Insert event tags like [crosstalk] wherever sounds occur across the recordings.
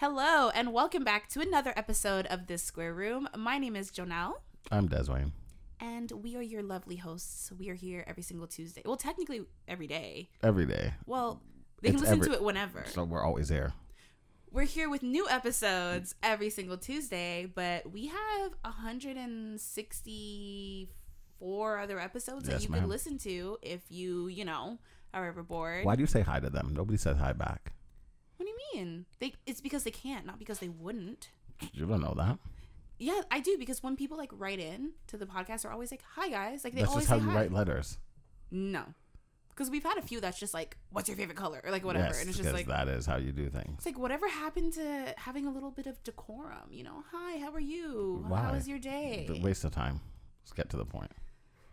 Hello, and welcome back to another episode of This Square Room. My name is Jonelle, I'm Deswayne. and we are your lovely hosts. We are here every single Tuesday. Well, technically every day. Every day. Well, they can listen every- to it whenever. So we're always there. We're here with new episodes every single Tuesday, but we have 164 other episodes that you ma'am. could listen to if you, you know, are ever bored. Why do you say hi to them? Nobody says hi back. What do you mean? They it's because they can't, not because they wouldn't. You don't know that. Yeah, I do because when people like write in to the podcast, they're always like, "Hi guys," like they That's always just how say you hi. write letters. No, because we've had a few that's just like, "What's your favorite color?" or like whatever, yes, and it's just like that is how you do things. it's like whatever happened to having a little bit of decorum, you know? Hi, how are you? How was your day? Waste of time. Let's get to the point.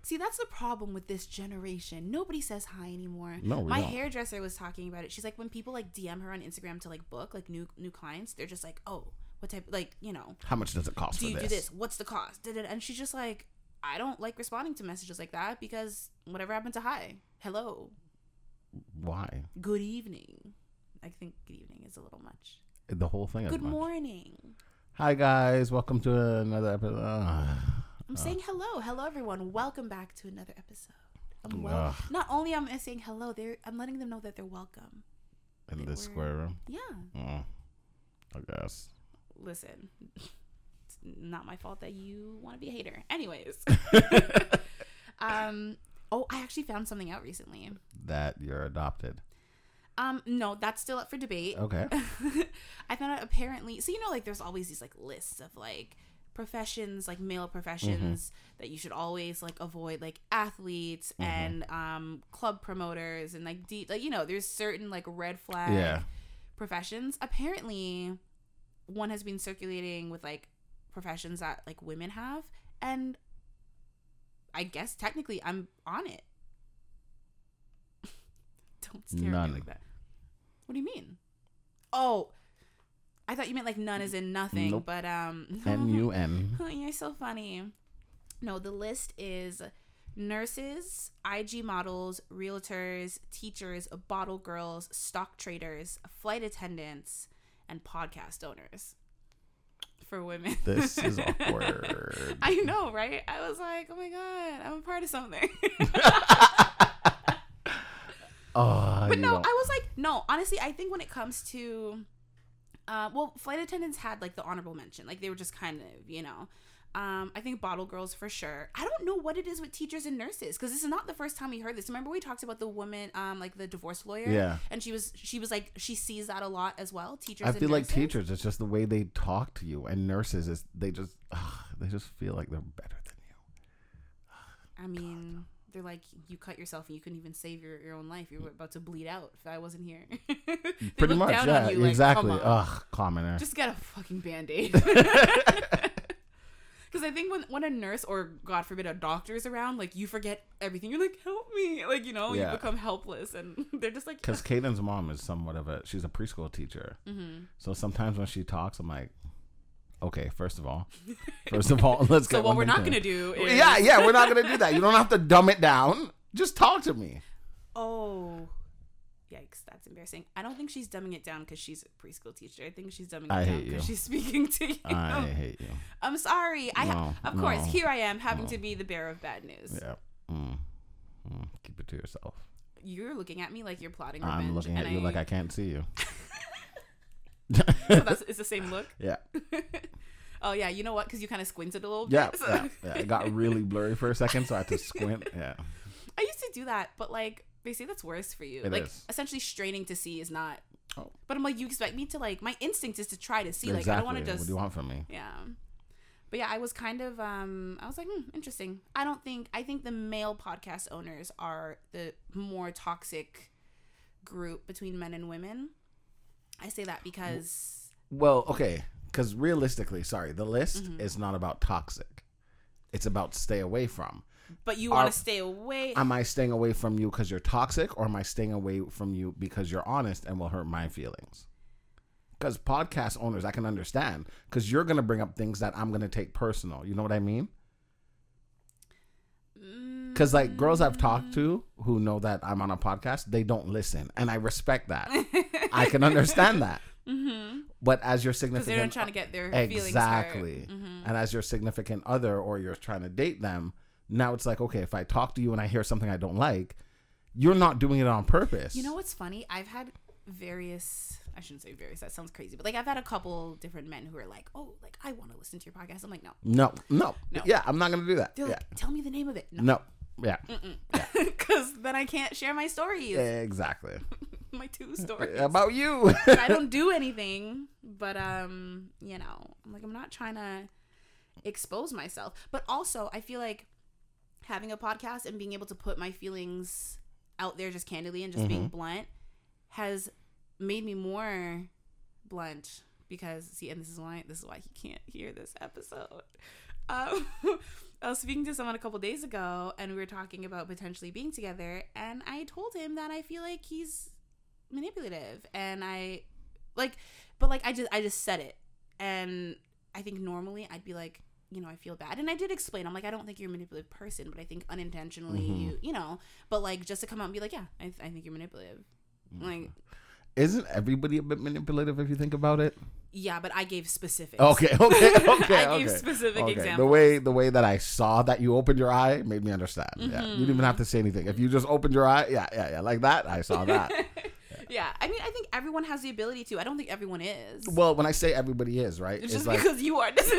See, that's the problem with this generation. Nobody says hi anymore. No, My don't. hairdresser was talking about it. She's like, when people like DM her on Instagram to like book like new new clients, they're just like, oh, what type? Like, you know, How much does it cost do for you this? do this? What's the cost? Da-da-da. And she's just like, I don't like responding to messages like that because whatever happened to hi, hello, Why? good evening. I think good evening is a little much. The whole thing Good morning. Hi guys, welcome to another episode. Uh, Uh, I'm saying hello, hello everyone. Welcome back to another episode. I'm wel- Ugh. Not only am I saying hello, they're I'm letting them know that they're welcome. in They this square room. Yeah. Oh, I guess. Listen, it's not my fault that you want to be a hater. Anyways, [laughs] um, oh, I actually found something out recently. That you're adopted. Um, no, that's still up for debate. Okay. [laughs] I found out apparently. So you know, like there's always these like lists of like professions, like male professions that you should always like avoid, like athletes and um club promoters and like de- like you know, there's certain like red flag Yeah. professions. Apparently, one has been circulating with like professions that like women have, and I guess technically I'm on it. [laughs] Don't stare at me like that. What do you mean? Oh, I thought you meant like none is in nothing, Nope. but um, N U N. [laughs] Oh, You're so funny. No, the list is nurses, IG models, realtors, teachers, bottle girls, stock traders, flight attendants, and podcast owners for women. This [laughs] is awkward. I know, right? I was like, oh my God, I'm a part of something. [laughs] Oh, but no, don't- I was like, no, honestly, I think when it comes to, uh, well, flight attendants had like the honorable mention, like they were just kind of, you know. Um, I think bottle girls for sure. I don't know what it is with teachers and nurses because this is not the first time we heard this. Remember we talked about the woman, um, like the divorce lawyer, Yeah. and she was she was like she sees that a lot as well. Teachers, I feel like teachers, it's just the way they talk to you, and nurses is they just ugh, they just feel like they're better than you. I mean, they're like you cut yourself and you couldn't even save your, your own life. You were about to bleed out if I wasn't here. [laughs] Pretty much, yeah, you, like, exactly. Ugh, commoner. just get a fucking band-aid [laughs] [laughs] because i think when, when a nurse or god forbid a doctor is around like you forget everything you're like help me like you know Yeah. you become helpless and they're just like Because Caden's mom is somewhat of a she's a preschool teacher, Mhm. so sometimes when she talks, I'm like, okay, first of all, [laughs] first of all, let's go. so get what we're not gonna do is Yeah, yeah, we're not gonna do that. You don't have to dumb it down. Just talk to me. oh yikes that's embarrassing i don't think she's dumbing it down because she's a preschool teacher i think she's dumbing it I down because she's speaking to you I hate you. i'm sorry i ha- No, of course no, here i am having no. to be the bearer of bad news Yeah. Mm. Mm. Keep it to yourself. you're looking at me like you're plotting revenge I'm looking and at you like I can't see you. [laughs] [laughs] so that's it's the same look Yeah. [laughs] oh yeah, you know what? Because you kind of squinted a little Yeah, bit. so- yeah, yeah. It got really blurry for a second, so I had to squint. [laughs] Yeah. I used to do that, but like they say that's worse for you. It like is. essentially straining to see is not. Oh. But I'm like, you expect me to like my instinct is to try to see. Like. I don't want to just. What do you want from me? Yeah. But yeah, I was kind of um I was like, hmm, interesting. I don't think I think the male podcast owners are the more toxic group between men and women. I say that because Well, okay, because realistically, sorry, the list Mhm. is not about toxic. It's about stay away from. but you want to stay away. Am I staying away from you because you're toxic, or am I staying away from you because you're honest and will hurt my feelings? Because podcast owners, I can understand because you're gonna bring up things that I'm gonna take personal. You know what I mean? Because like girls I've talked to who know that I'm on a podcast, they don't listen, and I respect that. I can [laughs] understand that. hmm But as your significant they're not trying to get their feelings hurt. exactly, Mhm. and as your significant other or you're trying to date them, now it's like okay, if I talk to you and I hear something I don't like, you're not doing it on purpose. You know what's funny? I've had various. I shouldn't say various. That sounds crazy. But like I've had a couple different men who are like, "Oh, like I want to listen to your podcast." I'm like, "No." No, no, No. yeah, I'm not gonna do that. They're yeah, like, "Tell me the name of it." No. no, yeah, Because [laughs] then I can't share my stories, exactly. [laughs] my two stories. About you. I don't [laughs] do anything, but um, you know, I'm like I'm not trying to expose myself. But also, I feel like having a podcast and being able to put my feelings out there just candidly and just being blunt has made me more blunt because see, and this is why this is why he can't hear this episode. Um, I was speaking to someone a couple days ago, and we were talking about potentially being together, and I told him that I feel like he's manipulative, and I like, but like I just I just said it, and I think normally I'd be like, you know, I feel bad, and I did explain. I'm like, I don't think you're a manipulative person, but I think unintentionally, mm-hmm. you you know, but like just to come out and be like, yeah, I, I think you're manipulative, mm-hmm. like. Isn't everybody a bit manipulative if you think about it? Yeah, but I gave specifics. Okay, [laughs] okay, okay. I gave okay. specific Okay, examples. The way the way that I saw that you opened your eye made me understand. Yeah, you didn't even Mm-hmm. have to say anything. If you just opened your eye, yeah, yeah, yeah, like that, I saw that. [laughs] yeah, I mean, I think everyone has the ability to. I don't think everyone is. well, when I say everybody is right, just it's [laughs] like because you are just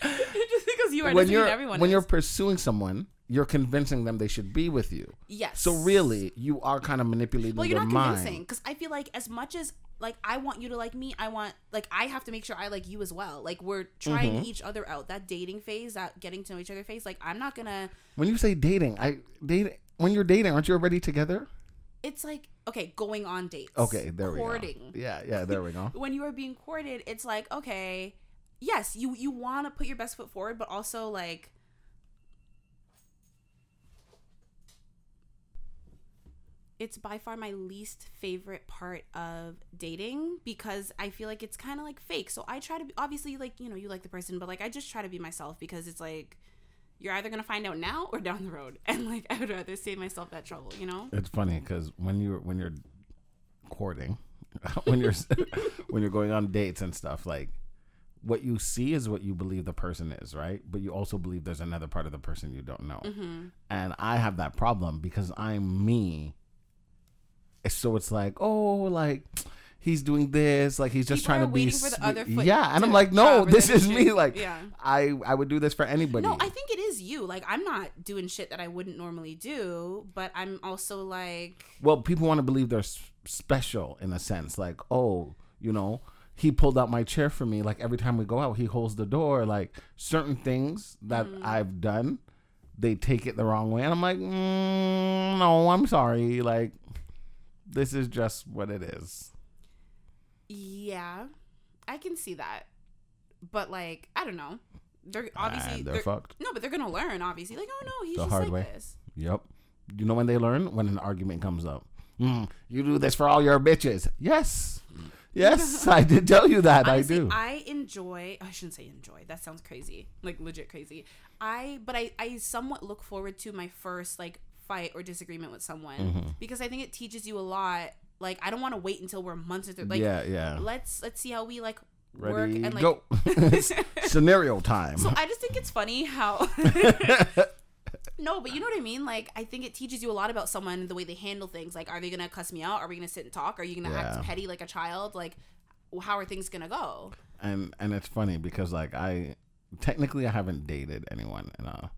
because you are when you're when is. you're pursuing someone, you're convincing them they should be with you. yes. So really, you are kind of manipulating well, you're not mind. convincing because I feel like as much as like I want you to like me, I want like I have to make sure I like you as well. Like we're trying Mm-hmm. each other out. That dating phase, that getting to know each other phase. Like I'm not gonna. When you say dating, I date when you're dating, aren't you already together? It's like okay, going on dates. Okay, there courting. we go. Yeah, yeah, there we go. [laughs] when you are being courted, it's like okay, yes, you you want to put your best foot forward, but also like it's by far my least favorite part of dating because I feel like it's kind of like fake. So I try to be obviously like you know you like the person, but like I just try to be myself because it's like you're either gonna find out now or down the road, [laughs] and like I would rather save myself that trouble, you know. It's funny because when you're when you're courting, [laughs] when you're [laughs] when you're going on dates and stuff, like what you see is what you believe the person is, right? But you also believe there's another part of the person you don't know. Mm-hmm. And I have that problem because I'm me. So it's like, oh, like he's doing this, like he's just People trying to be sweet. yeah, and I'm like, no, this is me. Like, Yeah. I I would do this for anybody. No, I think it is you. Like I'm not doing shit that I wouldn't normally do, but I'm also like well, people want to believe they're s- special in a sense. Like, oh, you know, he pulled out my chair for me. Like every time we go out, he holds the door. Like certain things that Mm. I've done, they take it the wrong way, and I'm like, mm, no, I'm sorry. Like, this is just what it is. yeah, I can see that. But like, I don't know. They're obviously And they're, they're- fucked. No, but they're gonna learn obviously. Like, oh no, he's The just hard like way. this. Yep. You know when they learn when an argument comes up. Mm, you do this for all your bitches. Yes. Yes, [laughs] I did tell you that. Honestly, I do. I enjoy. I shouldn't say enjoy. That sounds crazy. Like legit crazy. I but I I somewhat look forward to my first like fight or disagreement with someone Mm-hmm. because I think it teaches you a lot. Like I don't want to wait until we're months or th- like yeah, yeah. let's let's see how we like Ready, work and like go. [laughs] [laughs] Scenario time. So I just think it's funny how. [laughs] no, but you know what I mean. Like I think it teaches you a lot about someone the way they handle things. Like, are they gonna cuss me out? Are we gonna sit and talk? Are you gonna Yeah. act petty like a child? Like, how are things gonna go? and and it's funny because like I technically I haven't dated anyone in uh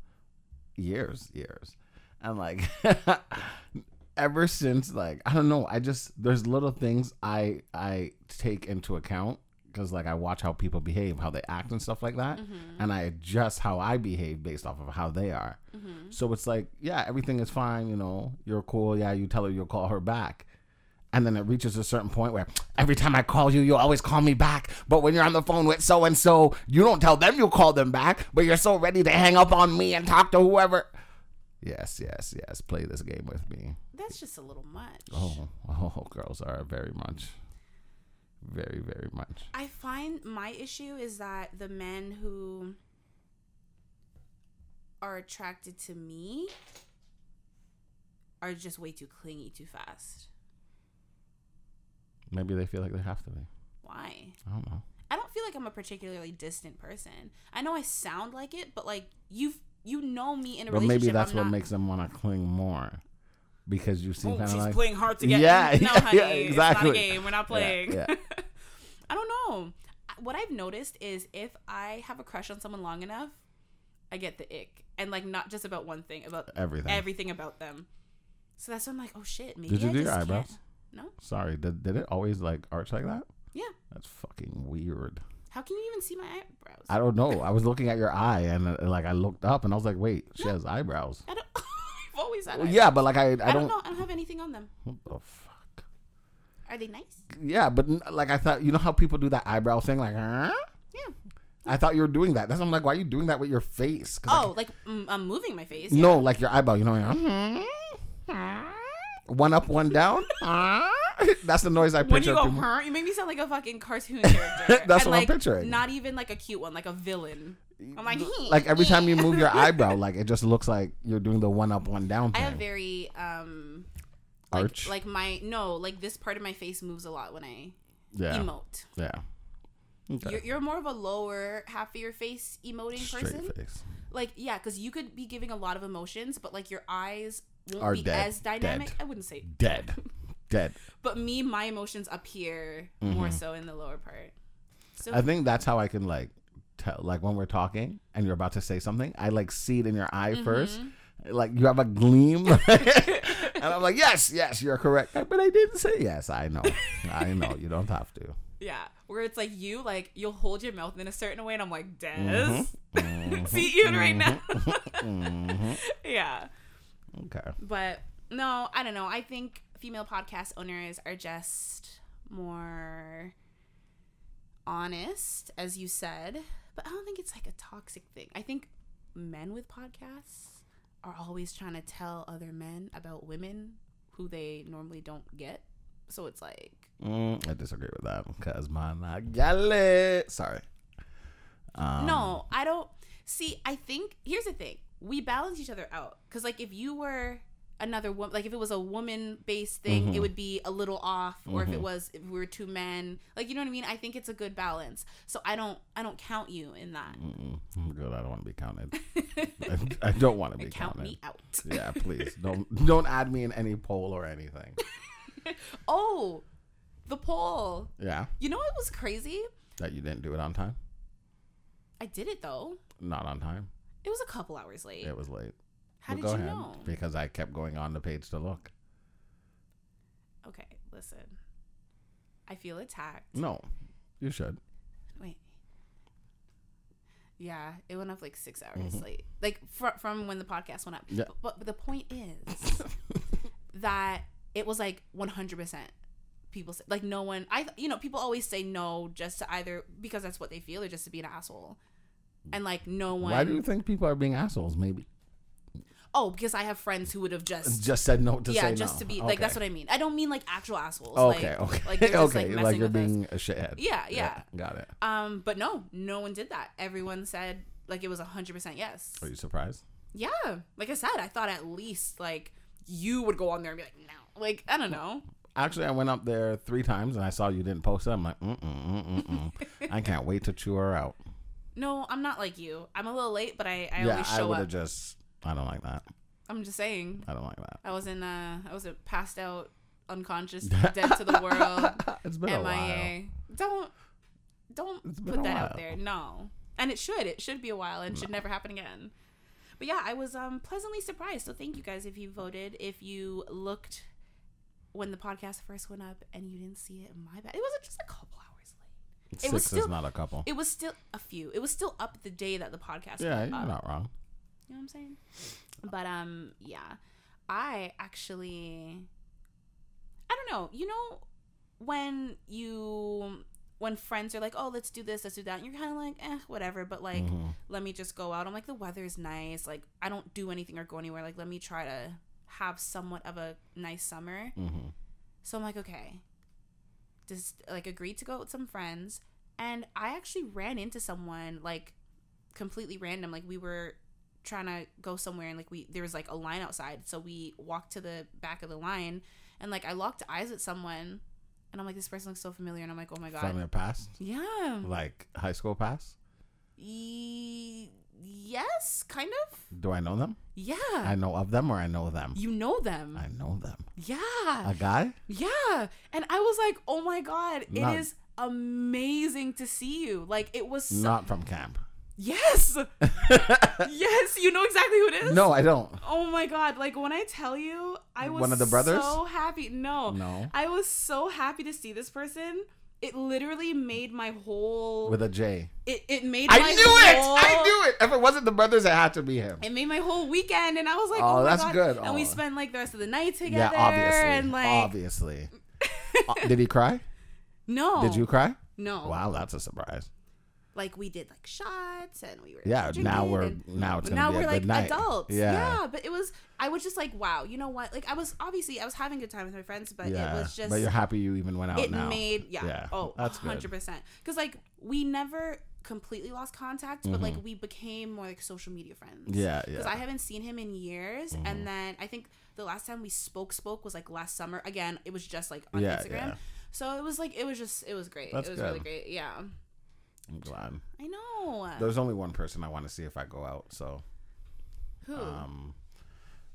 years, years. And like [laughs] ever since like I don't know, I just there's little things I I take into account because like I watch how people behave, how they act and stuff like that, mm-hmm. and I adjust how I behave based off of how they are. Mm-hmm. So it's like, yeah, everything is fine, you know, you're cool, yeah, you tell her you'll call her back. And then it reaches a certain point where every time I call you, you always call me back. But when you're on the phone with so and so, you don't tell them you'll call them back, but you're so ready to hang up on me and talk to whoever. Yes, yes, yes. Play this game with me. That's just a little much. Oh, oh, girls are very much, very, very much. I find my issue is that the men who are attracted to me are just way too clingy too fast. Maybe they feel like they have to be. Why? I don't know. I don't feel like I'm a particularly distant person. I know I sound like it, but like you've you know me in a relationship. But relationship. maybe that's I'm what not, makes them want to cling more. Because you seem Oh, kind of she's like playing hard to get. Yeah, no, [laughs] yeah, honey, yeah, It's exactly. not a game. We're not playing. yeah. [laughs] I don't know. What I've noticed is if I have a crush on someone long enough, I get the ick, and like not just about one thing, about everything. everything about them. So that's when I'm like, oh shit, maybe Did you I do your eyebrows? can't- No, Sorry, did, did it always like arch like that? Yeah. That's fucking weird. How can you even see my eyebrows? I don't know. I was looking at your eye and uh, like I looked up and I was like, wait, she has eyebrows. I don't. [laughs] I've always had. Well, eyebrows. yeah, but like I, I, I, don't. don't know. I don't have anything on them. What the fuck? Are they nice? Yeah, but n- like I thought, you know how people do that eyebrow thing, like, huh? Yeah. I thought you were doing that. That's why I'm like, why are you doing that with your face? 'Cause, like, Oh, like mm, I'm moving my face. no, like your eyebrow. You know, like, [laughs] one up, one down. [laughs] That's the noise I When picture. you go, huh? You make me sound like a fucking cartoon character. [laughs] That's And, what I'm picturing. Not even like a cute one, like a villain. I'm like, like every time you move your eyebrow, [laughs] like it just looks like you're doing the one up, one down Thing. I have very um like, Arch? like my no, like this part of my face moves a lot when I yeah, emote. yeah. Okay. You're, you're more of a lower half of your face emoting Straight person. face. Like yeah, because you could be giving a lot of emotions, but like your eyes won't Are be dead. as dynamic. Dead. I wouldn't say Dead, [laughs] dead. but me, my emotions appear more so in the lower part. So Mm-hmm. I think that's how I can like tell, like when we're talking and you're about to say something, I like see it in your eye Mm-hmm. first. Like you have a gleam, [laughs] and I'm like, yes, yes, you're correct. But I didn't say yes. I know, I know. You don't have to. [laughs] yeah, where it's like you like you'll hold your mouth in a certain way, and I'm like, Des, Mhm. see you right now. Mhm. yeah. Okay. But no, I don't know. I think female podcast owners are just more honest, as you said. But I don't think it's like a toxic thing. I think men with podcasts are always trying to tell other men about women who they normally don't get. So it's like, Mm, I disagree with that because man, I got it. Sorry. Um, no, I don't. See, I think here's the thing: we balance each other out. Because like, if you were another woman, like if it was a woman-based thing, Mhm. it would be a little off. Or if it Mhm. was, if we were two men, like you know what I mean. I think it's a good balance. So I don't, I don't count you in that. Mm-mm. I'm good. I don't want to be counted. [laughs] I, I don't want to be count counted. me out. Yeah, please [laughs] don't don't add me in any poll or anything. [laughs] Oh, the poll. Yeah, You know what was crazy? that you didn't do it on time. I did it though. Not on time. It was a couple hours late. It was late. How Well, did you ahead, know? Because I kept going on the page to look. Okay, listen. I feel attacked. No, you should. Wait. Yeah, it went up like six hours Mhm. late, like fr- from when the podcast went up. Yeah. But, but the point is [laughs] that it was like one hundred percent. People say like no one. I you know people always say no just to either because that's what they feel or just to be an asshole, and like no one. Why do you think people are being assholes? Maybe oh, because I have friends who would have just. just said no to yeah, just no. to be like that's what I mean. I don't mean like actual assholes. Okay, like, okay, Like [laughs] just, okay. like, Like, you're with us. being a shithead. Yeah, yeah. got it. Um, but no, no one did that. Everyone said like it was hundred percent yes. Are you surprised? Yeah, like I said, I thought at least like you would go on there and be like, no, like I don't know. Actually, I went up there three times and I saw you didn't post it. I'm like, mm mm mm mm. [laughs] I can't wait to chew her out. No, I'm not like you. I'm a little late, but I, I yeah, always I show would up. have just. I don't like that. I'm just saying. I don't like that. I wasn't uh I wasn't passed out, unconscious, [laughs] dead to the world, it's been a while. MIA. Don't don't put that out there. No. And it should. It should be a while and should never happen again. But yeah, I was um pleasantly surprised. So thank you guys if you voted. If you looked when the podcast first went up and you didn't see it, my bad. It wasn't just a couple Six was still- is not a couple. It was still a few. It was still up the day that the podcast yeah, you're up. not wrong. You know what I'm saying? But um, yeah, I actually, I don't know. You know, when you when friends are like, "Oh, let's do this, let's do that," and you're kind of like, "Eh, whatever." But like, Mhm. let me just go out. I'm like, the weather is nice. Like, I don't do anything or go anywhere. Like, let me try to have somewhat of a nice summer. Mhm. So I'm like, okay. Just like agreed to go out with some friends. And I actually ran into someone like completely random. Like we were trying to go somewhere and like we there was like a line outside. So we walked to the back of the line and like I locked eyes with someone and I'm like, this person looks so familiar, and I'm like, oh my god, From your past, yeah, like high school past. E- yes, kind of, Do I know them? yeah. I know of them, or I know them. you know them, I know them. yeah, A guy? yeah. And I was like, oh my god, it is amazing to see you. Like it was so- Not from camp. yes, [laughs] yes. You know exactly who it is. No, I don't. Oh my god! Like when I tell you, I was One of the brothers? so happy. No, No. I was so happy to see this person. It literally made my whole. With a J. it, it made. I my knew it. whole- I knew it. If it wasn't the brothers, it had to be him. It made my whole weekend, and I was like, Oh, "Oh, my that's God. good. And we Oh. spent like the rest of the night together. Yeah, obviously. And like, obviously. [laughs] Uh, did he cry? no, Did you cry? No. Wow, that's a surprise. Like we did like shots, and we were Yeah, now we're now it's now be we're like good adults. Yeah. Yeah. but it was. I was just like, wow. You know what? Like I was obviously I was having a good time with my friends, but yeah. it was just. but you're happy you even went out it now. made yeah, Yeah, oh that's good. 100 percent because like we never completely lost contact but like we became more like social media friends Mm-hmm. Yeah, because yeah. i haven't seen him in years Mm-hmm. and then i think the last time we spoke spoke was like last summer again it was just like on instagram so it was like it was just it was great That's it was really great yeah I'm glad. i know There's only one person I want to see if I go out. So, who um,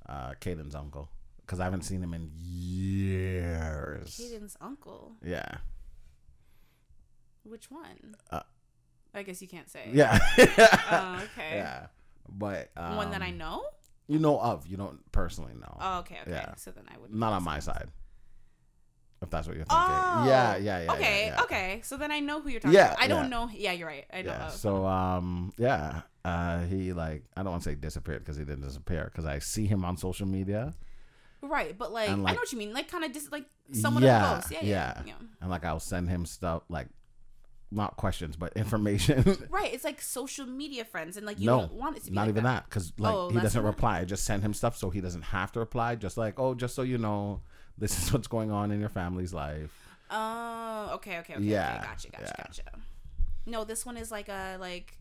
uh, Caden's uncle, because I haven't seen him in years. Caden's uncle Yeah. which one Uh, i guess you can't say Yeah. [laughs] oh [laughs] okay yeah. But um, one that i know you know of, you don't personally know. oh okay okay yeah. so then i would Not on my side. If that's what you're thinking. Oh, yeah, yeah, yeah. Okay, yeah, yeah. okay. So then I know who you're talking Yeah, about. I don't yeah. know. Yeah, you're right. I know. Yeah. So um yeah, uh he like I don't want to say disappeared because he didn't disappear because I see him on social media right, but like, and, I know what you mean. Like kind of just like someone Yeah, close. Yeah, yeah, yeah. yeah. and like I'll send him stuff like not questions but [laughs] information. Right. It's like social media friends, and like you no, don't want it to be not like even that because like Oh, he doesn't reply. I just send him stuff so he doesn't have to reply. Just like oh, just so you know, this is what's going on in your family's life. Oh, okay, okay, okay. Yeah, Okay, gotcha, gotcha, yeah. gotcha. No, this one is like a like,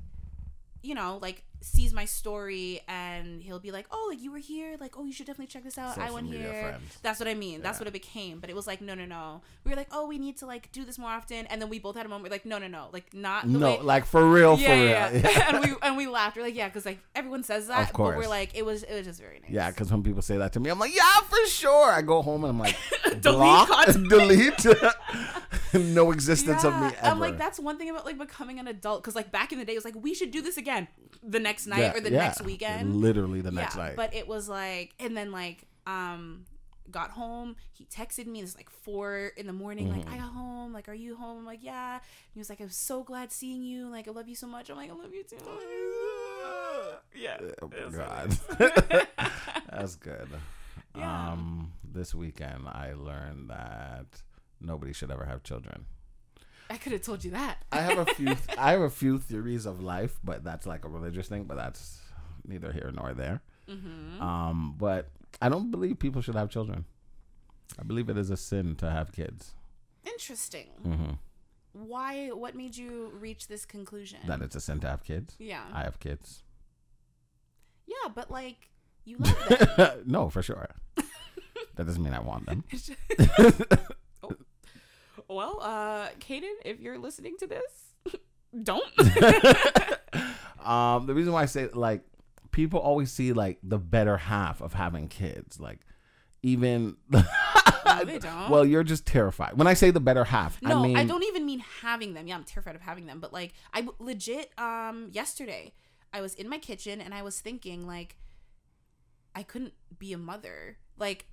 you know, like sees my story and he'll be like, "Oh, like you were here. Like, oh, you should definitely check this out. I went here." friends. That's what I mean. That's Yeah. what it became. But it was like, no, no, no. We were like, "Oh, we need to like do this more often." And then we both had a moment. We're like, "No, no, no. Like not No, way." like for real, yeah, for yeah, real. yeah. [laughs] and we and we laughed. We're like, yeah, because like everyone says that, Of but course. we're like, it was it was just very nice. Yeah, because when people say that to me, I'm like, yeah, for sure. I go home and I'm like, [laughs] Delete block, [laughs] delete, no existence of me ever. I'm like, that's one thing about like becoming an adult. Because like back in the day, it was like we should do this again the next night Yeah, or the yeah. next weekend. literally the next yeah, night. but it was like, and then like, um, got home. He texted me. It's like four in the morning. Like Mm-hmm. I got home. Like, are you home? I'm like, yeah. he was like, I'm so glad seeing you. Like, I love you so much. I'm like, I love you too. [laughs] yeah. oh it was my so god, [laughs] that's good. [laughs] Yeah. Um, this weekend I learned that nobody should ever have children. I could have told you that. I have a few. [laughs] I have a few theories of life, but that's like a religious thing. But that's neither here nor there. Mm-hmm. Um, but I don't believe people should have children. I believe it is a sin to have kids. Interesting. hmm Why? What made you reach this conclusion? That it's a sin to have kids. yeah. I have kids. yeah, but like you love them. [laughs] no, for sure. [laughs] that doesn't mean I want them. Well, uh, Caden, if you're listening to this, [laughs] don't. [laughs] [laughs] um, the reason why I say like people always see like the better half of having kids, like even. they don't. Well, you're just terrified. When I say the better half, no, I mean I don't even mean having them. Yeah, I'm terrified of having them. But like, I legit, um, yesterday, I was in my kitchen and I was thinking like, I couldn't be a mother. Like,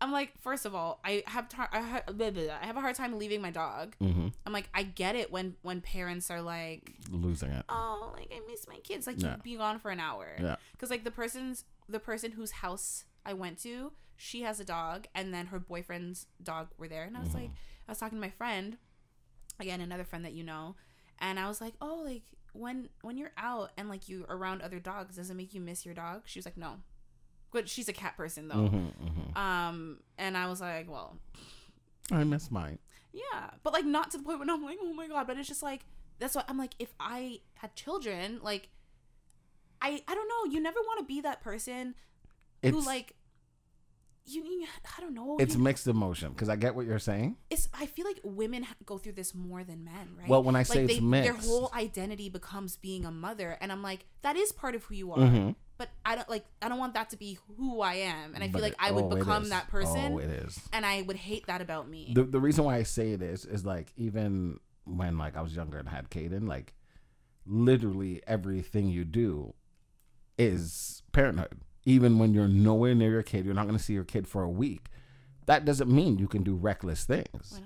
I'm like, first of all, I have tar- I, ha- blah, blah, blah. I have a hard time leaving my dog. Mhm, I'm like, I get it when when parents are like, losing it. oh, like I miss my kids. Like Yeah. you'd be gone for an hour. Yeah. Because like the person's the person whose house I went to, she has a dog, and then her boyfriend's dog were there, and I was Mm-hmm. like, I was talking to my friend, again another friend that you know, and I was like, oh, like when when you're out and like you're around other dogs, does it make you miss your dog? She was like, no. But she's a cat person though. Mhm, mhm. Um, and I was like, well, I miss mine. yeah, but like not to the point when I'm like, oh my god. But it's just like that's what I'm like. If I had children, like, I I don't know. You never want to be that person It's who like you, you I don't know. It's you- mixed emotion because I get what you're saying. it's I feel like women go through this more than men, right? Well, when I say like it's they, their whole identity becomes being a mother, and I'm like, that is part of who you are. Mhm. But I don't like I don't want that to be who I am, and I feel like it- I would oh, become that person, Oh, it is. and I would hate that about me. The the reason why I say it is is like even when like I was younger and had Caden, like literally everything you do is parenthood. Even when you're nowhere near your kid, you're not going to see your kid for a week. That doesn't mean you can do reckless things.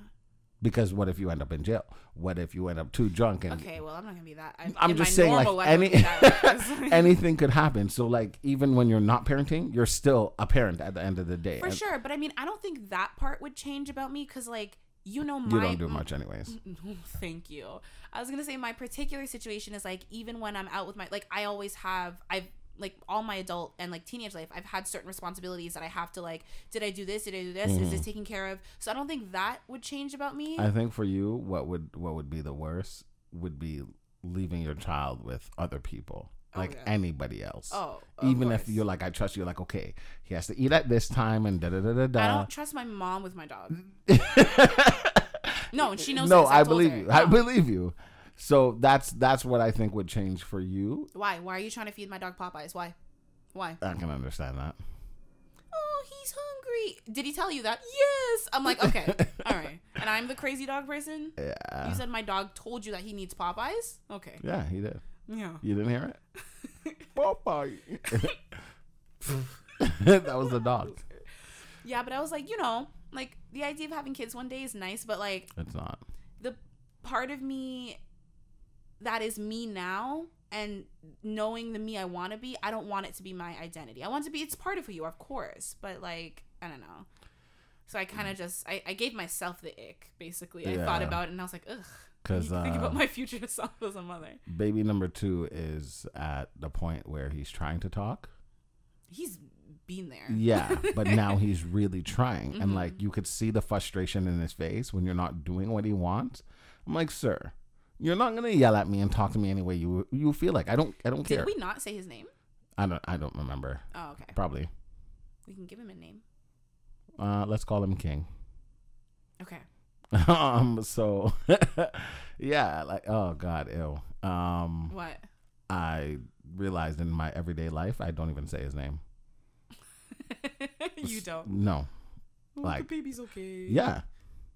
Because what if you end up in jail? What if you end up too drunk and Okay, well I'm not gonna be that. I'm, I'm just saying, like I any would be that reckless. [laughs] anything could happen. So, like, even when you're not parenting, you're still a parent at the end of the day. for And sure. But I mean, I don't think that part would change about me because like you know my You don't do much, anyways. [laughs] Thank you. I was gonna say my particular situation is like even when I'm out with my like I always have I've like all my adult and like teenage life I've had certain responsibilities that I have to like did I do this did I do this is this taken care of so I don't think that would change about me Mm-hmm. I think for you, what would what would be the worst would be leaving your child with other people, Oh, like yeah. anybody else. oh Even if you're like, I trust you, like, okay, he has to eat at this time and da da da da da. I don't trust my mom with my dog [laughs] no and she knows no. I I've told believe her. you. I believe you. So that's that's what I think would change for you. why why are you trying to feed my dog Popeyes why why I can understand that. oh, he's hungry. Did he tell you that? Yes. I'm like, okay, [laughs] all right. And I'm the crazy dog person. Yeah. You said my dog told you that he needs Popeyes. Okay. Yeah, he did. Yeah. You didn't hear it? [laughs] Popeye. [laughs] that was the dog. Yeah, but I was like, you know, like the idea of having kids one day is nice, but like It's not. the part of me that is me now and knowing the me I want to be, I don't want it to be my identity. I want to be it's part of who you are, of course, but like I don't know. So I kind of just I, I gave myself the ick basically. I thought about it and I was like, ugh. Because to think uh, about my future [laughs] self as a mother. baby number two is at the point where he's trying to talk. He's been there. Yeah, but [laughs] now he's really trying. And Mhm. like you could see the frustration in his face when you're not doing what he wants. I'm like, sir, you're not gonna yell at me and talk to me any way you you feel like. I don't I don't care. Did we not say his name? I don't I don't remember. Oh, okay. Probably. We can give him a name. Uh let's call him King. Okay. [laughs] um so [laughs] yeah, like oh god, ew. Um What? I realized in my everyday life I don't even say his name. [laughs] you don't. No. Oh, Like- the baby's okay. Yeah.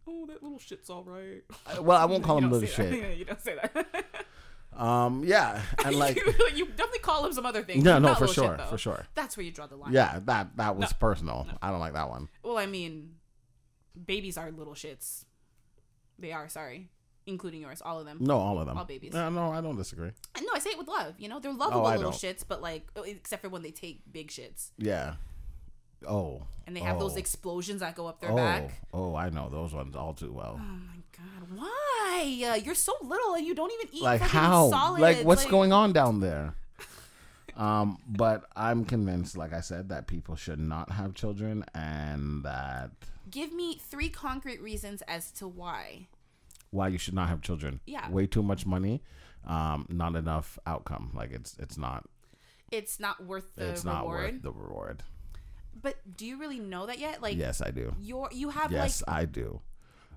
Oh, that little shit's all right. [laughs] Well, I won't call him little say that. shit. [laughs] you don't say that. [laughs] Um yeah, and like you, you definitely call him some other things. No, no, for little shit, sure, for sure. That's where you draw the line. Yeah, that that was No. personal. I don't like that one. Well, I mean, babies are little shits. They are. Sorry, including yours, all of them. No, all of them. All babies. No, no, I don't disagree. No, I say it with love. You know, they're lovable Oh, little don't. shits, but like, oh, except for when they take big shits Yeah. Oh. and they have those Oh. explosions that go up their oh, back. oh, I know those ones all too well. Oh my god, why? Uh, you're so little and you don't even eat like how? solids. Like what's Like, going on down [laughs] there? um, but I'm convinced, like I said, that people should not have children, and that Give me three concrete reasons as to why. why you should not have children. Yeah. Way too much money, um, not enough outcome. Like it's it's not It's not worth the it's not worth the reward. But do you really know that yet? Like, yes, I do. you're you have Yes, like I do.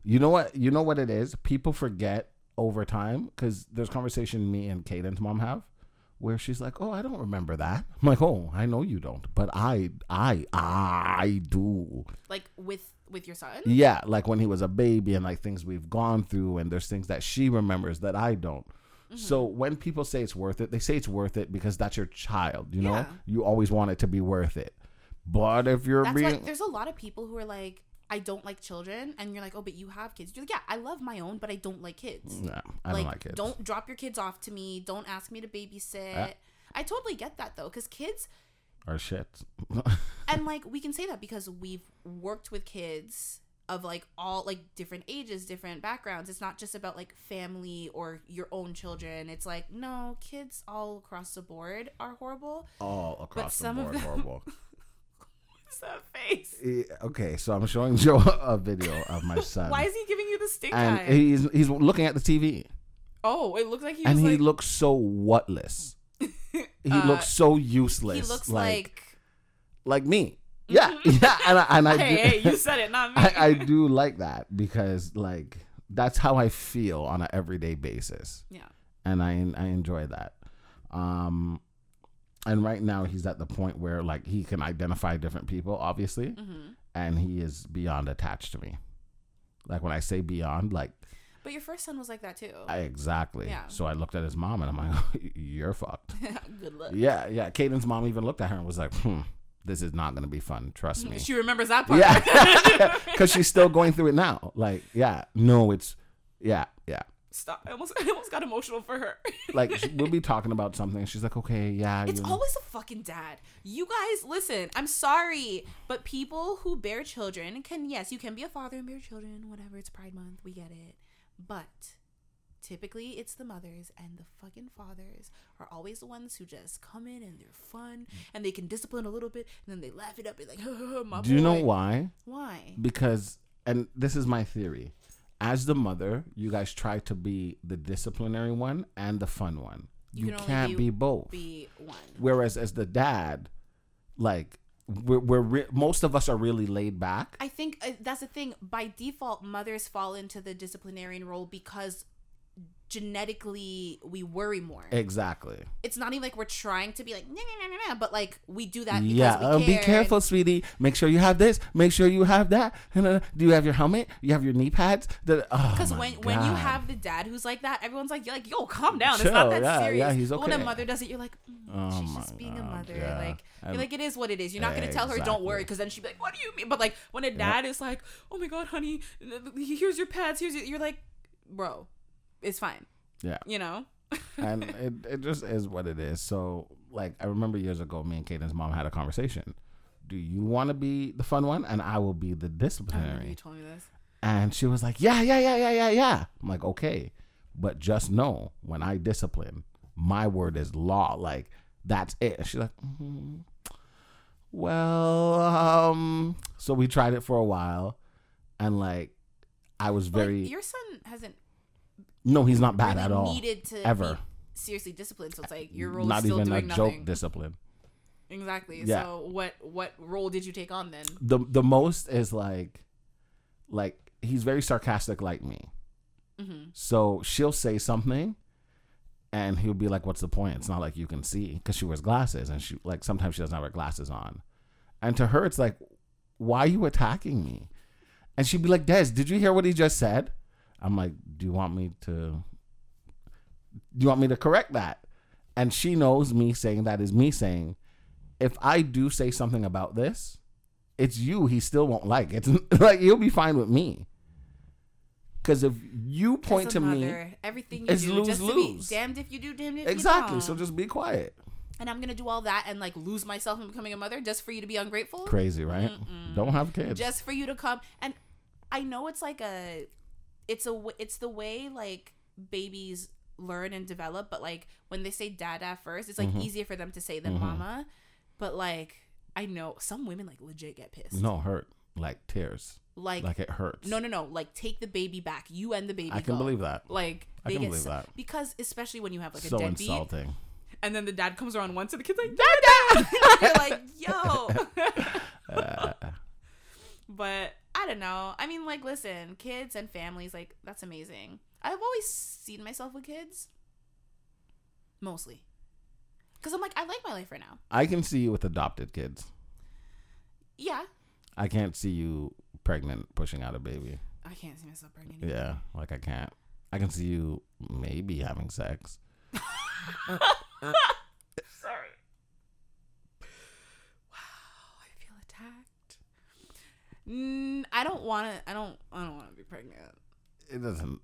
You know what? You know what it is. People forget over time because there's conversation me and Caden's mom have where she's like, "Oh, I don't remember that." I'm like, "Oh, I know you don't, but I, I, I do." like with with your son. Yeah, like when he was a baby and like things we've gone through, and there's things that she remembers that I don't. Mm-hmm. So when people say it's worth it, they say it's worth it because that's your child. You know, you always want it to be worth it. But if you're That's being there's a lot of people who are like, I don't like children, and you're like, oh, but you have kids. You're like, yeah, I love my own, but I don't like kids. Nah, I like, don't like kids. don't drop your kids off to me. Don't ask me to babysit. I totally get that though, because kids, are shit. [laughs] and like we can say that because we've worked with kids of like all like different ages, different backgrounds. It's not just about like family or your own children. It's like no, kids all across the board are horrible. all across the some of board them- horrible. [laughs] What's that face? Okay, so I'm showing Joe [laughs] a video of my [laughs] son, Why is he giving you the stink and eye? he's he's looking at the TV, oh, it looks like he and he like looks so whatless. [laughs] He Uh, looks so useless. he looks like, like me. Yeah, yeah, and I, and I hey, do, hey, you said it, not me. I, I do like that because like that's how I feel on an everyday basis. yeah. and I I enjoy that. Um, and right now he's at the point where like he can identify different people, obviously, hmm and he is beyond attached to me. Like when I say beyond, like But your first son was like that too. I, exactly. Yeah. So I looked at his mom and I'm like, [laughs] "You're fucked." [laughs] Good luck. Yeah, yeah. Caden's mom even looked at her and was like, "Hmm, this is not gonna be fun. Trust me." She remembers that part. Yeah, [laughs] because she's still going through it now. Like, yeah, no, it's yeah, yeah. Stop. I almost, [laughs] I almost got emotional for her. [laughs] Like we'll be talking about something. She's like, "Okay, yeah." It's you know." always the fucking dad. You guys, listen, I'm sorry, but people who bear children can, yes, you can be a father and bear children, whatever, it's Pride Month, we get it. But typically it's the mothers and the fucking fathers are always the ones who just come in and they're fun and they can discipline a little bit and then they laugh it up and like, [laughs] my Do you know why? Why? because and this is my theory as the mother you guys try to be the disciplinary one and the fun one You you, can can't be- be, both Be one. whereas as the dad like we're, we're re- most of us are really laid back I think uh, that's the thing. By default, mothers fall into the disciplinarian role because genetically we worry more. exactly it's not even like we're trying to be like nah, nah, nah, nah, but like we do that because yeah uh, care. be careful sweetie make sure you have this make sure you have that [laughs] do you have your helmet you have your knee pads because Because when when you have the dad who's like that, everyone's like, you're like, yo, calm down. it's not that yeah, serious. yeah, he's But when a mother does it, you're like, mm, Oh she's just being a mother. yeah. Like, you're like, it is what it is. You're not gonna tell her, don't worry, because then she'd be like, what do you mean? But like when a dad is like, oh my god, honey, here's your pads. Here's your, you're like, bro, it's fine. yeah You know. [laughs] and it, it just is what it is. So, like, I remember years ago, me and Caden's mom had a conversation. Do you want to be the fun one, and I will be the I remember you disciplinary? told me this. And she was like, "Yeah, yeah, yeah, yeah, yeah, yeah." I'm like, "Okay, but just know when I discipline, my word is law. Like, that's it." And she's like, mm "Well, um." So we tried it for a while, and like, I was But, like, very your son hasn't no, he's not bad really at all. needed to ever. be seriously disciplined. So it's like your role not is still even a doing joke discipline. Exactly. Yeah. So what what role did you take on then? the the most is like like he's very sarcastic like me Mm-hmm. so she'll say something and he'll be like what's the point it's not like you can see because she wears glasses and she like sometimes she doesn't have her glasses on and to her it's like why are you attacking me and she'd be like des did you hear what he just said i'm like do you want me to do you want me to correct that and she knows me saying that is me saying if i do say something about this it's you he still won't like it's [laughs] like he'll be fine with me because if you point to me everything you it's do, lose, just lose. be damned if you do, damned if exactly you so don't. Exactly. So just be quiet and I'm gonna do all that and like lose myself in becoming a mother just for you to be ungrateful, crazy right don't have kids just for you to come. And I know it's like a, it's a, it's the way like babies learn and develop. But like when they say dada first, it's like Mm-hmm. easier for them to say than mama. But like I know some women like legit get pissed. no hurt like tears like, like it hurts no, no, no. Like take the baby back. You and the baby. i can go. believe that Like I can believe so- that. because especially when you have like a so deadbeat, insulting and then the dad comes around once, and the kid's like, dada dad!" [laughs] You're like, "Yo." [laughs] [laughs] Uh, but I don't know. I mean, like, listen, kids and families, like, that's amazing. I've always seen myself with kids, mostly, because I'm like, I like my life right now. i can see you with adopted kids Yeah, i can't see you pregnant pushing out a baby I can't see myself pregnant. either. yeah like i can't i can see you maybe having sex [laughs] [laughs] [laughs] Sorry. Wow, I feel attacked. Mm, I don't want to. I don't. I don't want to be pregnant. it doesn't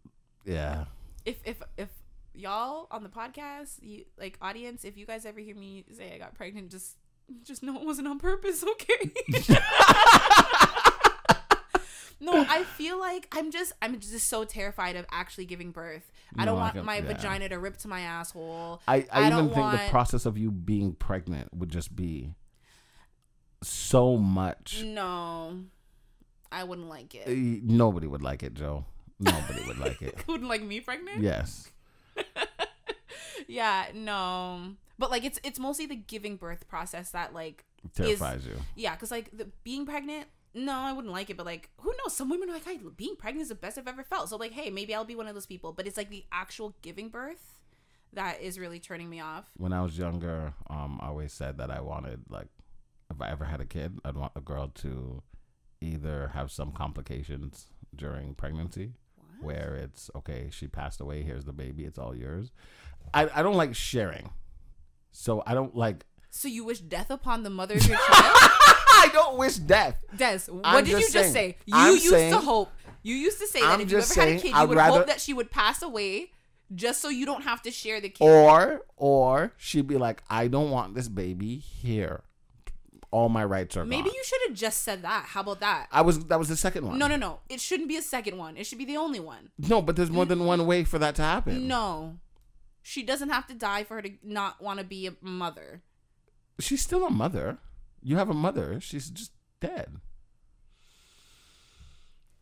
yeah if if if y'all on the podcast, you like audience, if you guys ever hear me say I got pregnant, just just know it wasn't on purpose, [laughs] okay? no, I feel like I'm just I'm just so terrified of actually giving birth. I don't No, I want can- my yeah. vagina to rip to my asshole. I, I, I even don't think the process of you being pregnant would just be so much. No. I wouldn't like it. Eh, Nobody would like it, Joe. Nobody would like it. [laughs] Wouldn't like me pregnant? Yes. [laughs] yeah, no. But like it's it's mostly the giving birth process that like Terrifies you. Yeah, because like the being pregnant, no, I wouldn't like it. But like, who knows? Some women are like, "I being pregnant is the best I've ever felt." So like, hey, maybe I'll be one of those people. But it's like the actual giving birth that is really turning me off. When I was younger, um, I always said that I wanted like, if I ever had a kid, I'd want a girl to either have some complications during pregnancy, What? where it's okay, she passed away, here's the baby, it's all yours. I, I don't like sharing, so I don't like. So you wish death upon the mother of your child? [laughs] I don't wish death. Des, what I'm did you just just saying- say? You I'm used saying- to hope. You used to say that I'm if you ever just had a kid, you I'd would rather- hope that she would pass away just so you don't have to share the kid. Or or she'd be like, I don't want this baby here. All my rights are Maybe gone. you should have just said that. How about that? I was that was the second one. No, no, no. It shouldn't be a second one. It should be the only one. No, but there's more than mm. one way for that to happen. No. She doesn't have to die for her to not want to be a mother. She's still a mother. You have a mother. She's just dead.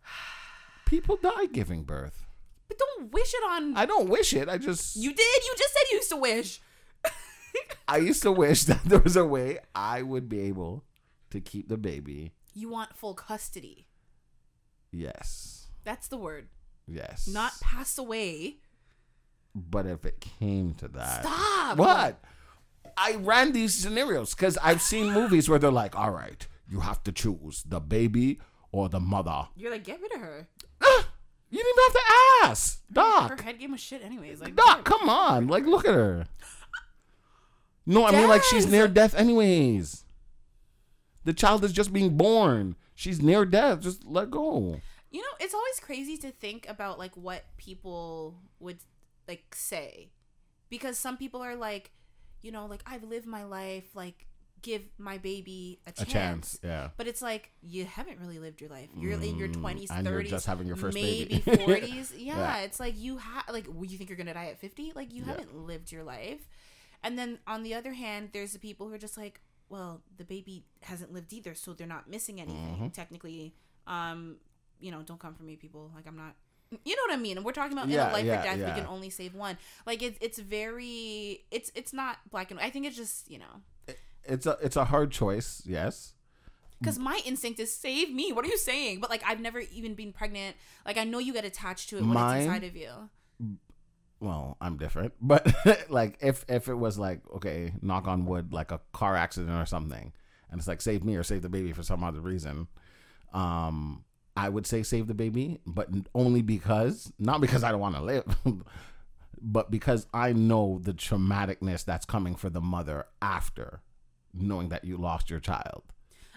[sighs] People die giving birth. But don't wish it on. I don't wish it. I just you did. You just said you used to wish. I used to wish [laughs] that there was a way I would be able to keep the baby. You want full custody. Yes. That's the word. Yes. Not pass away. But if it came to that, Stop. What? I ran these scenarios because I've seen movies where they're like, "All right, you have to choose the baby or the mother." You're like, get rid of her. Ah, you didn't even have to ask, Doc. Her head game of shit, anyways. Like, Doc, come on, like look at her. No, I mean like she's near death, anyways. The child is just being born. She's near death. Just let go. You know, it's always crazy to think about like what people would like say. Because some people are like, you know, like I've lived my life, like give my baby a A chance. chance, yeah. But it's like you haven't really lived your life. You're in your Mm, twenties, and you're thirties, just having your first maybe baby. [laughs] forties. Yeah, Yeah. it's like you have like you think you're gonna die at fifty? Like you Yeah. haven't lived your life. And then on the other hand, there's the people who are just like, well, the baby hasn't lived either, so they're not missing anything Mhm. technically. Um, you know, don't come for me, people. Like I'm not. You know what I mean? And we're talking about in Yeah, a life yeah, or death. yeah. We can only save one. Like it's it's very it's it's not black and white. I think it's just you know It's a it's a hard choice, yes. because my instinct is save me. What are you saying? But like I've never even been pregnant. Like I know you get attached to it when Mine- it's inside of you. Well, I'm different, [laughs] but like if if it was like okay, knock on wood, like a car accident or something, and it's like save me or save the baby for some other reason, um, I would say save the baby, but only because not because I don't want to live, [laughs] but because I know the traumaticness that's coming for the mother after knowing that you lost your child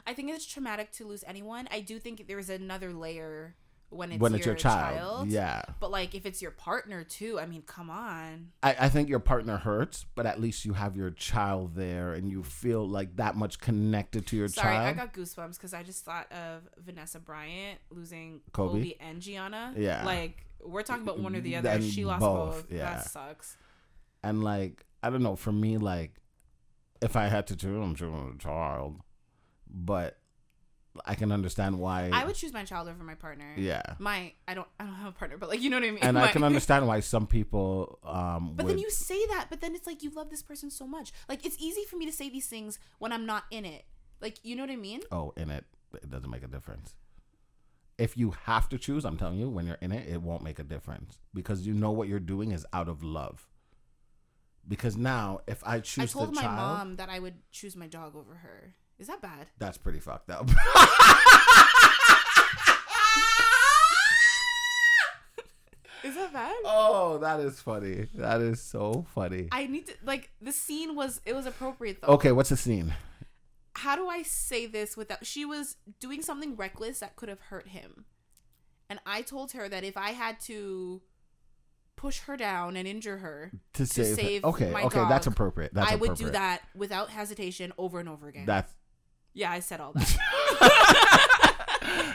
I think it's traumatic to lose anyone. I do think there is another layer when it's when your it's your child. Yeah, But like if it's your partner too, I mean, come on. I, I think your partner hurts, but at least you have your child there and you feel like that much connected to your Sorry, child. Sorry, I got goosebumps because I just thought of Vanessa Bryant losing Kobe? Kobe, and Gianna. Yeah. Like we're talking about one or the other. And she lost both, both. yeah. That sucks. and like I don't know, for me, like if I had to choose, I'm choosing a child, but I can understand why. I would choose my child over my partner. yeah, My I don't I don't have a partner, but like you know what I mean. and I can [laughs] understand why some people um But would. then you say that, but then it's like you love this person so much. Like it's easy for me to say these things when I'm not in it. Like you know what I mean? oh, in it, it doesn't make a difference. If you have to choose, I'm telling you, when you're in it, it won't make a difference because you know what you're doing is out of love. Because now, if I choose, I told my child, mom that I would choose my dog over her. Is that bad? that's pretty fucked up. Is that bad? oh, that is funny. That is so funny. I need to like the scene was it was appropriate though. Okay, what's the scene? How do I say this without she was doing something reckless that could have hurt him. And I told her that if I had to push her down and injure her, To save, save okay, okay, that's appropriate. That's I would do that without hesitation over and over again. That's yeah, I said all [laughs] that.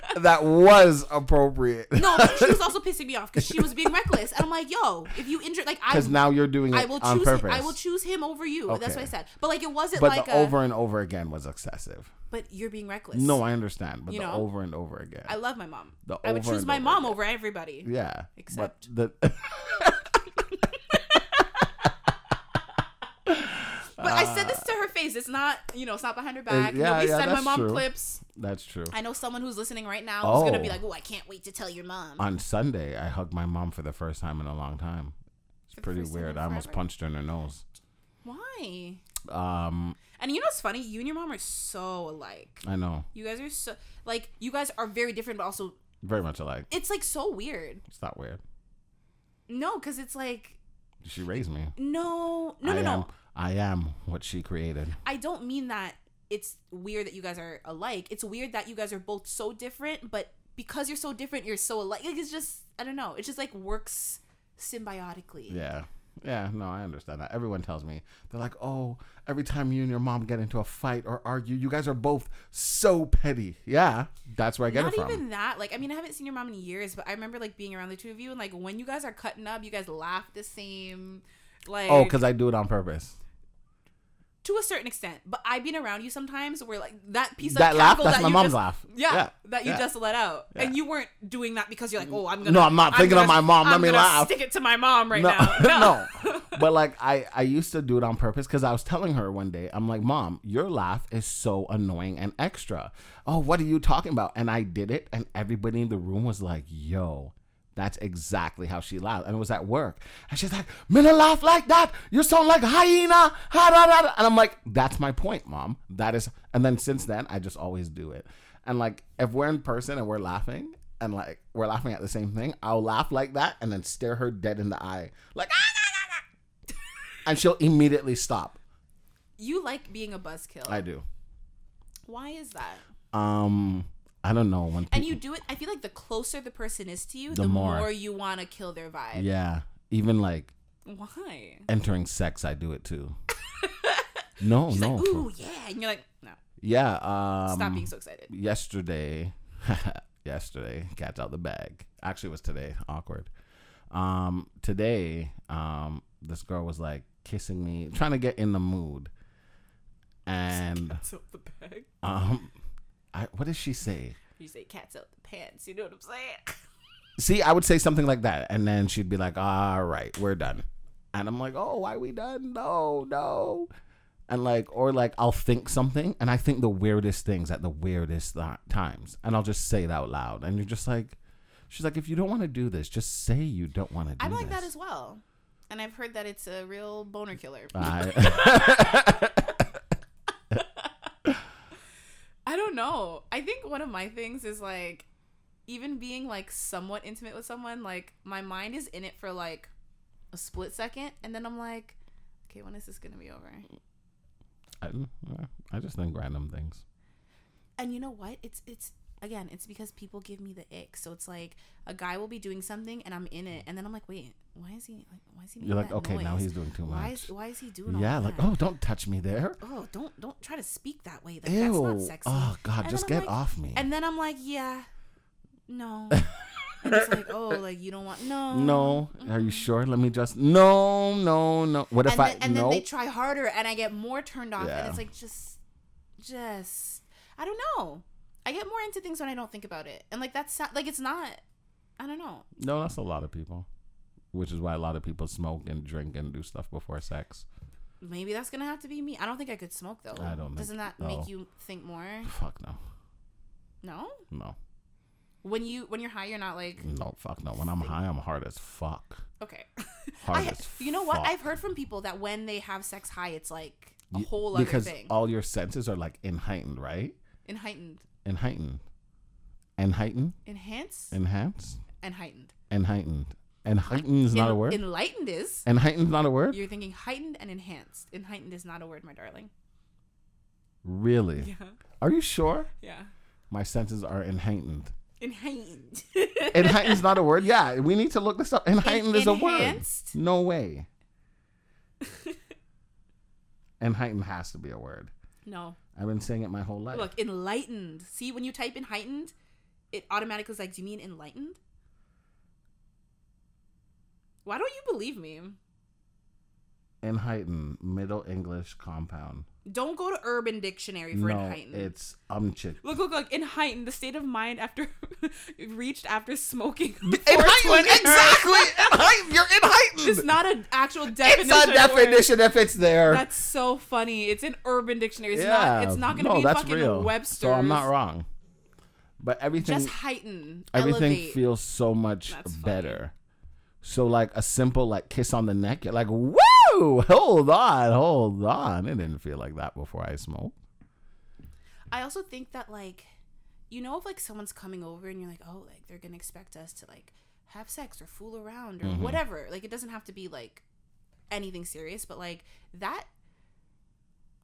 [laughs] that was appropriate. no, but she was [laughs] also pissing me off because she was being reckless. And I'm like, yo, if you injure like I Because now you're doing it I will on choose purpose. I will choose him over you. That's what I said. But like it wasn't but like the a over and over again was excessive. but you're being reckless. No, I understand, but You the know? over and over again. I love my mom. The I would choose my mom again. over everybody. yeah, Except- but the But I said this to her face. It's not, you know, it's not behind her back. yeah, Nobody yeah, send my mom true. clips. That's true. I know someone who's listening right now who's gonna be Oh. like, "Oh, I can't wait to tell your mom." On Sunday, I hugged my mom for the first time in a long time. It's For pretty weird. I almost punched her in her nose. Why? Um, And you know what's funny? You and your mom are so alike. I know, You guys are so like you guys are very different, but also very much alike. it's like so weird. It's not weird. No, because it's like She raised me. no, no, I no, am. I am what she created. I don't mean that it's weird that you guys are alike. It's weird that you guys are both so different, but because you're so different, you're so alike. Like it's just I don't know. It just like works symbiotically. Yeah. Yeah, no, I understand that. Everyone tells me they're like, "Oh, every time you and your mom get into a fight or argue, you guys are both so petty." Yeah, that's where I get Not it from. Not even that. Like I mean, I haven't seen your mom in years, but I remember like being around the two of you and like when you guys are cutting up, you guys laugh the same. Like oh, because I do it on purpose. To a certain extent. But I've been around you sometimes where like that piece of That laugh, that's that my you mom's just, laugh. Yeah, Yeah, that you yeah. just let out, Yeah. and you weren't doing that because you're like, oh, I'm gonna. No, I'm not thinking of gonna- my mom. Let I'm me laugh. Stick it to my mom right no, now. [laughs] no. [laughs] But like I, I used to do it on purpose because I was telling her one day, I'm like, Mom, your laugh is so annoying and extra. Oh, what are you talking about? And I did it, and everybody in the room was like, Yo, that's exactly how she laughed. And it was at work. And she's like, Minna laugh like that. You sound like hyena. Ha, da, da, da." And I'm like, That's my point, Mom. That is. And then since then, I just always do it. And like, if we're in person and we're laughing, and like we're laughing at the same thing, I'll laugh like that and then stare her dead in the eye, like, "Ah, ah, ah, ah." and she'll immediately stop. you like being a buzzkill. I do. Why is that? Um, I don't know when. And you do it. I feel like the closer the person is to you, The the, more. more. you want to kill their vibe. yeah, even like Why? entering sex, I do it too. [laughs] no, She's no, like, for- ooh, yeah, and you're like, no, yeah. Um, stop being so excited. yesterday [laughs] yesterday cat's out the bag actually it was today awkward um today um this girl was like kissing me trying to get in the mood and Cats out the bag. um I, what does she say You say cats out the pants. You know what I'm saying? [laughs] see i would say something like that and then she'd be like all right we're done and i'm like oh why we done no no and like or like i'll think something and i think the weirdest things at the weirdest th- times and i'll just say it out loud and you're just like she's like if you don't want to do this just say you don't want to do I'm like this that as well. And I've heard that it's a real boner killer. I- [laughs] [laughs] I don't know. I think one of my things is like even being like somewhat intimate with someone, like my mind is in it for like a split second and then I'm like, okay, when is this going to be over? I, I just think random things And you know what? It's it's again, it's because people give me the ick. So it's like a guy will be doing something and I'm in it and then I'm like, "Wait, why is he like why is he making you're like okay now he's doing too much. why is why is he doing all yeah that? like oh don't touch me there oh, don't don't try to speak that way. Like, that's not ew sexy. oh god And just get like- off me And then I'm like, yeah, no. [laughs] and it's like, oh, like you don't want no. No, are you sure? Let me just. No, no, no. What if and I then, and no? then they try harder, and I get more turned off, Yeah. and it's like just, just, I don't know. I get more into things when I don't think about it, and like that's not- like it's not. I don't know. no, that's a lot of people. Which is why a lot of people smoke and drink and do stuff before sex. Maybe that's gonna have to be me. I don't think I could smoke though. I don't think- Doesn't that no. make you think more? Fuck no, No. no, When you when you're high, you're not like no, fuck no. When I'm high, I'm hard as fuck. okay. [laughs] Hard I, as you know what? fuck. I've heard from people that when they have sex high, it's like a whole other because thing. all your senses are like in heightened, right? In heightened, In heightened, and heightened, enhance, enhanced, and heightened. and heightened, and heightened is not a word. Enlightened is. and heightened is not a word. You're thinking heightened and enhanced. Enlightened is not a word, my darling. Really? Yeah. Are you sure? Yeah. My senses are enheightened. Enheightened. Enheightened is not a word. Yeah, we need to look this up. Enheightened is a word. No way. [laughs] Enheightened has to be a word. No. I've been saying it my whole life. Look, enlightened. See, when you type in heightened, it automatically is like, do you mean enlightened? Why don't you believe me? In Heighton, Middle English compound. Don't go to Urban Dictionary for no, in Heighton. it's umchit. Look, look, look. In Heighton, the state of mind after [laughs] reached after smoking. [laughs] In 420 exactly. In Heighton, you're in Heighton. It's not an actual definition. It's a definition if it's there. That's so funny. It's in Urban Dictionary. It's yeah, not. It's not going to no, be fucking real. Webster's. So I'm not wrong. But everything, Just heighten. everything elevate. feels so much That's funny. better. So like a simple like kiss on the neck, you're like, Hold on, hold on. It didn't feel like that before I smoked. I also think that like, you know, if like someone's coming over and you're like, oh, like they're gonna expect us to like have sex or fool around or Mm-hmm. whatever. Like it doesn't have to be like anything serious, but like that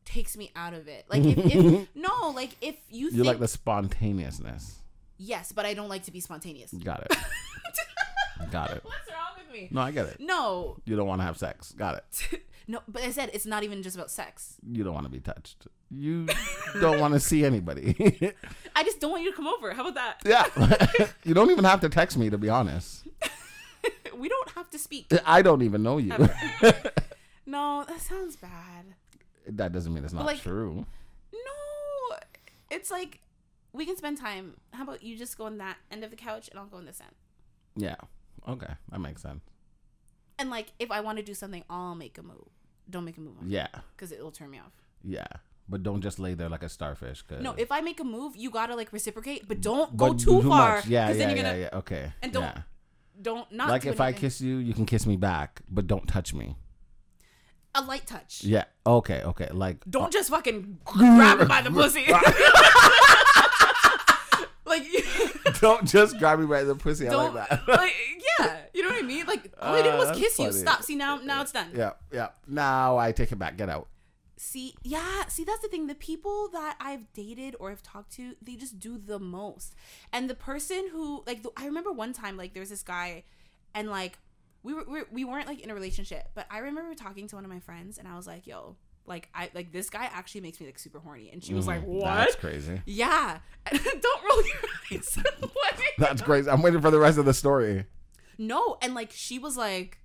takes me out of it. Like if, if [laughs] no, like if you You think like the spontaneousness. yes, but I don't like to be spontaneous. Got it. [laughs] Got it. What's wrong me? No, I get it. No, You don't want to have sex. Got it. [laughs] no, but I said it's not even just about sex. You don't want to be touched. You [laughs] don't want to see anybody. [laughs] I just don't want you to come over. How about that? yeah. you don't even have to text me to be honest. we don't have to speak. I don't even know you. No, that sounds bad. that doesn't mean it's not like- true. No, it's like we can spend time. How about you just go on that end of the couch and I'll go on this end. Yeah. Okay. That makes sense. And like if I want to do something, I'll make a move. Don't make a move on Yeah. because it'll turn me off. Yeah. But don't just lay there like a starfish. Cause No, if I make a move, you gotta like reciprocate, but don't but go do too, far. much. Yeah, yeah, then you're yeah, gonna yeah. Okay. and don't yeah. don't not like do if I kiss you, you can kiss me back, but don't touch me. a light touch. Yeah. Okay. Okay. Like Don't uh just fucking grab it by the pussy. [laughs] [laughs] like [laughs] don't just grab me by the pussy. I like that. like yeah, you know what I mean? Like all I did Uh, was that's kiss you. funny. Stop. See now now it's done. yeah. Yeah. Now I take it back. Get out. See, yeah, see, that's the thing. The people that I've dated or have talked to, they just do the most. And the person who, like, the, I remember one time, like, there was this guy, and like, we were, we, were, we weren't like in a relationship, but I remember talking to one of my friends, and I was like, "Yo, like, I like this guy actually makes me like super horny," and she was like, Mhm. "What?" That's crazy. Yeah, [laughs] don't roll your eyes. [laughs] what? That's crazy. I'm waiting for the rest of the story. No, and like she was like,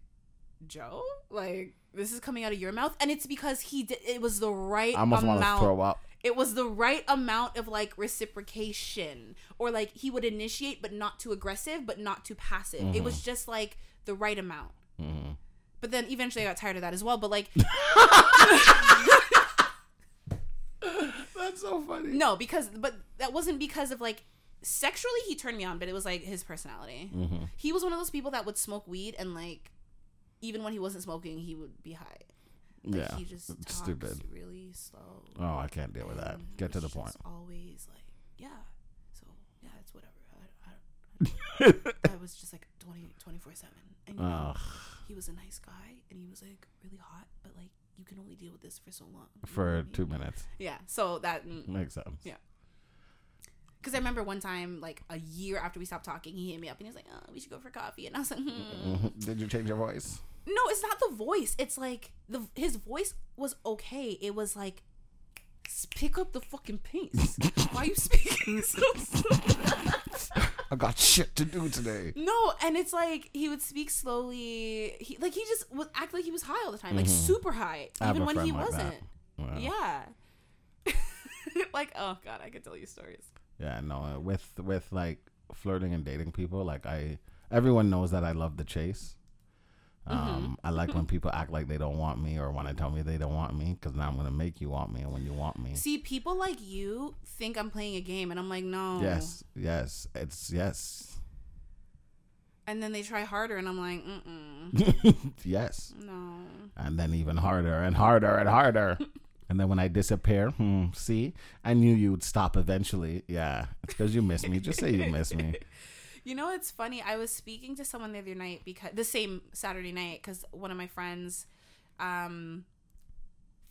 Joe, like this is coming out of your mouth, and it's because he did. It was the right I almost want to amount. throw up. It was the right amount of like reciprocation, or like he would initiate, but not too aggressive, but not too passive. It Mm-hmm. was just like the right amount. Mhm. But then eventually I got tired of that as well. But like, [laughs] [laughs] That's so funny. no, because but that wasn't because of like sexually he turned me on, but it was like his personality. Mm-hmm. He was one of those people that would smoke weed and like even when he wasn't smoking, he would be high. Like, Yeah. he just talks stupid. really slow. Oh, I can't deal with that. and Get to the point. Always like, yeah. So yeah, it's whatever. I, I, [laughs] I was just like 20, 24 seven, and know, he was a nice guy, and he was like really hot, but like you can only deal with this for so long. I for mean? two minutes. Yeah. So that. mm, Makes sense. Yeah. Because I remember one time, like a year after we stopped talking, he hit me up and he was like, "Oh, we should go for coffee." And I was like, hmm. Mhm. Did you change your voice? "No, it's not the voice. It's like the his voice was okay. It was like, pick up the fucking pace. [laughs] Why are you speaking [laughs] so slow?" I got shit to do today. no, and it's like he would speak slowly. He like he just would act like he was high all the time, like super high, Mm-hmm. I have even when he like wasn't. that. Yeah. [laughs] like oh god, I could tell you stories. Yeah, no, with with like flirting and dating people, like I everyone knows that I love the chase. Mm-hmm. Um, I like when people act like they don't want me or want to tell me they don't want me because now I'm gonna make you want me, and when you want me, See, people like you think I'm playing a game, and I'm like, no. yes, yes, it's yes, And then they try harder, and I'm like, mm mm [laughs] yes, no. and then even harder and harder and harder. [laughs] And then when I disappear, hmm, see, I knew you'd stop eventually. Yeah, it's because you miss me. Just say you miss me. [laughs] You know, it's funny. I was speaking to someone the other night because the same Saturday night because one of my friends, um,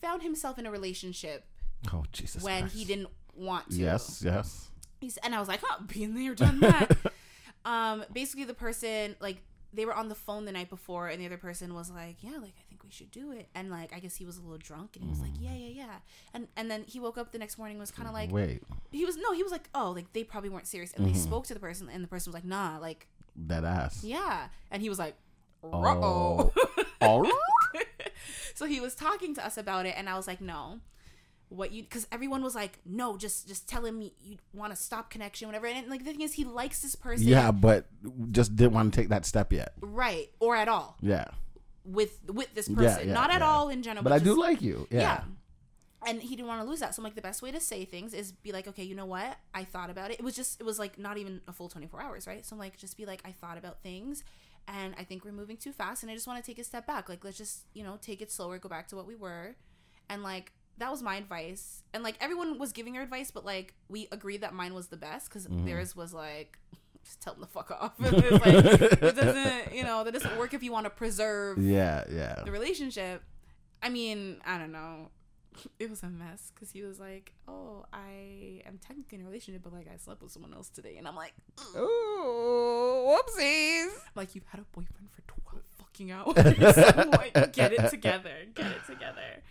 found himself in a relationship Oh Jesus! when Christ. he didn't want to. Yes, yes. He's, and I was like, oh, been there, done that. [laughs] um, basically, the person like they were on the phone the night before, and the other person was like, yeah, like I we should do it. And like I guess he was a little drunk, and he was like, mm. yeah, yeah, yeah. And and then he woke up the next morning and was kind of like, Wait, he was no, he was like, oh, like they probably weren't serious. And they mm-hmm. spoke to the person, and the person was like, nah, like that ass. yeah. And he was like, Oh. oh. [laughs] Oh. so he was talking to us about it, and I was like, no. What you because everyone was like, no, just just tell him you, you want to stop connection, whatever. And like the thing is, he likes this person, Yeah, but just didn't want to take that step yet. right, or at all Yeah. With with this person, yeah, not at yeah. all in general. But I do like you. Yeah. yeah. And he didn't want to lose that. So I'm like, the best way to say things is be like, okay, you know what? I thought about it. It was just, it was like not even a full 24 hours, right? So I'm like, just be like, I thought about things and I think we're moving too fast and I just want to take a step back. Like, let's just, you know, take it slower, go back to what we were. And like, that was my advice. And like, everyone was giving her advice, but like, we agreed that mine was the best because Mm-hmm. theirs was like, just tell them to fuck off. [laughs] it's like, it doesn't, you know, that doesn't work if you want to preserve Yeah, yeah. the relationship i mean i don't know [laughs] it was a mess because he was like oh i am technically in a relationship but like i slept with someone else today and i'm like Ooh, whoopsies. Like you've had a boyfriend for 12 fucking hours [laughs] like get it together get it together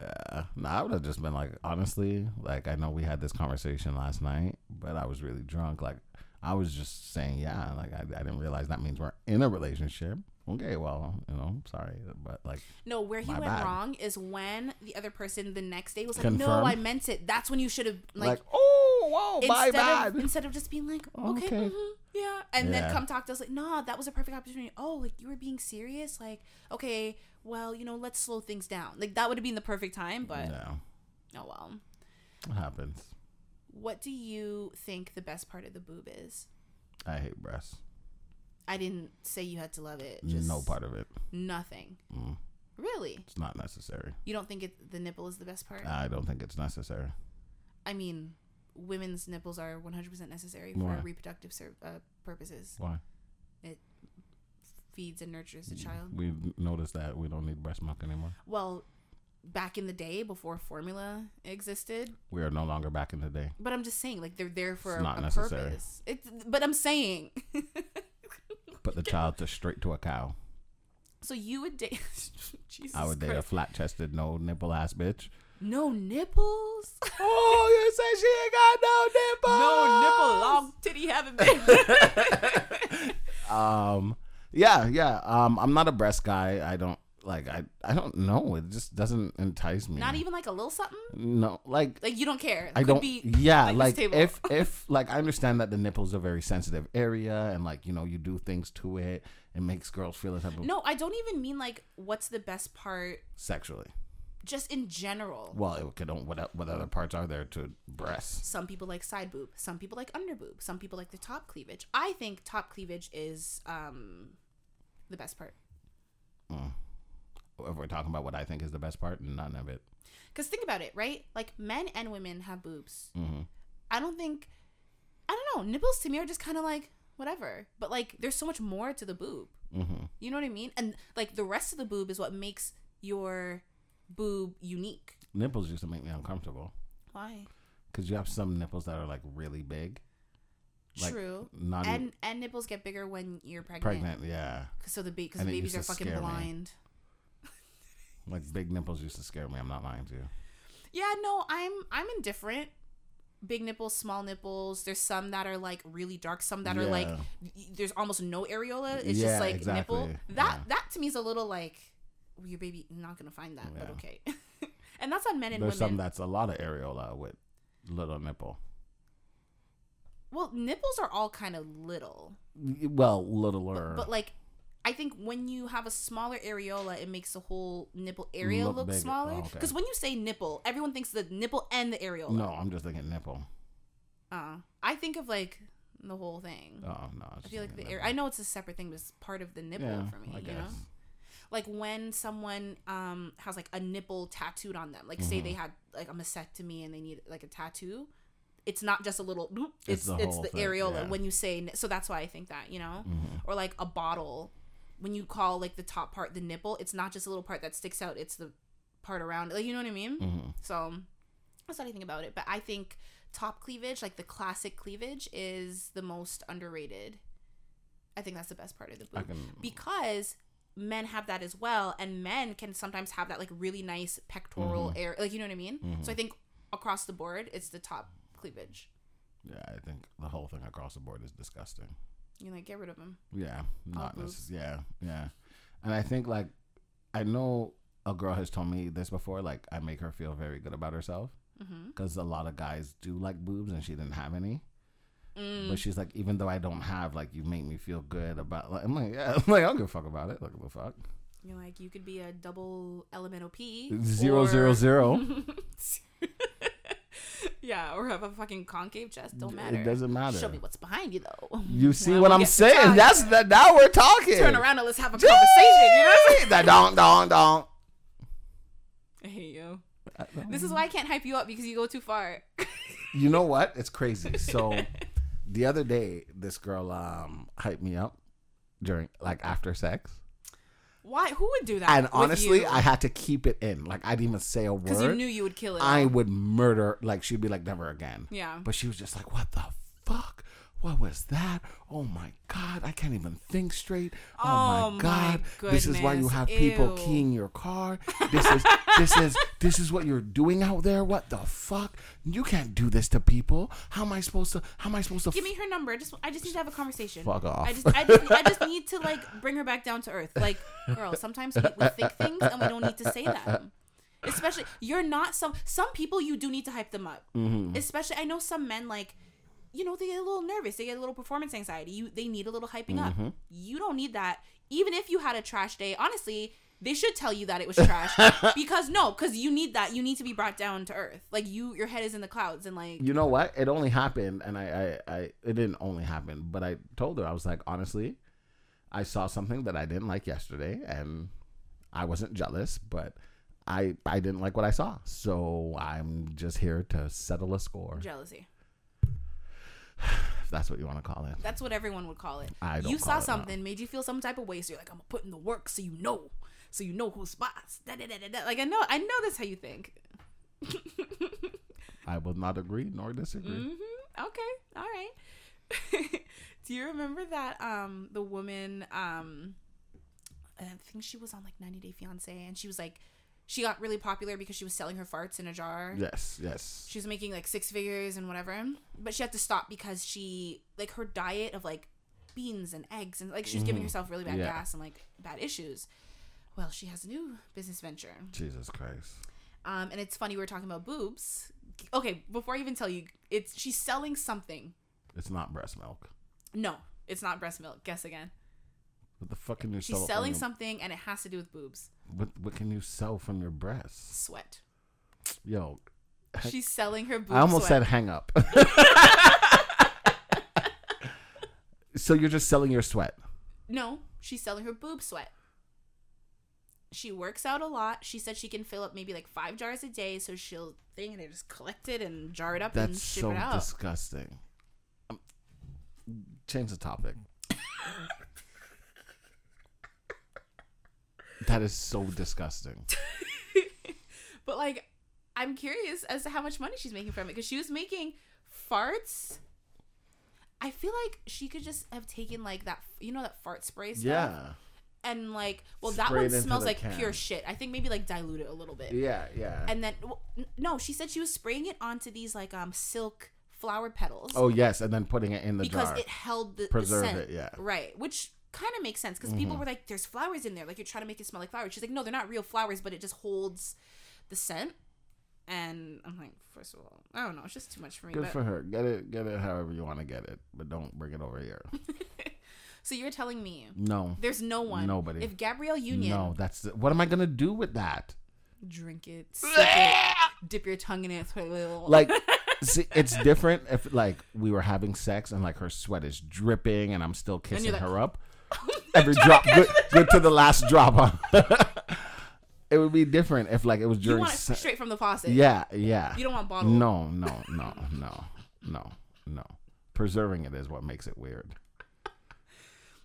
Yeah. No, I would have just been like, honestly, like I know we had this conversation last night, but I was really drunk. Like I was just saying, yeah, like I, I didn't realize that means we're in a relationship. Okay, well, you know, sorry, but like, no where he went bad. wrong is when the other person the next day was like no i meant it that's when you should have like, like, oh, whoa, my instead bad. of instead of just being like okay, Okay. mhm, yeah and Yeah. then come talk to us like nah that was a perfect opportunity oh like you were being serious like okay well you know let's slow things down like that would have been the perfect time but no, oh well it happens. What do you think the best part of the boob is I hate breasts. i didn't say you had to love it just no part of it. nothing Mm, really it's not necessary. you don't think it the nipple is the best part I don't think it's necessary. i mean women's nipples are 100% necessary for Why? reproductive ser- uh, purposes Why? It feeds and nurtures the child We've noticed that we don't need breast milk anymore. well back in the day before formula existed We are no longer back in the day. but i'm just saying like they're there for It's a, not a necessary. purpose it's but i'm saying [laughs] Put the child to straight to a cow. so you would date [laughs] jesus I would date a flat chested, no nipple ass bitch. no nipples [laughs] Oh, you say she ain't got no nipples. no nipple long titty having been. Um, yeah, yeah. Um, I'm not a breast guy. I don't like. I I don't know. It just doesn't entice me. not even like a little something No, like like you don't care I Could don't. be yeah, like like, if [laughs] if like I understand that the nipples are a very sensitive area, and like you know you do things to it, it makes girls feel a type of no i don't even mean like what's the best part sexually. just in general Well, it could what what other parts are there to breasts? some people like side boob some people like under boob some people like the top cleavage i think top cleavage is um the best part If we're talking about what I think is the best part, none of it. because think about it right? Like men and women have boobs. Hmm i don't think i don't know. Nipples to me are just kind of like whatever. But like there's so much more to the boob. Hmm you know what i mean? And like the rest of the boob is what makes your boob unique. Nipples used to make me uncomfortable. Why? Because you have some nipples that are like really big. Like, true. Not and and nipples get bigger when you're pregnant, pregnant, yeah. 'Cause so the ba- because And the babies are fucking blind. me. Like big nipples used to scare me. I'm not lying to you. Yeah, no, I'm I'm indifferent. Big nipples, small nipples. There's some that are like really dark. Some that are like there's almost no areola. It's Yeah, just like nipple. That Yeah. that to me is a little like well, your baby not gonna find that, but okay. [laughs] and that's on men and There's some that's a lot of areola with little nipple. well, nipples are all kind of little, Well, littler. but like. I think when you have a smaller areola, it makes the whole nipple area Look look, bigger. smaller. Oh, okay. Because when you say nipple, everyone thinks the nipple and the areola. no, I'm just thinking nipple. Uh, I think of like the whole thing. Oh no, I feel like the air. I know it's a separate thing, but it's part of the nipple yeah, for me. I you guess. know, like when someone um has like a nipple tattooed on them, like say Mm-hmm. they had like a mastectomy and they need like a tattoo. It's not just a little. It's it's the it's the areola yeah. when you say. So that's why I think that you know, Mhm. or like a bottle. When you call like the top part the nipple, it's not just a little part that sticks out. It's the part around it. Like you know what I mean. Mhm. So that's what I think about it. But I think top cleavage, like the classic cleavage, is the most underrated. I think that's the best part of the boob can. because men have that as well, and men can sometimes have that like really nice pectoral Mm-hmm. area, like you know what I mean. So I think across the board, it's the top cleavage. Yeah, I think the whole thing across the board is disgusting. You like get rid of them. Yeah, not necess- Yeah, yeah, and I think like I know a girl has told me this before. Like I make her feel very good about herself Mm-hmm. because a lot of guys do like boobs, and she didn't have any. Mm. But she's like, even though I don't have, like, you make me feel good about. Like, I'm like, yeah, I'm [laughs] like, I don't give a fuck about it. Like, what the fuck? You're like, you could be a double elemental P. Zero or- zero zero. [laughs] [laughs] yeah, or have a fucking concave chest. Don't matter. It doesn't matter. Show me what's behind you, though. You [laughs] see When what I'm saying? That's that. Now we're talking. Turn around and let's have a conversation. You know what I'm saying? that don't don't don't. I hate you. This is why I can't hype you up because you go too far. [laughs] You know what? It's crazy. [laughs] So the other day, this girl um hyped me up during like after sex, Why? Who would do that? and honestly? I had to keep it in. Like I didn't even say a word because you knew you would kill it. I would murder. Like she'd be like, never again. Yeah. But she was just like, what the fuck? What was that? Oh my god, I can't even think straight. Oh, Oh my my god, this is why you have people Ew. keying your car. This is this is this is what you're doing out there. What the fuck? You can't do this to people. How am I supposed to? How am I supposed to? Give me her number. Just I just need to have a conversation. Fuck off. I just I just I just need to like bring her back down to earth. Like, girl, sometimes we, we think things and we don't need to say them. Especially you're not some some people you do need to hype them up. Mm-hmm. Especially I know some men like you know they get a little nervous. They get a little performance anxiety. You they need a little hyping Mm-hmm. up. You don't need that. Even if you had a trash day, honestly, they should tell you that it was trash [laughs] because no, because you need that. You need to be brought down to earth. Like you, your head is in the clouds and like you know what? It only happened, and I, I, I, it didn't only happen, but I told her I was like, honestly, I saw something that I didn't like yesterday, and I wasn't jealous, but I, I didn't like what I saw, so I'm just here to settle a score, jealousy. If [sighs] that's what you want to call it. That's what everyone would call it. I don't you saw something, made you feel some type of way, so you're like, I'm gonna put in the work so you know, so you know who spots. Da, da, da, da, da. Like I know, I know that's how you think. [laughs] I will not agree nor disagree. hmm Okay, all right. [laughs] Do you remember that um the woman um I think she was on like 90 Day Fiance and she was like she got really popular because she was selling her farts in a jar. Yes, yes. She was making like six figures and whatever, but she had to stop because she like her diet of like beans and eggs and like she was giving herself really bad Mm-hmm. Yeah. gas and like bad issues. Well, she has a new business venture. Jesus Christ. Um, and it's funny we are talking about boobs. Okay, before I even tell you, it's she's selling something. It's not breast milk. No, it's not breast milk. Guess again. What the fuck can you She's sell? selling from something and it has to do with boobs. What, what can you sell from your breasts? Sweat. Yo, She's selling her boobs. I almost sweat. said hang up. [laughs] so you're just selling your sweat. No, she's selling her boob sweat. She works out a lot. She said she can fill up maybe like five jars a day, so she'll thing and they just collect it and jar it up and That's ship so it out. disgusting. Um, change the topic. [laughs] that is so disgusting. [laughs] but like, I'm curious as to how much money she's making from it because she was making farts. I feel like she could just have taken like that, you know, that fart spray stuff, Yeah. and like, well, that one smells like can. pure shit. I think maybe like dilute it a little bit. Yeah, yeah. and then well, no she said she was spraying it onto these like um silk flower petals oh yes, and then putting it in the because jar. it held the, the Preserve scent. it, yeah. Right which kind of makes sense because people mm-hmm. were like there's flowers in there like you're trying to make it smell like flowers she's like no they're not real flowers but it just holds the scent and i'm like first of all i don't know it's just too much for me Good but for her. Get it, get it however you want to get it, but don't bring it over here. [laughs] so you're telling me No, there's no one Nobody. if gabrielle union no. That's the, what am I gonna do with that? drink it, it [laughs] dip your tongue in it [laughs] Like, see, it's different if like we were having sex and like her sweat is dripping and I'm still kissing like, her up. [laughs] Every drop, good, good to the last drop. Huh? [laughs] it would be different if like it was you want it straight from the faucet yeah, yeah. you don't want bottled No, no, no, no, no, no. Preserving it is what makes it weird.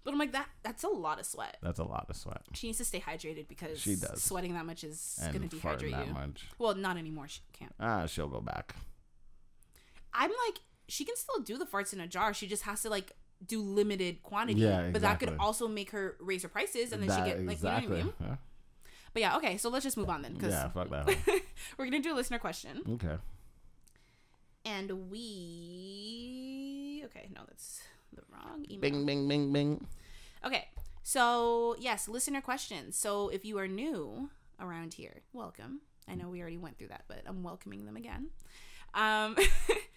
But I'm like that. That's a lot of sweat. That's a lot of sweat She needs to stay hydrated because She does. sweating that much is and going to dehydrate that you. much. Well, not anymore. She can't. Ah, she'll go back. I'm like, she can still do the farts in a jar. She just has to like do limited quantity. Yeah, But that could also make her raise her prices, and then That- she get like you know what I mean. Yeah. But yeah, okay. So let's just move on then, because yeah, fuck that. [laughs] we're gonna do a listener question, okay. and we okay. No, that's the wrong email. Bing, bing, bing, bing. Okay. So, yes, listener questions. So, if you are new, around here, welcome. I know we already went through that, but I'm welcoming them again. Um, [laughs]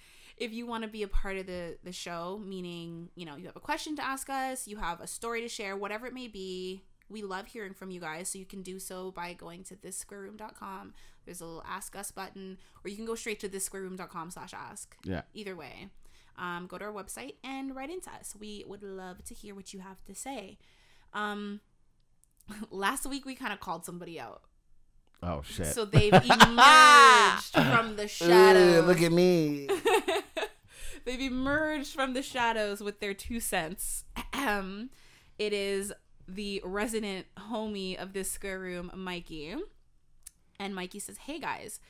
if you want to be a part of the the show, meaning you know you have a question to ask us, you have a story to share, whatever it may be, we love hearing from you guys. So you can do so by going to thissquareroom.com. There's a little ask us button, or you can go straight to thissquareroom.com slash ask. Yeah. Either way, um, go to our website and write into us. We would love to hear what you have to say. Um, [laughs] last week we kind of called somebody out. Oh shit. So they've emerged [laughs] from the shadows. Ugh, look at me. [laughs] They've emerged from the shadows with their two cents. It is the resident homie of this square room, Mikey. And Mikey says, Hey guys,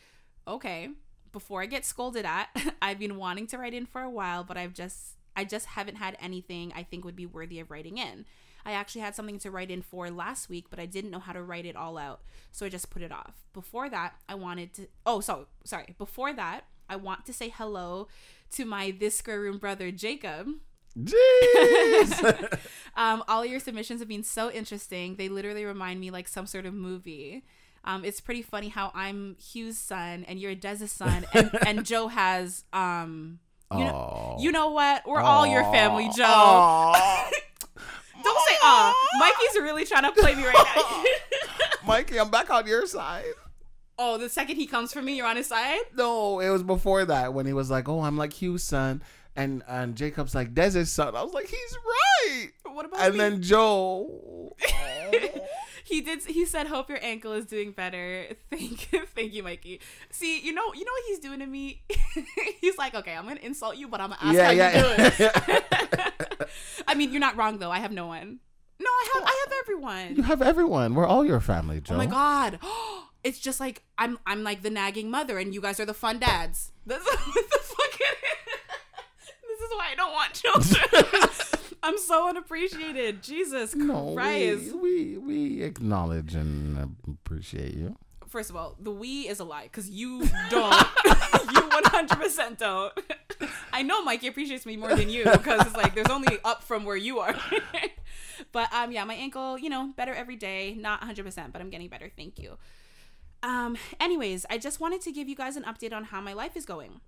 okay, before I get scolded at, [laughs] I've been wanting to write in for a while, but I've just I just haven't had anything I think would be worthy of writing in. I actually had something to write in for last week, but I didn't know how to write it all out, so I just put it off. Before that, I wanted to Oh, so sorry. Before that, I want to say hello to my this square room brother Jacob. Jeez. [laughs] Um, all your submissions have been so interesting. They literally remind me like some sort of movie. Um, it's pretty funny how I'm Hugh's son and you're Dez's son, and, [laughs] and Joe has um, you know, you know what? We're all your family, Joe. [laughs] Don't say ah. Mikey's really trying to play me right now. Mikey, I'm back on your side. Oh, the second he comes for me, you're on his side. No, it was before that when he was like, "Oh, I'm like Hugh's son," and and Jacob's like Dez's son. I was like, "He's right." What about And me? then Joe. [laughs] he did. He said, "Hope your ankle is doing better." [laughs] Thank, you. thank you, Mikey. See, you know, you know what he's doing to me. [laughs] he's like, "Okay, I'm gonna insult you, but I'm gonna ask yeah, how yeah. you doing." I mean, you're not wrong though. I have no one. No, I have. I have everyone. you have everyone. We're all your family, Joe. Oh my god. [gasps] [gasps] [gasps] It's just like I'm I'm like the nagging mother and you guys are the fun dads. That's [laughs] what the fuck it is. [laughs] This is why I don't want children. [laughs] I'm so unappreciated. Jesus No, Christ. we, we we acknowledge and appreciate you. First of all, the we is a lie because you don't. you 100% don't. I know Mikey appreciates me more than you because it's like there's only up from where you are. but um, yeah, my ankle, you know, better every day. Not 100%, but I'm getting better. Thank you. Um, anyways, I just wanted to give you guys an update on how my life is going.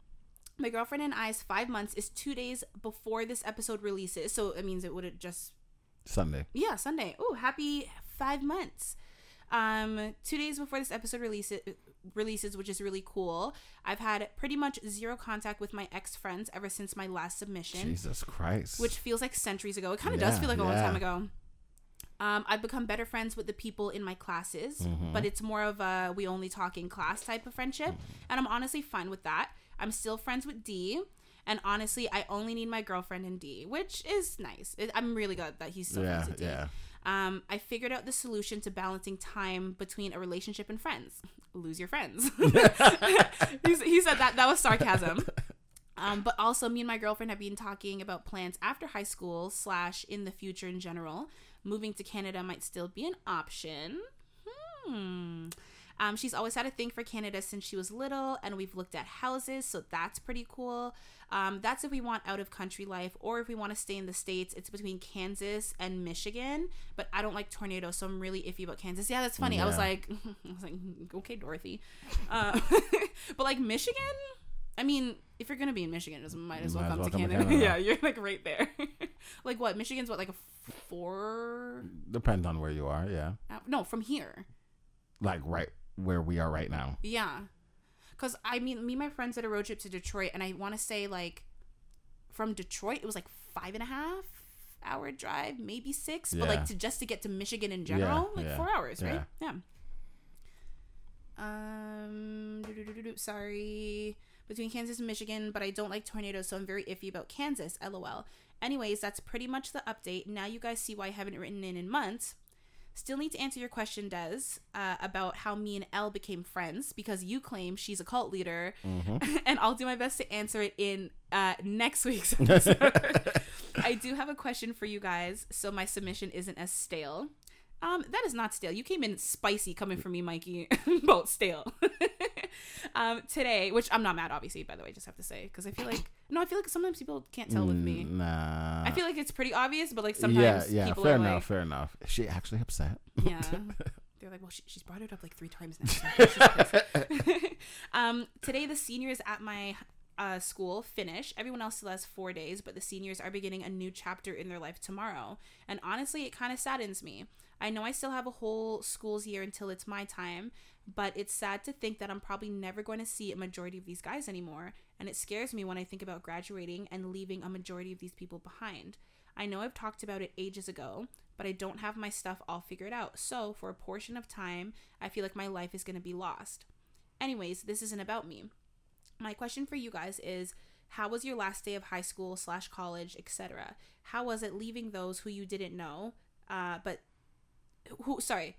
My girlfriend and I's five months is two days before this episode releases, so it means it would have just Sunday. yeah, Sunday. Oh, happy five months. Um, two days before this episode releases, releases, which is really cool. I've had pretty much zero contact with my ex friends ever since my last submission, Jesus Christ. which feels like centuries ago. It kind of does feel like a long time ago. Um, I've become better friends with the people in my classes, Mm-hmm. but it's more of a we only talk in class type of friendship, Mm-hmm. and I'm honestly fine with that. I'm still friends with D, and honestly, I only need my girlfriend and D, which is nice. It, I'm really glad that he's still yeah, friends with D. yeah. Um, I figured out the solution to balancing time between a relationship and friends. [laughs] Lose your friends. [laughs] He said that that was sarcasm. Um, but also, me and my girlfriend have been talking about plans after high school slash in the future in general. Moving to Canada might still be an option. Hmm. Um, she's always had a thing for Canada since she was little, and we've looked at houses, so that's pretty cool. Um, that's if we want out of country life, or if we want to stay in the States, it's between Kansas and Michigan. But I don't like tornadoes, so I'm really iffy about Kansas. Yeah, that's funny. I was like, [laughs] I was like, okay, Dorothy. Uh, [laughs] but like Michigan, I mean, if you're gonna be in Michigan, just might as well Might as come well to come to Canada. Canada. yeah, you're like right there. [laughs] like what? Michigan's what? Like a four? Depends on where you are. Yeah. hou- No, from here. Like right where we are right now. Yeah. Cause I mean, me and my friends did a road trip to Detroit, and I want to say like from Detroit, it was like five and a half hour drive, maybe six, but like to just to get to Michigan in general, like yeah, four hours, right? yeah. Yeah. Um, sorry, between Kansas and Michigan, but I don't like tornadoes, so I'm very iffy about Kansas. LOL. Anyways, that's pretty much the update. Now you guys see why I haven't written in in months. Still need to answer your question, Des, uh, about how me and Elle became friends because you claim she's a cult leader, [laughs] and I'll do my best to answer it in uh, next week's [laughs] episode. I do have a question for you guys, so my submission isn't as stale. Um, that is not stale. You came in spicy coming from me, Mikey, [laughs] about stale. Um, today, which I'm not mad, obviously, by the way, just have to say, because I feel like no, I feel like sometimes people can't tell with me. Mm, Nah. I feel like it's pretty obvious, but like sometimes yeah. people Fair are enough. like, fair enough. Is she actually upset? yeah, [laughs] they're like, well, she, she's brought it up like three times now. So I think she's pissed. [laughs] [laughs] um, today, the seniors at my uh, school finish. Everyone else still has four days, but the seniors are beginning a new chapter in their life tomorrow. And honestly, it kind of saddens me. I know I still have a whole school's year until it's my time, but it's sad to think that I'm probably never going to see a majority of these guys anymore. And it scares me when I think about graduating and leaving a majority of these people behind. I know I've talked about it ages ago, but I don't have my stuff all figured out. So, for a portion of time, I feel like my life is going to be lost. Anyways, this isn't about me. My question for you guys is how was your last day of high school slash college, etc.? How was it leaving those who you didn't know, uh, but who, sorry,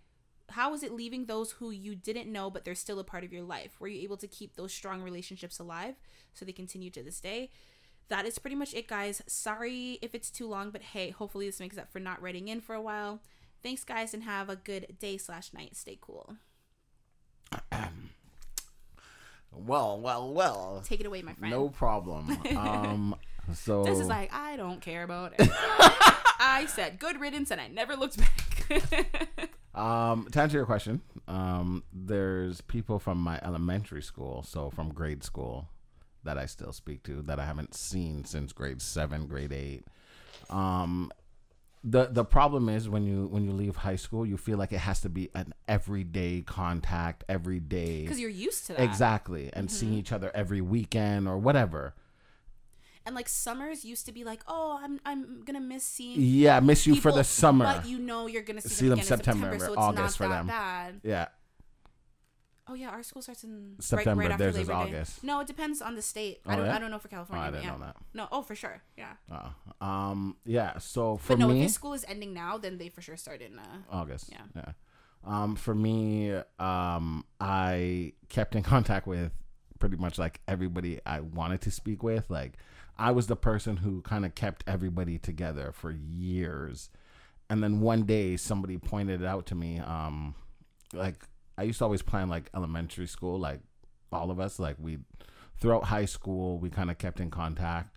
how was it leaving those who you didn't know but they're still a part of your life? Were you able to keep those strong relationships alive so they continue to this day? That is pretty much it, guys. Sorry if it's too long, but hey, hopefully this makes up for not writing in for a while. Thanks, guys, and have a good day slash night. Stay cool. [clears throat] well, well, well. Take it away, my friend. No problem. Um, [laughs] so This is like I don't care about it. [laughs] I said good riddance, and I never looked back. [laughs] Um, to answer your question, um, there's people from my elementary school, so from grade school, that I still speak to that I haven't seen since grade seven, grade eight. Um, the the problem is when you when you leave high school, you feel like it has to be an everyday contact, every day. Because you're used to that. Exactly, and mm-hmm. seeing each other every weekend or whatever. And like summers used to be like, oh, I'm I'm gonna miss seeing. Yeah, miss you for the summer. But you know you're gonna see, See them, them September September, or so it's August not for that them. bad. yeah, Oh yeah, our school starts in September. Right, right after Theirs is Labor Day. August. No, it depends on the state. Oh, I don't yeah? I don't know for Oh, California. I but didn't yeah. know that. No, oh for sure, yeah. Oh. Um, yeah. So for But no, me, if school is ending now, then they for sure start in. Uh, August. Yeah. Yeah. Um, for me, um, I kept in [laughs] contact with pretty much like everybody I wanted to speak with. Like, I was the person who kind of kept everybody together for years. And then one day somebody pointed it out to me. Um, like, I used to always plan like elementary school, like all of us, like we throughout high school, we kind of kept in contact.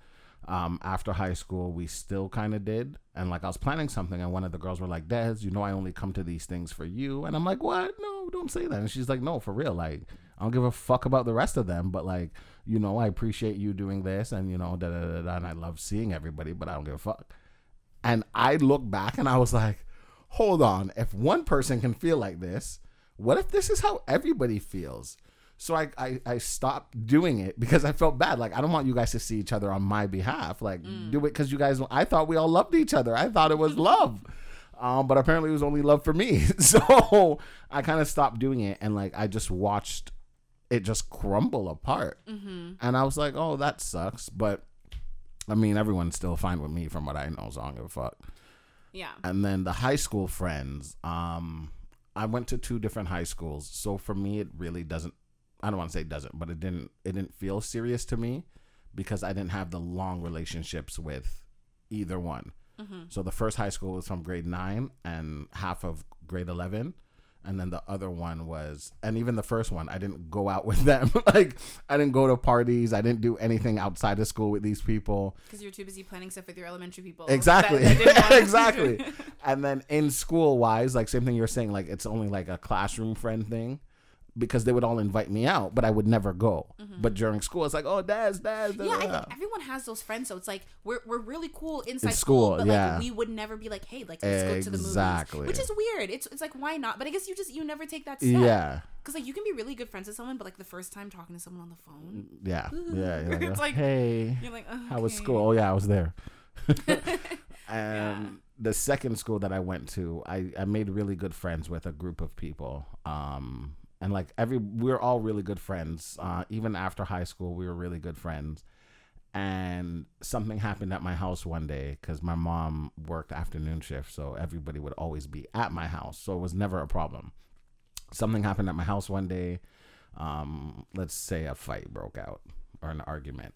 Um, after high school, we still kind of did. And like I was planning something, and one of the girls were like, Des, you know, I only come to these things for you. And I'm like, what? No, don't say that. And she's like, no, for real. Like, I don't give a fuck about the rest of them. But like, you know, I appreciate you doing this, and you know, da da da da. And I love seeing everybody, but I don't give a fuck. And I look back and I was like, hold on. If one person can feel like this, what if this is how everybody feels? So I, I, I stopped doing it because I felt bad. Like, I don't want you guys to see each other on my behalf. Like, do it because you guys, I thought we all loved each other. I thought it was [laughs] love. Um, but apparently it was only love for me. [laughs] So I kind of stopped doing it. And like, I just watched it just crumble apart. And I was like, oh, that sucks. But I mean, everyone's still fine with me from what I know. So I don't give a fuck yeah. and then the high school friends um i went to two different high schools so for me it really doesn't i don't want to say it doesn't but it didn't it didn't feel serious to me because i didn't have the long relationships with either one. Mm-hmm. So the first high school was from grade 9 and half of grade 11 and then the other one was and even the first one i didn't go out [laughs] with them like i didn't go to parties i didn't do anything outside of school with these people Because you're too busy planning stuff with your elementary people. Exactly. that- that [laughs] exactly. and then in school wise, like same thing you're saying, like it's only like a classroom friend thing. Because they would all invite me out, but I would never go. But during school, it's like, oh, Daz, Daz. da, Mm-hmm. Yeah, I think everyone has those friends, so it's like we're, we're really cool inside In school, school, but yeah. like we would never be like, hey, like let's go to the Exactly. movies, which is weird. It's it's like why not? But I guess you just you never take that step. yeah, because like you can be really good friends with someone, but like the first time talking to someone on the phone, yeah, yeah. You're [laughs] like, It's like- hey, you're like, oh, how was school? Oh yeah, I was there. [laughs] and the second school that I went to, I, I made really good friends with a group of people. Um, and like every, we are all really good friends. Uh, even after high school, we were really good friends. And something happened at my house one day because my mom worked afternoon shift, so everybody would always be at my house, so it was never a problem. Something happened at my house one day. Um, let's say a fight broke out or an argument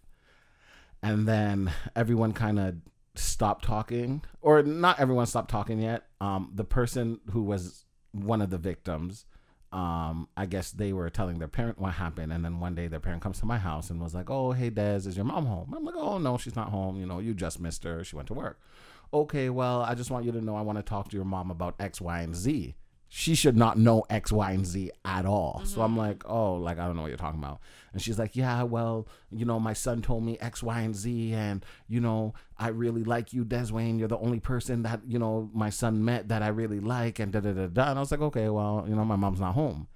and then everyone kind of stopped talking or not everyone stopped talking yet um the person who was one of the victims um i guess they were telling their parent what happened and then one day their parent comes to my house and was like oh hey des is your mom home? I'm like oh no she's not home. You know you just missed her. She went to work. Okay well i just want you to know i want to talk to your mom about x y and z she should not know X, Y, and Z at all. So Mm-hmm. I'm like, oh, like I don't know what you're talking about. And she's like, yeah, well, you know, my son told me X, Y, and Z, and you know, I really like you, Deswayne. You're the only person that you know my son met that I really like, and da da da da. And I was like, okay, well, you know, my mom's not home.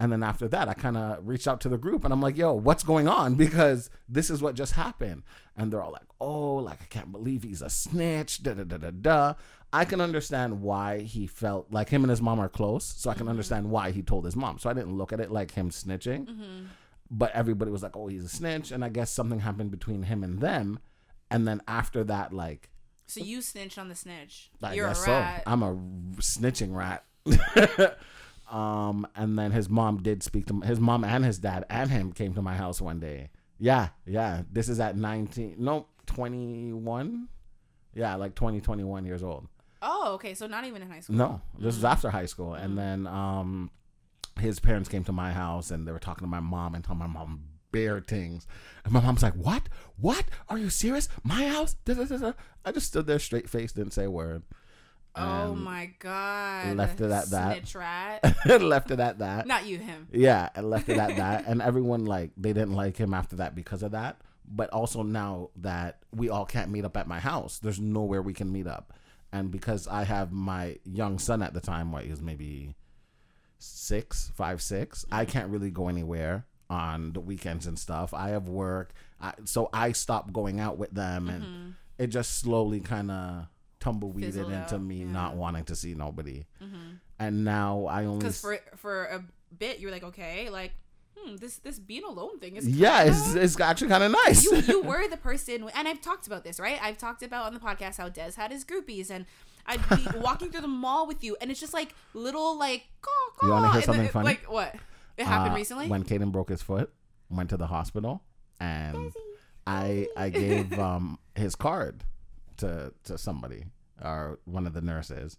And then after that, I kind of reached out to the group and I'm like, yo, what's going on? [laughs] Because this is what just happened. And they're all like, oh, like, I can't believe he's a snitch, da da da da da. I can understand why he felt like him and his mom are close. So I can understand why he told his mom. So I didn't look at it like him snitching. But everybody was like, oh, he's a snitch. And I guess something happened between him and them. And then after that, like, So you snitched on the snitch. I You're a rat. So. I'm a snitching rat. [laughs] um, and then his mom did speak to his mom and his dad and him came to my house one day. Yeah, yeah. This is at 19, no, 21. Yeah, like 20, 21 years old. Oh, okay. So not even in high school. No, this is after high school. And then um, his parents came to my house and they were talking to my mom and telling my mom bare things. And my mom's like, "What? What? Are you serious? My house?" Da, da, da, da. I just stood there straight faced, didn't say a word. Oh And my god. left it at that. Snitch rat. [laughs] left it at that. not you, him. Yeah, and left it at [laughs] that. And everyone like they didn't like him after that because of that. But also now that we all can't meet up at my house, there's nowhere we can meet up. And because I have my young son at the time, what he was maybe six, five, six, I can't really go anywhere on the weekends and stuff. I have work, I, so I stopped going out with them, and mm-hmm. it just slowly kind of tumbleweeded Fizzled into out, me yeah. not wanting to see nobody. Mm-hmm. And now I only Because for for a bit you were like, okay, like, hmm, this this being alone thing is Yeah, it's, it's actually kind of nice. you you [laughs] were the person, and I've talked about this, right? I've talked about on the podcast how Des had his groupies, and I'd be [laughs] walking through the mall with you, and it's just like little like. Caw, You wanna hear something then- funny? Like what? It happened Uh, recently. when Caden broke his foot, went to the hospital, and I I gave [laughs] um his card to to somebody or one of the nurses,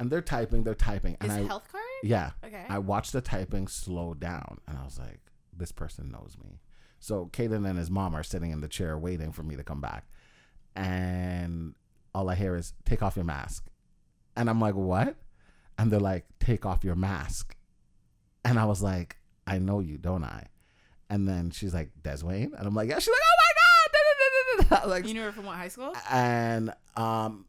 and they're typing, they're typing, and his I health card. yeah, Okay. I watched the typing slow down, and I was like, this person knows me. So Caden and his mom are sitting in the chair waiting for me to come back, and all I hear is take off your mask, and I'm like, what? And they're like, take off your mask, and I was like, I know you, don't I? And then she's like, Deswayne, and I'm like, yeah. She's like, oh my god, [laughs] like you knew her from what high school? and um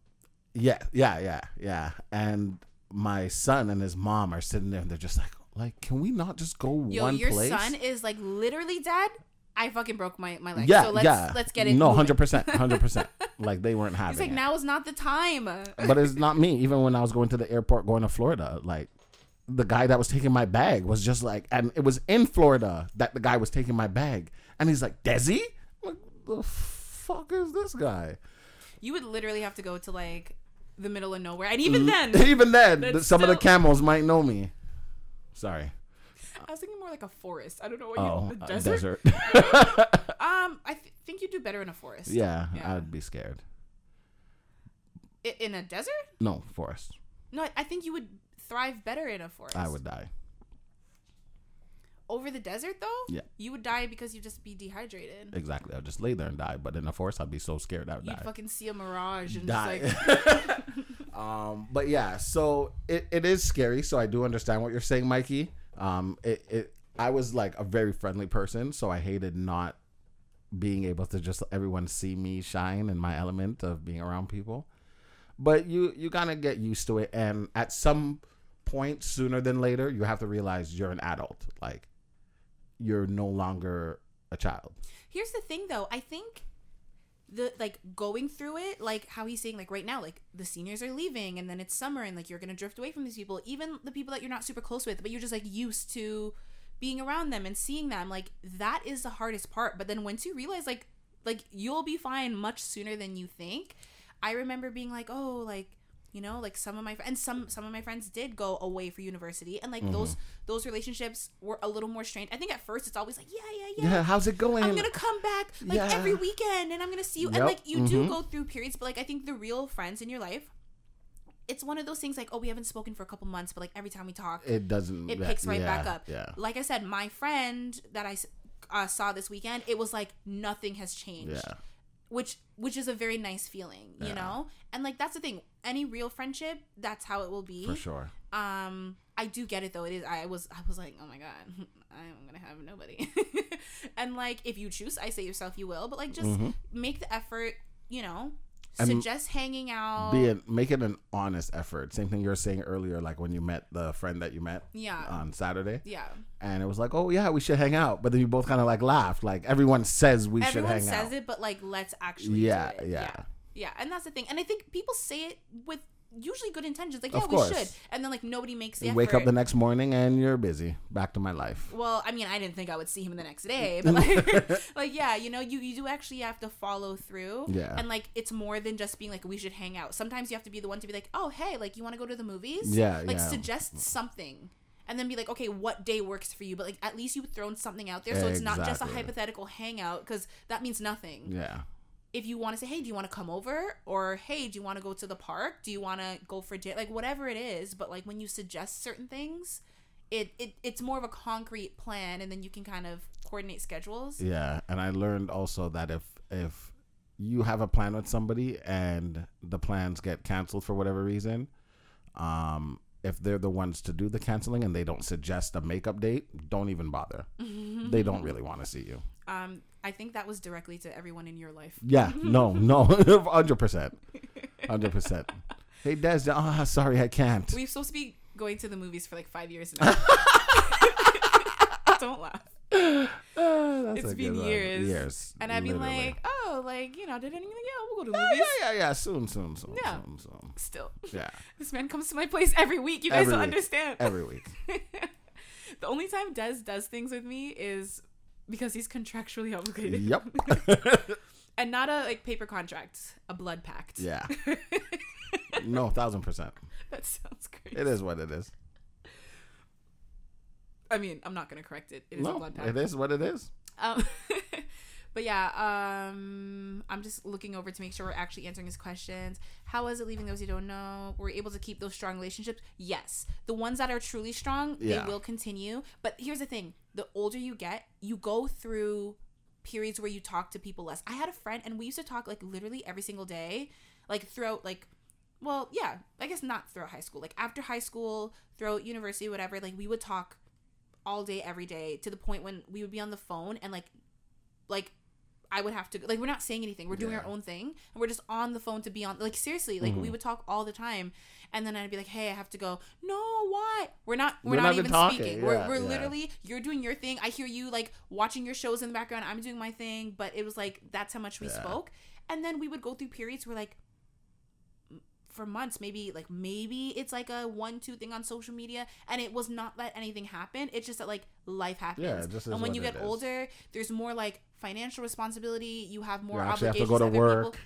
yeah yeah yeah yeah. And my son and his mom are sitting there and they're just like like can we not just go Yo, one your place? son is like literally dead. I fucking broke my my leg. yeah so let's yeah. let's get it. no 100% 100% [laughs] like they weren't having He's like, it. Now is not the time. but it's not me. [laughs] Even when i was going to the airport going to florida like the guy that was taking my bag was just like and it was in florida that the guy was taking my bag. And he's like desi? Like the fuck is this guy? You would literally have to go to like the middle of nowhere, and even then, [laughs] even then That's some of the still- camels might know me sorry I was thinking more like a forest. I don't know what Oh, you a the desert. desert. [laughs] [laughs] Um, I th- think you'd do better in a forest. yeah, Yeah. I'd be scared. I- in a desert? No, forest. No, I- I think you would thrive better in a forest. I would die. Over the desert though, Yeah. you would die because you'd just be dehydrated. Exactly. I'd just lay there and die. But in the forest, I'd be so scared I'd You'd die. fucking see a mirage and Die. just like [laughs] [laughs] um, but yeah, so it, it is scary. So I do understand what you're saying, Mikey. Um, it, it I was like a very friendly person, so I hated not being able to just everyone see me shine in my element of being around people. But you you kind of get used to it, and at some point, sooner than later, you have to realize you're an adult. Like you're no longer a child. Here's the thing though, I think the like going through it, like how he's saying, like right now, like the seniors are leaving and then it's summer and like you're gonna drift away from these people, even the people that you're not super close with, but you're just like used to being around them and seeing them. Like that is the hardest part. But then once you realize like like you'll be fine much sooner than you think. I remember being like, oh, like you know, like some of my and some some of my friends did go away for university, and like those those relationships were a little more strained. I think at first it's always like, yeah, yeah, yeah, Yeah, how's it going? I'm gonna come back like Yeah. every weekend and I'm gonna see you. Yep, And like you do mhm. go through periods, but like I think the real friends in your life, it's one of those things like, oh, we haven't spoken for a couple months, but like every time we talk, it doesn't. it picks right back up. Yeah. Like I said, my friend that I uh, saw this weekend, it was like nothing has changed. Yeah. Which which is a very nice feeling, you Yeah. know? And like that's the thing. Any real friendship, that's how it will be For sure. um I do get it though. It is. I was. I was like, oh my god, [laughs] I'm gonna have nobody. [laughs] and like, if you choose, I say yourself, you will. But like, just Mm-hmm. make the effort. You know, And suggest hanging out. Be it, make it an honest effort. Same thing you were saying earlier, like when you met the friend that you met yeah. on Saturday, yeah. and it was like, oh yeah, we should hang out. But then you both kind of like laughed. Like everyone says we should Everyone hang says it, but like, let's actually. Yeah, do it. yeah. yeah. Yeah, and that's the thing. And I think people say it with usually good intentions. Like, yeah, we should. And then like nobody makes the You effort. wake up the next morning and you're busy. Back to my life. well, I mean, I didn't think I would see him the next day, [laughs] but like, [laughs] like yeah, you know, you you do actually have to follow through. Yeah. And like, it's more than just being like, we should hang out. Sometimes you have to be the one to be like, oh, hey, like, you want to go to the movies? Yeah, Like, yeah. suggest something. And then be like, okay, what day works for you? But like, at least you've thrown something out there, so it's not just a hypothetical hangout because that means nothing Yeah. If you want to say, hey, do you want to come over? Or hey, do you want to go to the park? Do you want to go for dinner? Like whatever it is. But like when you suggest certain things, it, it it's more of a concrete plan, and then you can kind of coordinate schedules. Yeah, and I learned also that if if you have a plan with somebody and the plans get canceled for whatever reason, um, if they're the ones to do the canceling and they don't suggest a makeup date, don't even bother. [laughs] they don't really want to see you. Um, I think that was directly to everyone in your life. Yeah, [laughs] no, no, [laughs] hundred percent, hundred percent. Hey, Des, ah, sorry, I can't. We're supposed to be going to the movies for like five years now. [laughs] Don't laugh. That's It's been years. years, And I'd be literally. like, oh, like you know, did anything? Yeah, we'll go to yeah, movies. yeah, yeah, yeah, soon, soon, soon, Yeah. soon, soon. Still, Yeah, this man comes to my place every week. You guys Every don't week. understand. every week. the only time Des does things with me is because he's contractually [laughs] obligated, yep. [laughs] and not a like paper contract, a blood pact. yeah. [laughs] No, thousand percent. that sounds great. It is what it is. I mean, I'm not gonna correct it. It is a No, blood pact. it is what it is. Um, but yeah, um, I'm just looking over to make sure we're actually answering his questions. How was it leaving those you don't know? Were we able to keep those strong relationships? Yes. The ones that are truly strong, Yeah. they will continue. But here's the thing: the older you get, you go through periods where you talk to people less. I had a friend, and we used to talk like literally every single day, like throughout like. Well, yeah, I guess not throughout high school. Like after high school, throughout university, whatever, like we would talk all day every day to the point when we would be on the phone and like like I would have to like we're not saying anything. We're doing Yeah. our own thing and we're just on the phone to be on like seriously, like Mm-hmm. we would talk all the time and then I'd be like, "Hey, I have to go." No, why? We're not we're, We're not, not even talking. speaking. we're we're yeah. literally you're doing your thing. I hear you like watching your shows in the background. I'm doing my thing, but it was like that's how much we Yeah. spoke. And then we would go through periods where like for months maybe like maybe it's like a one two thing on social media and it was not that anything happened it's just that like life happens Yeah, just and when you get is. older there's more like financial responsibility you have more You actually have to go to work. people.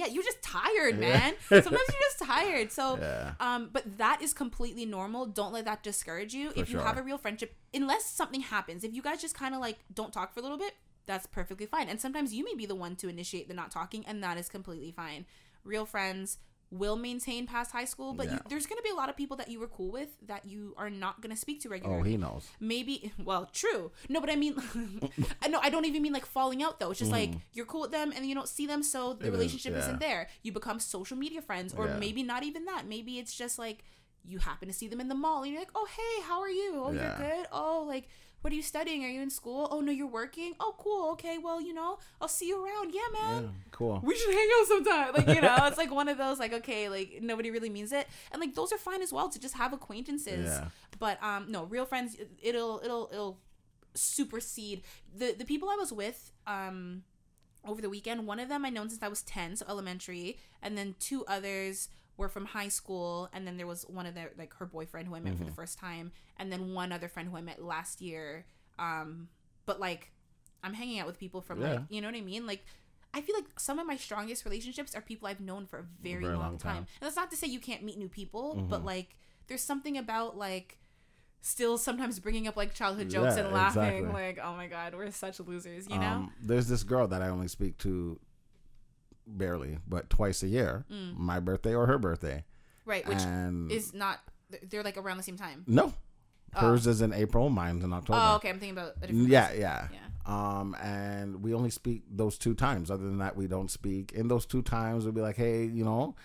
yeah you're just tired Yeah. man [laughs] sometimes you're just tired so Yeah. um but that is completely normal don't let that discourage you For if you have a real friendship unless something happens if you guys just kind of like don't talk for a little bit that's perfectly fine and sometimes you may be the one to initiate the not talking and that is completely fine real friends will maintain past high school but you, there's going to be a lot of people that you were cool with that you are not going to speak to regularly Oh, he knows. maybe well true no but i mean [laughs] i know i don't even mean like falling out though it's just like you're cool with them and you don't see them so the Mm-hmm. It is, relationship yeah. isn't there you become social media friends or Yeah. maybe not even that maybe it's just like you happen to see them in the mall and you're like oh hey how are you oh Yeah. you're good oh like what are you studying are you in school oh no you're working oh cool okay well you know i'll see you around yeah man Yeah, cool. we should hang out sometime. Like, you know, [laughs] it's like one of those, like, okay, like nobody really means it. And like those are fine as well to just have acquaintances. Yeah. But um no, real friends it'll it'll it'll supersede the the people I was with um over the weekend. One of them I known since I was 10, so elementary, and then two others were from high school and then there was one of their like her boyfriend who I met for the first time and then one other friend who I met last year um but like I'm hanging out with people from like you know what I mean like I feel like some of my strongest relationships are people I've known for a very, Very long, long time. time. And that's not to say you can't meet new people, but like there's something about like still sometimes bringing up like childhood jokes Yeah, and laughing exactly. like oh my god we're such losers you know Um, there's this girl that I only speak to barely, but twice a year. Mm. My birthday or her birthday. right which and is not they're like around the same time no, Oh. hers is in April. Mine's in October. oh okay i'm thinking about a different Yeah, yeah. yeah Um, and we only speak those two times. Other than that, we don't speak. In those two times, we'll be like, hey, you know,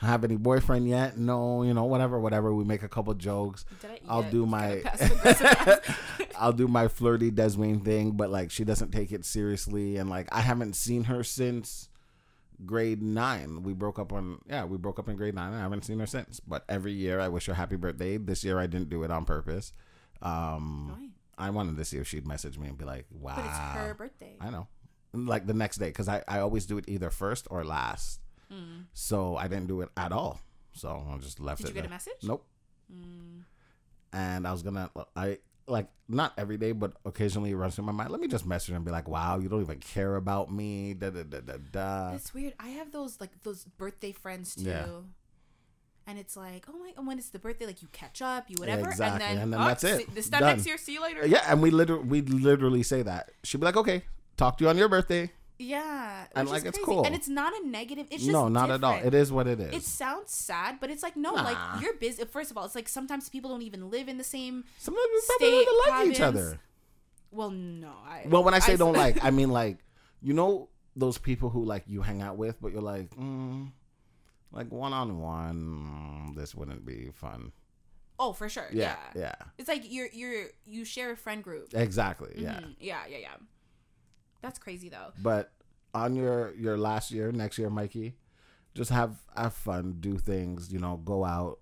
have any boyfriend yet? No, you know, whatever, whatever. We make a couple jokes. I- I'll yeah, do my. [laughs] I'll do my flirty Deswayne thing, but like she doesn't take it seriously and like I haven't seen her since grade 9. We broke up on yeah, we broke up in grade 9. I haven't seen her since. But every year I wish her happy birthday. This year I didn't do it on purpose. Um? I wanted to see if she'd message me and be like, "Wow." But it's her birthday. I know. Like the next day cuz I I always do it either first or last. Mm. So I didn't do it at all. So I just left Did it you get a message? Nope Mm. and I was gonna I like not every day, but occasionally it runs through my mind. Let me just message and be like, "Wow, you don't even care about me." Da da da da da. It's weird. I have those like those birthday friends too. Yeah. And it's like, oh my, and when it's the birthday, like you catch up, you whatever, Exactly, and then, and then oh, that's it. see- this time Done. next year, see you later. Yeah, and we literally we literally say that. She'd be like, "Okay, talk to you on your birthday." Yeah, And, like, it's cool. and it's not a negative. It's just no, not at all. It is what it is. It sounds sad, but it's like no, Nah. like you're busy. First of all, it's like sometimes people don't even live in the same. Sometimes state, don't even like each other. Well, no, I. Well, when I say I- don't [laughs] like, I mean like you know those people who like you hang out with, but you're like, mm, like one on one, this wouldn't be fun. Oh, for sure. Yeah, Yeah. yeah, It's like you're you're you share a friend group. exactly. Yeah. Mhm. Yeah, yeah, yeah. That's crazy though. But on your your last year, next year, Mikey, just have have fun, do things, you know, go out.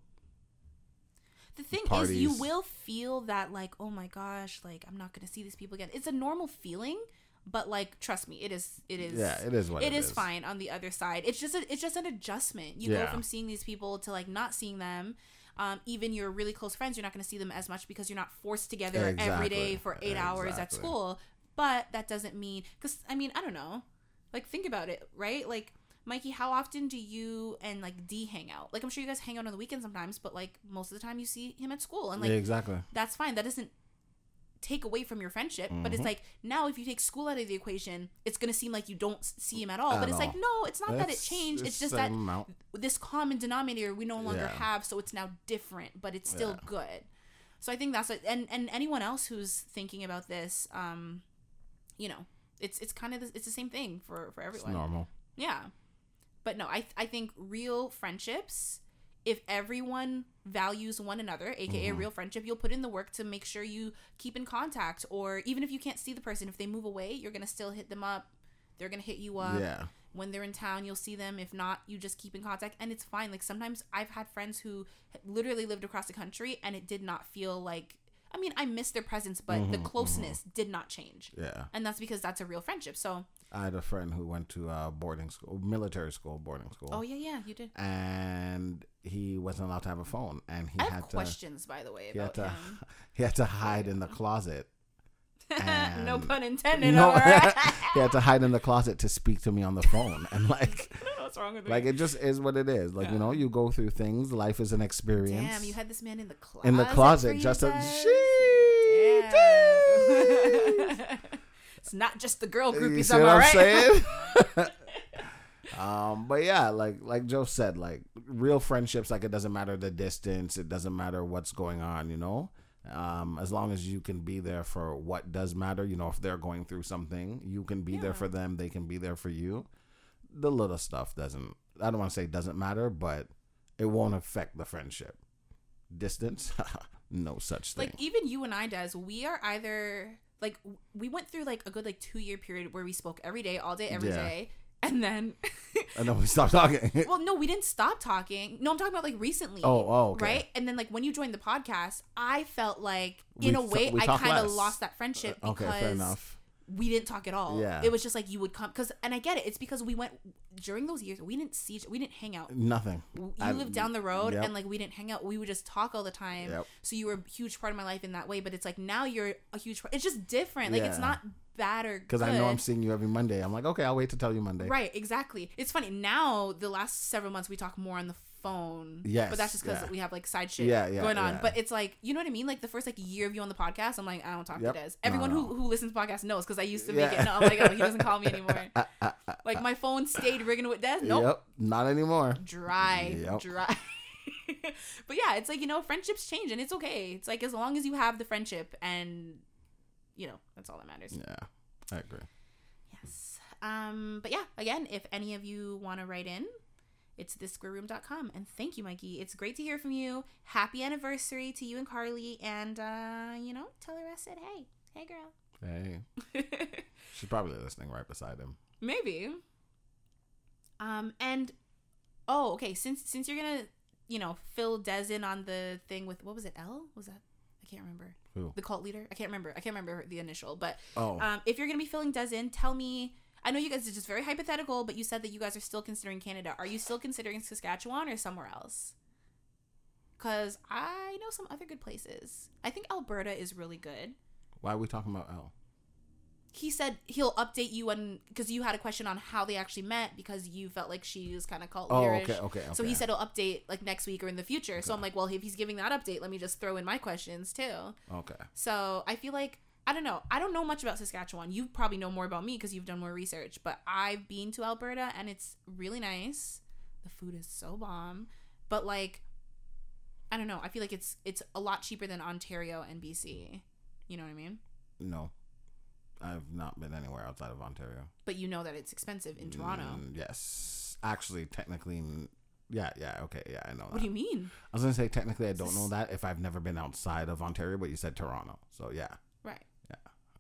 The thing is, you will feel that like, oh my gosh, like I'm not gonna see these people again. It's a normal feeling, but like, trust me, it is. It is. yeah, it is what it is, fine on the other side. It's just a, it's just an adjustment. You Yeah. go from seeing these people to like not seeing them. Um, even your really close friends, you're not going to see them as much because you're not forced together every Exactly. day for eight hours at school. But that doesn't mean because I mean I don't know. Like think about it, right? Like Mikey, how often do you and like D hang out? Like I'm sure you guys hang out on the weekend sometimes, but like most of the time you see him at school, and like yeah, exactly. that's fine. That doesn't take away from your friendship, but it's Mhm. like now if you take school out of the equation, it's gonna seem like you don't see him at all. At but it's like no, it's not that it changed. It's, just that amount. this common denominator we no longer Yeah. have, so it's now different, but it's still Yeah. good. So I think that's it. And and anyone else who's thinking about this, um, you know, it's it's kind of the, it's the same thing for for It's everyone. normal. Yeah. But no, I I think real friendships, if everyone values one another, aka Mm-hmm. real friendship, you'll put in the work to make sure you keep in contact or even if you can't see the person, if they move away, you're going to still hit them up. They're going to hit you up. yeah. When they're in town, you'll see them. If not, you just keep in contact and it's fine. Like sometimes I've had friends who literally lived across the country and it did not feel like I mean, I miss their presence, but the Mhm, closeness did not change. Yeah. And that's because that's a real friendship. So, I had a friend who went to uh, boarding school, military school, boarding school, oh yeah, yeah, you did. and he wasn't allowed to have a phone, and he I have had to questions, by the way, he had about to him. [laughs] he had to hide in the closet. [laughs] no pun intended. No, right. [laughs] he had to hide in the closet to speak to me on the phone, and like. I don't know what's wrong with Like me. it just is what it is. Like Yeah. you know, you go through things. Life is an experience. Damn, you had this man in the closet. in the closet just a. Damn. it's not just the girl You groupies, see what I I'm right? saying? um, but yeah, like like Joe said, like real friendships, like it doesn't matter the distance, it doesn't matter what's going on, you know. Um, as long as you can be there for what does matter, you know, if they're going through something, you can be Yeah. there for them, they can be there for you. The little stuff doesn't I don't want to say doesn't matter, but it won't affect the friendship. Distance, [laughs] no such thing. like even you and I, Des, we are either like we went through like a good like two year period where we spoke every day, all day, every day, Yeah. And then [laughs] and then we stopped talking. [laughs] well, no, we didn't stop talking. No, I'm talking about like recently. Oh, oh, okay. Right? And then like when you joined the podcast, I felt like We in a way we I kind of lost that friendship Uh, okay, because fair enough. We didn't talk at all. Yeah. It was just like you would come cuz and I get it. It's because we went during those years we didn't see we didn't hang out. Nothing. You I- lived down the road yep. and like we didn't hang out. We would just talk all the time. Yep. So you were a huge part of my life in that way, but it's like now you're a huge part. It's just different. Like it's not bad or Because I know I'm seeing you every Monday. I'm like, okay, I'll wait to tell you Monday. Right, exactly. It's funny now. The last several months we talk more on the phone. Yes, but that's just because yeah. we have like side shit Yeah, yeah, going on. But it's like you know what I mean. Like the first like year of you on the podcast, I'm like I don't talk Yep. to Des. No, Everyone no. who who listens to podcasts knows because I used to make it. No, I'm like oh he doesn't call me [laughs] anymore. [laughs] Like my phone stayed ringing with Des. Nope, Yep. Not anymore. dry, Yep. dry. [laughs] but yeah, it's like you know friendships change and it's okay. It's like as long as you have the friendship and you know that's all that matters. Yeah, I agree. Yes. Um, but yeah, again, if any of you want to write in, it's thissquareroom.com. And thank you, Mikey. It's great to hear from you. Happy anniversary to you and Carly. And, uh, you know, tell her I said, hey, hey, girl. Hey, [laughs] she's probably listening right beside him. Maybe. Um, and, oh, okay. Since, since you're going to, you know, fill Des in on the thing with, what was it, L? Was that? I can't remember. Who? The cult leader? I can't remember. I can't remember the initial. But Oh, um, if you're going to be filling Des in, tell me. I know you guys are just very hypothetical, but you said that you guys are still considering Canada. Are you still considering Saskatchewan or somewhere else? Because I know some other good places. I think Alberta is really good. why are we talking about L? He said he'll update you on because you had a question on how they actually met because you felt like she was kind of cult Oh, okay, okay, okay. So he said he'll update like next week or in the future. So I'm like, well, if he's giving that update, let me just throw in my questions too. okay. So I feel like I don't know. I don't know much about Saskatchewan. You probably know more about me because you've done more research. But I've been to Alberta and it's really nice. The food is so bomb. But like, I don't know. I feel like it's it's a lot cheaper than Ontario and BC. You know what I mean? No, I've not been anywhere outside of Ontario. But you know that it's expensive in Toronto. Mm, yes, actually, technically, yeah, yeah, okay, yeah, I know that. What do you mean? I was gonna say technically, I don't know that if I've never been outside of Ontario, but you said Toronto, so yeah, Right.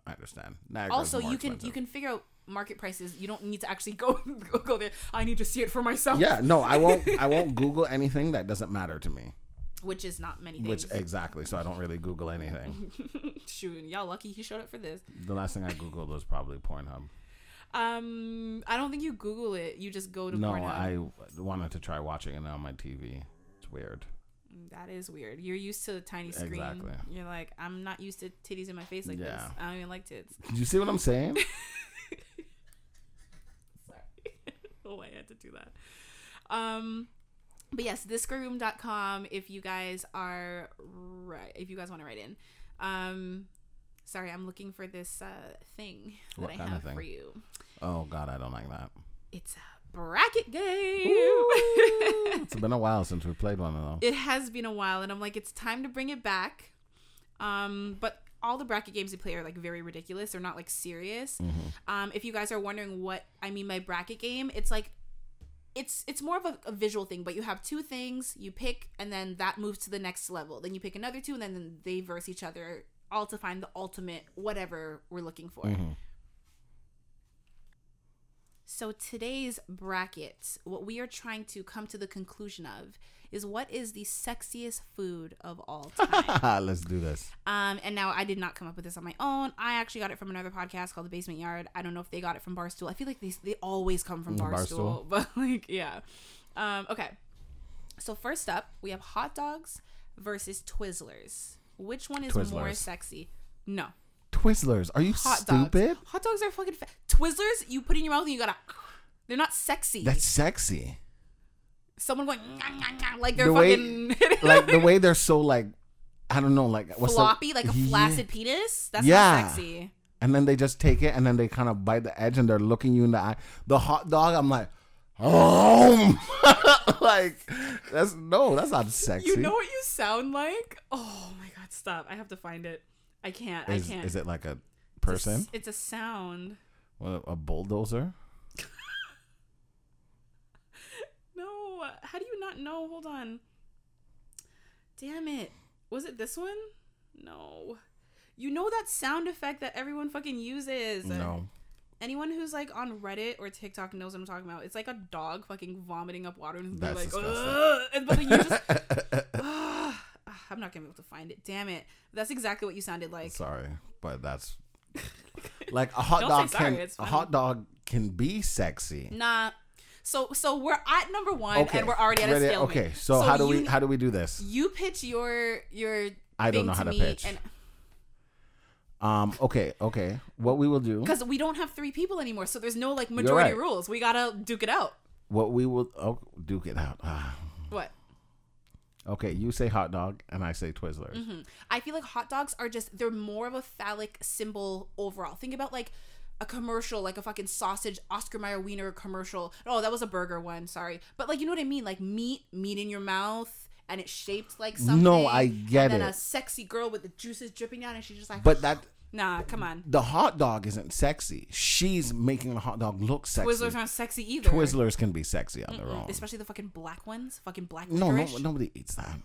I understand. Niagara's Also, you can you can figure out market prices. You don't need to actually [laughs] go go, there. I need to see it for myself. Yeah, no, I won't. I [laughs] won't Google anything that doesn't matter to me. Which is not many Which exactly, so I don't really Google anything. [laughs] Shoot, y'all lucky he showed up for this. The last thing I googled was probably Pornhub. Um, I don't think you Google it. You just go to No, Pornhub. I wanted to try watching it on my TV. It's weird. That is weird. You're used to a tiny screen. Exactly. You're like, I'm not used to titties in my face like this. I don't even like tits. Did you see what I'm saying? [laughs] Sorry. [laughs] oh, I had to do that. Um, but yes, thisgirlroom.com if you guys are right, if you guys want to write in. Um, sorry, I'm looking for this uh thing that What I have for you. Oh God, I don't like that. It's a bracket game. [laughs] It's been a while since we played one of those. it has been a while and i'm like it's time to bring it back um but all the bracket games we play are like very ridiculous they're not like serious Mm-hmm. um if you guys are wondering what i mean by bracket game it's like it's it's more of a, a visual thing but you have two things you pick and then that moves to the next level then you pick another two and then, they verse each other all to find the ultimate whatever we're looking for Mhm. So today's bracket, what we are trying to come to the conclusion of is what is the sexiest food of all [laughs] time. Let's do this. um, and now I did not come up with this on my own. I actually got it from another podcast called The Basement Yard. I don't know if they got it from Barstool. I feel like they they always come from Mm, Barstool, Barstool. [laughs] but like yeah. Um, okay. So first up, we have hot dogs versus Twizzlers. Which one is more sexy? No, Twizzlers. Are you hot stupid? dogs. Hot dogs are fucking fa- Twizzlers. You put in your mouth and you gotta. They're not sexy. That's sexy. someone going "Nyah, nyah, nyah," like they're The way- fucking [laughs] Like the way they're so like, I don't know, like what's the- floppy, like a Yeah. flaccid penis. That's Yeah. not sexy. And then they just take it and then they kind of bite the edge and they're looking you in the eye. The hot dog, I'm like, oh, [laughs] like that's no, that's not sexy. You know what you sound like? Oh my god, stop! I have to find it. I can't. is, I can't. is it like a It's a person? It's a sound. What, a bulldozer? [laughs] No, how do you not know? Hold on. Damn it! Was it this one? No. You know that sound effect that everyone fucking uses. No. Anyone who's like on Reddit or TikTok knows what I'm talking about. It's like a dog fucking vomiting up water and That's like, disgusting. "Ugh," and but then you just, [laughs] I'm not gonna be able to find it. Damn it! That's exactly what you sounded like. Sorry, but that's [laughs] like a hot Don't dog sorry, can a hot dog can be sexy. Nah. So so we're at number one and we're already at a stalemate. Okay, so, how do you, we how do we do this? You pitch your your. I don't know how to pitch. and Um. Okay. Okay. What we will do? because we don't have three people anymore, so there's no like majority right. rules. We gotta duke it out. What we will oh, duke it out. Ah. What? Okay, you say hot dog and I say Twizzlers. Mhm. I feel like hot dogs are just they're more of a phallic symbol overall. Think about like a commercial, like a fucking sausage Oscar Mayer Wiener commercial. Oh, that was a burger one. Sorry, but like you know what I mean? Like meat, meat in your mouth, and it's shaped like something. No, I get it. and then it. a sexy girl with the juices dripping down, and she's just like, But that Nah, come on. The hot dog isn't sexy. She's making the hot dog look sexy. Twizzlers aren't sexy either. Twizzlers can be sexy on their own. Especially the fucking black ones. Fucking black No, no, nobody eats that.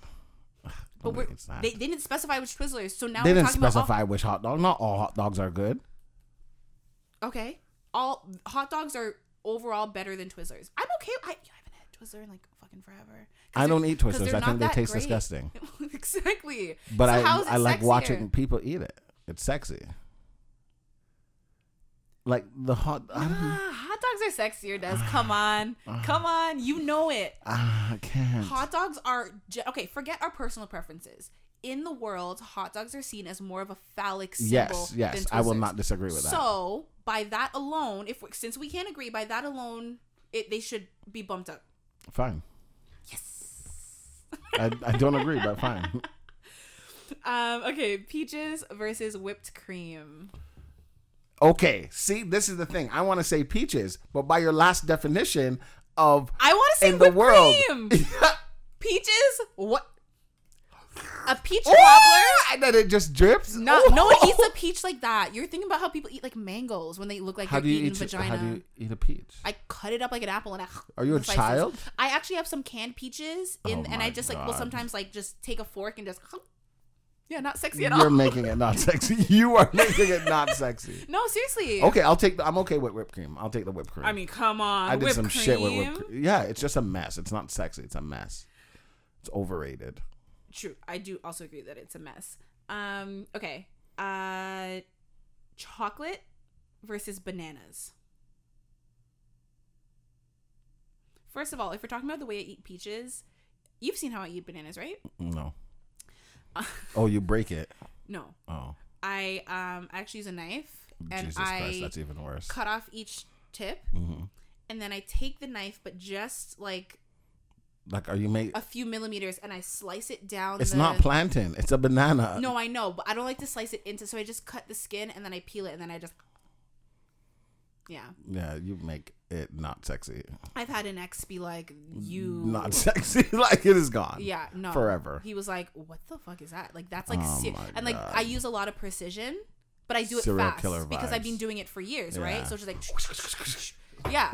[sighs] But Nobody eats that. they, they didn't specify which Twizzlers. So now They we're didn't talking about specify which hot dog. Not all hot dogs are good. okay. All hot dogs are overall better than Twizzlers. I'm okay. I, I haven't had Twizzler in like fucking forever. I don't eat Twizzlers. I think they taste great. disgusting. [laughs] exactly. But So I how is it I like sexier? watching people eat it. It's sexy. Like the hot. I. Ah, hot dogs are sexier, Des. Come on. Come on. You know it. Ah, I can't. Hot dogs are ge- okay. Forget our personal preferences. In the world, hot dogs are seen as more of a phallic symbol. yes, yes. than I will not disagree with that. So, by that alone, if we, since we can't agree, by that alone, it they should be bumped up. Fine. Yes. I, I don't agree, but fine. [laughs] Um. Okay. Peaches versus whipped cream. Okay. See, this is the thing. I want to say peaches, but by your last definition of I want to say in the whipped world, cream. [laughs] Peaches. What? A peach Ooh, cobbler. and then it just drips. No, no one eats a peach like that. You're thinking about how people eat like mangoes when they look like How they're do you eating eat? vagina. How do you eat a peach? I cut it up like an apple and I. Are you a child? I actually have some canned peaches in, Oh and I just like will sometimes like just take a fork and just. Yeah, not sexy at all. You're [laughs] making it not sexy. [laughs] You are making it not sexy. no, seriously. Okay, I'll take. The, I'm okay with whipped cream. I'll take the whipped cream. I mean, come on. I did whipped some cream. shit with whipped cream. Yeah, it's just a mess. It's not sexy. It's a mess. It's overrated. True. I do also agree that it's a mess. Um. Okay. Uh, chocolate versus bananas. First of all, if we're talking about the way I eat peaches, you've seen how I eat bananas, right? No. [laughs] Oh, you break it. No. Oh, I um I actually use a knife and Jesus I Christ, that's even worse. cut off each tip hmm and then I take the knife but just like Like, are you make? a few millimeters and I slice it down. It's the- not plantain. It's a banana. No, I know, but I don't like to slice it into so I just cut the skin and then I peel it and then I just Yeah. Yeah, you make it not sexy. I've had an ex be like, You Not [laughs] sexy. like it is gone. Yeah, no. Forever. He was like, What the fuck is that? Like that's like Oh and like God. I use a lot of precision, but I do it Serial fast because I've been doing it for years, Yeah. right? So it's just like [laughs] Yeah.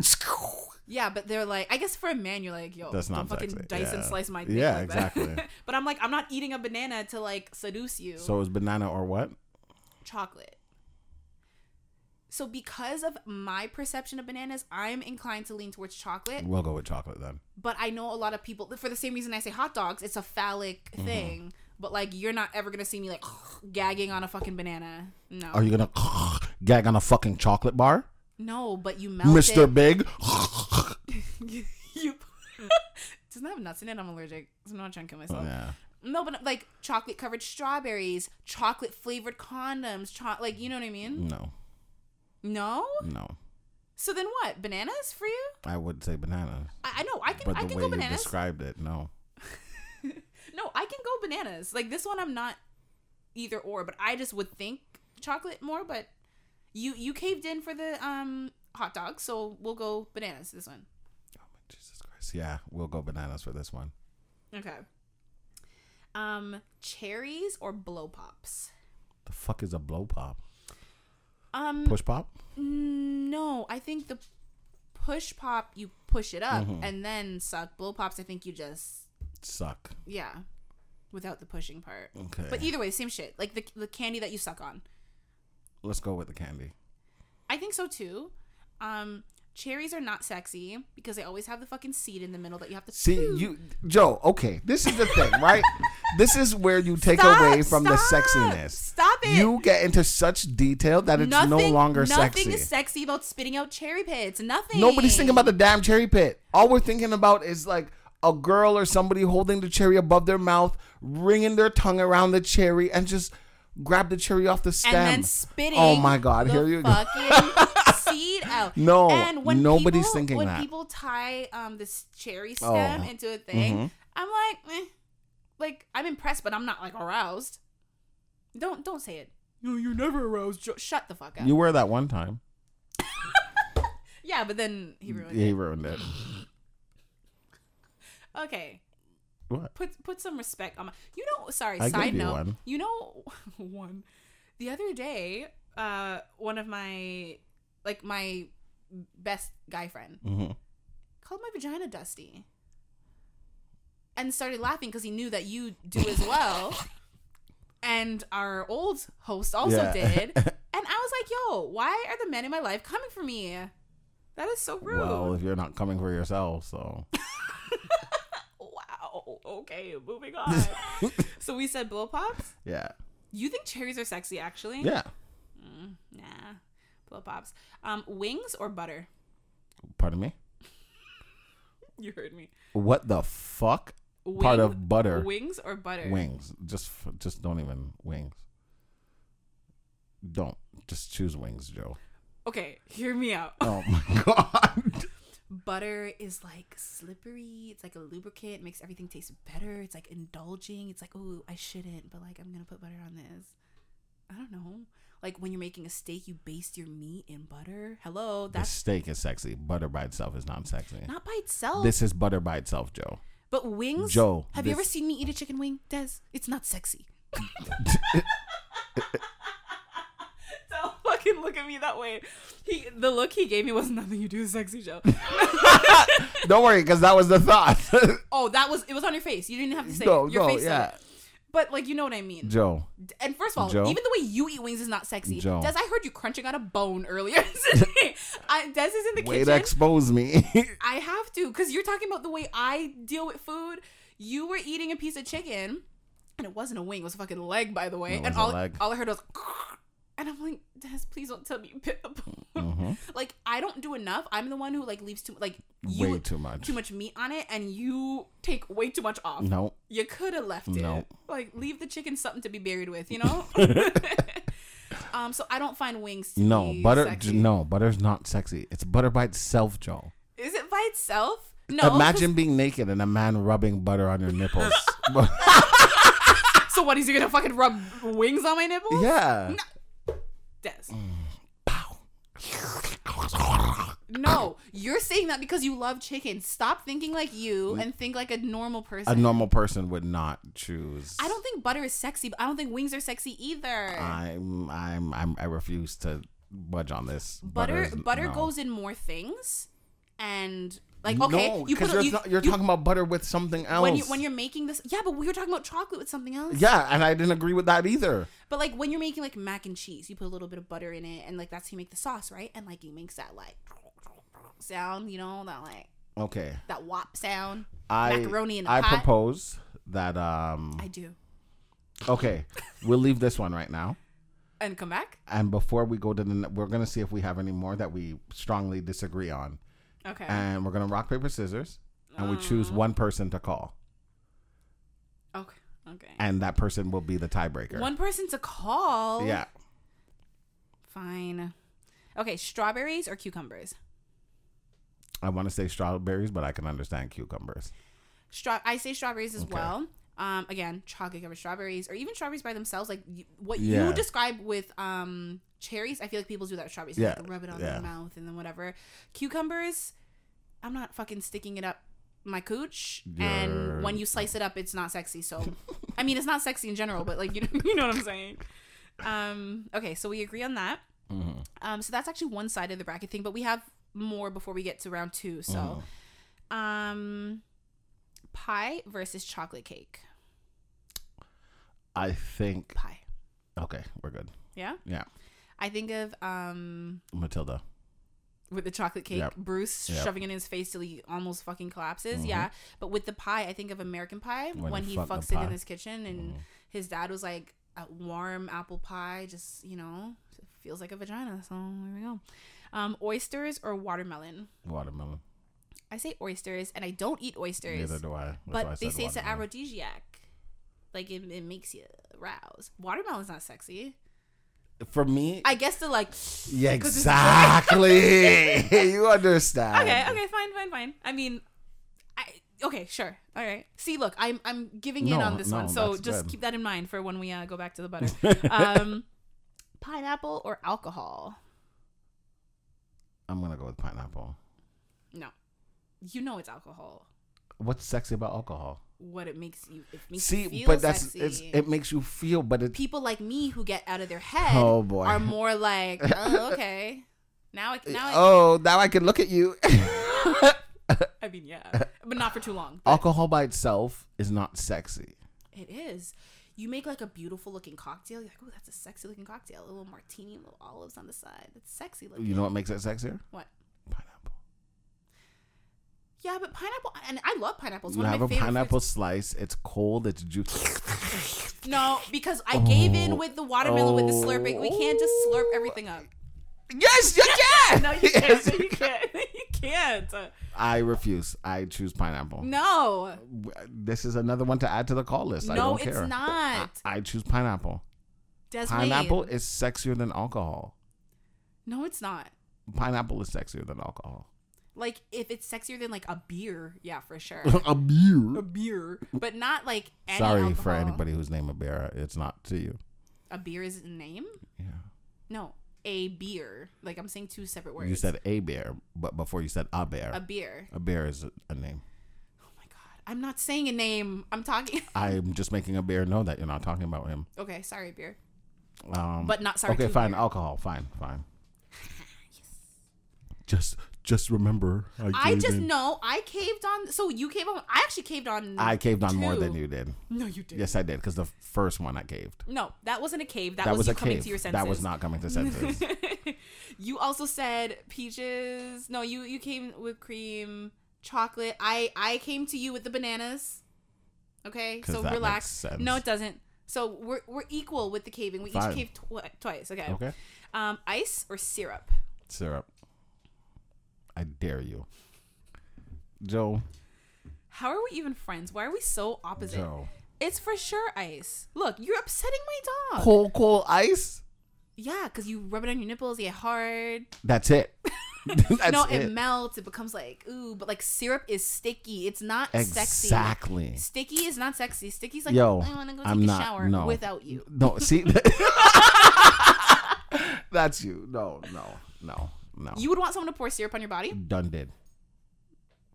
Yeah, but they're like, I guess for a man, you're like, yo, That's don't fucking sexy. dice and slice my dick Yeah, like exactly. [laughs] but I'm like, I'm not eating a banana to like seduce you. So is banana or what? chocolate. So because of my perception of bananas, I'm inclined to lean towards chocolate. We'll go with chocolate then. But I know a lot of people, for the same reason I say hot dogs, it's a phallic Mm-hmm. thing. But like, you're not ever gonna see me like [sighs] gagging on a fucking banana. No, Are you gonna [sighs] gag on a fucking chocolate bar, no. But you melt Mister it. Big? [laughs] [laughs] you [laughs] doesn't have nuts in it. I'm allergic. So I'm not trying to kill myself. yeah. No, but like chocolate covered strawberries, chocolate flavored condoms, cho- like you know what I mean? No, No. no. So then what? Bananas for you? I would say bananas. I, I know I can but I the can way go you described it, no. [laughs] no, I can go bananas. Like this one, I'm not either or, but I just would think chocolate more. But you you caved in for the um hot dog, so we'll go bananas. This one, Oh my Jesus Christ. Yeah, we'll go bananas for this one. okay. Um, cherries or blow pops? The fuck is a blow pop? Um, Push pop? no, I think the push pop you push it up Mhm. and then suck. Blow pops, I think you just Suck. yeah, without the pushing part. Okay. But either way, same shit. Like the the candy that you suck on. Let's go with the candy. I think so too. Um, cherries are not sexy because they always have the fucking seed in the middle that you have to See, chew. you, Joe. Okay, this is the thing, right? [laughs] this is where you take Stop, away from the sexiness. Stop it. You get into such detail that it's no longer nothing sexy. Nothing is sexy about spitting out cherry pits. Nothing. Nobody's thinking about the damn cherry pit. All we're thinking about is like a girl or somebody holding the cherry above their mouth, wringing their tongue around the cherry, and just grab the cherry off the stem. and then spitting. Oh my God, here you go. Fucking seed out. [laughs] No, and when nobody's people, thinking when that. people tie um this cherry Oh, stem into a thing, mhm. I'm like, eh. like I'm impressed, but I'm not like aroused. Don't don't say it. No, you're never aroused. Jo- Shut the fuck up. You were that one time. [laughs] yeah, but then he ruined He it. He ruined it. [laughs] Okay. What? Put put some respect on my. You know, sorry. I side gave you note. one. You know, one. the other day, uh, one of my like my best guy friend hmm called my vagina dusty, and started laughing because he knew that you do as [laughs] well. And our old host also Yeah. did. [laughs] And I was like, yo, why are the men in my life coming for me? That is so rude. Well, if you're not coming for yourself, so [laughs] wow. Okay, moving on. so we said blow pops. yeah, You think cherries are sexy, actually? yeah. Mm, nah. Blow pops. Um, wings or butter? Pardon me. [laughs] You heard me. What the fuck? Part of butter. Wings or butter? Wings. Just, just don't even wings. Don't just choose wings, Joe. Okay, hear me out. Oh [laughs] my god. butter is like slippery. It's like a lubricant. It makes everything taste better. It's like indulging. It's like, oh, I shouldn't, but like I'm gonna put butter on this. I don't know. Like when you're making a steak, you baste your meat in butter. Hello, The that's steak is sexy. Butter by itself is not sexy. not by itself. This is butter by itself, Joe. but wings. Joe, have you ever seen me eat a chicken wing, Des? It's not sexy. [laughs] Don't fucking look at me that way. He, the look he gave me was nothing you do is sexy, Joe. [laughs] Don't worry, because that was the thought. oh, that was it was on your face. You didn't have to say No, it. Your no, face. yeah. it. But like you know what I mean. Joe, And first of all, Joe? even the way you eat wings is not sexy. Joe. Des, I heard you crunching on a bone earlier [laughs] today. I, Des is in the way to expose me. [laughs] I have to, because you're talking about the way I deal with food. You were eating a piece of chicken, and it wasn't a wing; it was a fucking leg, by the way. It and a all, leg. all I heard was, [laughs] and I'm like, Des, please don't tell me you bit the bone. Mhm. Like I don't do enough. I'm the one who like leaves too like you Way too much. too much meat on it, and you take way too much off. No. You could have left it. No. Like leave the chicken something to be buried with, you know. [laughs] [laughs] um, so I don't find wings. No, butter. sexy. No, butter's not sexy. It's butter by itself, Joe. Is it by itself? No. Imagine [laughs] being naked and a man rubbing butter on your nipples. So what? Is he gonna fucking rub wings on my nipples? yeah. Des. No, you're saying that because you love chicken. Stop thinking like you and think like a normal person. A normal person would not choose. I don't think butter is sexy, but I don't think wings are sexy either. I'm. I'm. I'm. I refuse to budge on this. butter Butter's- butter no. goes in more things, and like okay, no, you put because you're, you, th- you're you- talking about butter with something else. when you when you're making this. Yeah, but we were talking about chocolate with something else. yeah, and I didn't agree with that either. But like when you're making like mac and cheese, you put a little bit of butter in it, and like that's how you make the sauce, right? And like it makes that like sound, you know, that like Okay, that wop sound. I Macaroni in a I pot. propose that. Um. I do. Okay, we'll leave this one right now. And come back. And before we go to the, we're gonna see if we have any more that we strongly disagree on, Okay. and we're gonna rock paper scissors, and we choose Uh. one person to call, okay. Okay. and that person will be the tiebreaker. One person to call. Yeah, Fine. Okay, strawberries or cucumbers? I want to say strawberries, but I can understand cucumbers. Straw. I say strawberries as well. Um, again, chocolate covered strawberries, or even strawberries by themselves, like what Yeah. you describe with um cherries. I feel like people do that with strawberries. Yeah, like, rub it on yeah. their mouth and then whatever. Cucumbers, I'm not fucking sticking it up my cooch. And when you slice it up, it's not sexy. So, [laughs] I mean, it's not sexy in general, but like you know, [laughs] you know what I'm saying. Um. Okay, so we agree on that. Mhm. Um. So that's actually one side of the bracket thing, but we have more before we get to round two. So, Mm-hmm. um, pie versus chocolate cake. I think. Pie. Okay, we're good. Yeah. Yeah, I think of um Matilda. with the chocolate cake, Yep. Bruce Yep. shoving it in his face till he almost fucking collapses. Mhm. Yeah. But with the pie, I think of American Pie When when, he the fucks it pie. in his kitchen and Mhm. his dad was like a warm apple pie, just you know, feels like a vagina. So there we go. Um, oysters or watermelon. Watermelon. I say oysters, and I don't eat oysters. Neither do I. That's why I but they say it's an watermelon. aphrodisiac. Like it, it makes you rouse. Watermelon's not sexy. For me, I guess the like. Yeah, exactly. [laughs] you understand. Okay, okay, fine, fine, fine. I mean, I okay, sure, all right. See, look, I'm I'm giving in No, on this no, one, so just good. keep that in mind for when we uh, go back to the butter. [laughs] um, pineapple or alcohol? I'm gonna go with pineapple. No, you know it's alcohol. What's sexy about alcohol? what it makes you. It makes See, you but that's it makes you feel, but it people like me who get out of their head Oh, boy. are more like, [laughs] oh, okay. Now I now I, oh now I can look at you. [laughs] [laughs] I mean yeah, but not for too long. Alcohol by itself is not sexy. It is. You make like a beautiful looking cocktail. You're like, oh, that's a sexy looking cocktail. A little martini, little olives on the side. That's sexy looking. You know what makes it sexier? What? Yeah, but pineapple, and I love pineapples. You one have of a pineapple fruits. slice. It's cold. It's juicy. No, because I gave in Oh. with the watermelon with the slurping. We can't just slurp oh. everything up. Yes, you can. No, you can't. Yes. [laughs] you can't. [laughs] you can't. I refuse. I choose pineapple. No, This is another one to add to the call list. I don't care. it's not. I, I choose pineapple. Des Pineapple Wade. is sexier than alcohol. No, it's not. Pineapple is sexier than alcohol. Like if it's sexier than like a beer, yeah, for sure. [laughs] a beer. A beer, but not like any Sorry alcohol. for anybody who's named a bear. It's not to you. A beer is a name. Yeah. No, a beer. Like I'm saying two separate words. You said a bear, but before you said a bear. a beer. A bear is a, a name. Oh my god, I'm not saying a name. I'm talking. [laughs] I'm just making a bear know that you're not talking about him. okay, sorry, beer, Um, but not sorry. okay, to fine. beer. Alcohol, fine, fine. [laughs] Yes. Just, just remember. I gave just in. know I caved on. So you caved on. I actually caved on. I caved on more than you did. No, you did. Yes, I did. Because the first one I caved. No, that wasn't a cave. That, That, was, was, a coming cave. to your senses. That was not coming to senses. [laughs] you also said peaches. No, you you came with cream, chocolate. I I came to you with the bananas. Okay, so that relax. makes sense. No, it doesn't. So we're we're equal with the caving. We Fine. each caved twi- twice. Okay. okay. Um, ice or syrup? Syrup. I dare you, Joe. How are we even friends? Why are we so opposite? Joe. It's for sure ice. Look, you're upsetting my dog. Cold, cold ice. Yeah, because you rub it on your nipples, you get hard. That's it. [laughs] That's no, it. it. melts. It becomes like ooh, but like syrup is sticky. It's not sexy. Exactly. Sticky is not sexy. Sticky's like Yo, I want to go take I'm a not- shower no. without you. No, see, [laughs] that's you. No, no, no, no. You would want someone to pour syrup on your body? done did.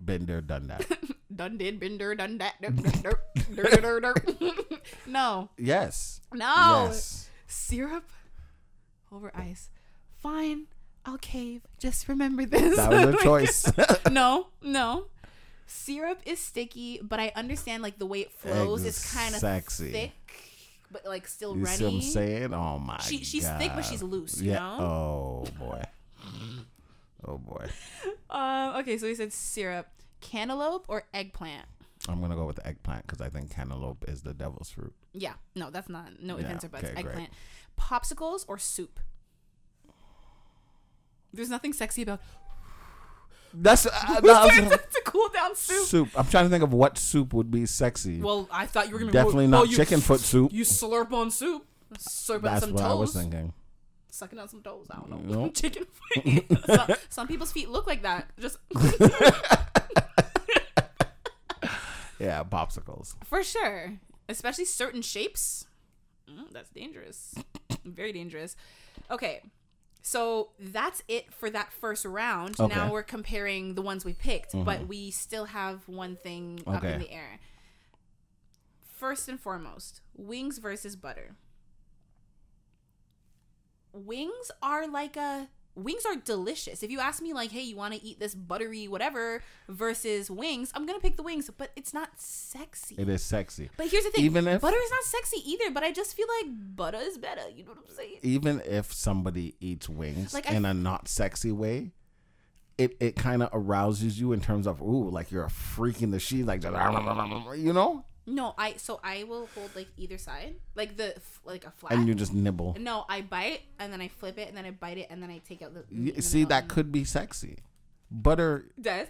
Been there, done that. [laughs] Done did, been there, done that. Dur, dur, dur, dur. no, Yes. no. Yes. Syrup over ice. Fine, I'll cave. Just remember this. That was a [laughs] choice. [laughs] no, no. Syrup is sticky, but I understand like the way it flows is kind of Sexy. thick, but like still you runny. see what I'm saying? Oh my She- she's thick, but she's loose, you yeah. know? Oh boy. Oh boy. Um. Okay, so we said syrup, cantaloupe or eggplant. I'm gonna go with the eggplant because I think cantaloupe is the devil's fruit. Yeah, no, that's not. No Yeah, ifs or buts. okay, great. eggplant, popsicles or soup. There's nothing sexy about That's uh, [laughs] no, [laughs] to cool down soup. soup. I'm trying to think of what soup would be sexy. Well, I thought you were gonna Definitely be, not you, chicken foot soup. You slurp on soup. Slurp on That's some what I was thinking. Sucking on some toes. I don't know. Nope. [laughs] chicken feet. [laughs] some, some people's feet look like that. Just [laughs] Yeah, popsicles. for sure, especially certain shapes. Mm, that's dangerous. Very dangerous. Okay. So that's it for that first round. Okay. Now we're comparing the ones we picked, but we still have one thing up in the air. First and foremost, wings versus butter. Wings are like a wings are delicious. If you ask me like, "Hey, you want to eat this buttery whatever versus wings?" I'm going to pick the wings, but it's not sexy. It is sexy. But here's the thing: Even if- butter is not sexy either. But I just feel like butter is better. You know what I'm saying? Even if somebody eats wings Like, in a not sexy way, it, it kind of arouses you in terms of ooh, like you're a freak in the sheet, like [laughs] you know, No, I so I will hold like either side, like the like a flat. and you just nibble. no, I bite and then I flip it and then I bite it and then I take out the. You- see, that and- could be sexy. Butter, Death.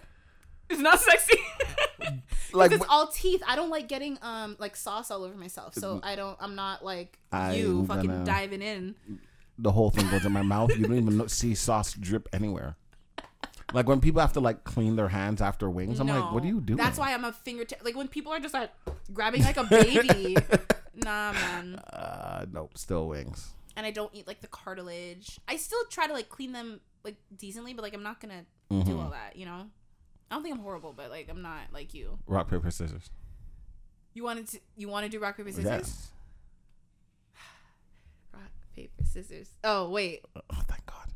It's not sexy. [laughs] like it's all teeth. I don't like getting um like sauce all over myself, so I don't. I'm not like you I'm fucking diving in. the whole thing goes in my mouth. You don't even see sauce drip anywhere. Like when people have to like clean their hands after wings, I'm like, what are you doing? That's why I'm a fingertip. Like when people are just like grabbing like a baby. [laughs] nah, man. Uh, nope, still wings. And I don't eat like the cartilage. I still try to like clean them like decently, but like I'm not gonna Mm-hmm. do all that. You know. I don't think I'm horrible, but like I'm not like you. Rock paper scissors. You wanted to. You want to do rock paper scissors? Yes. [sighs] Rock paper scissors. Oh wait. Oh, thank God.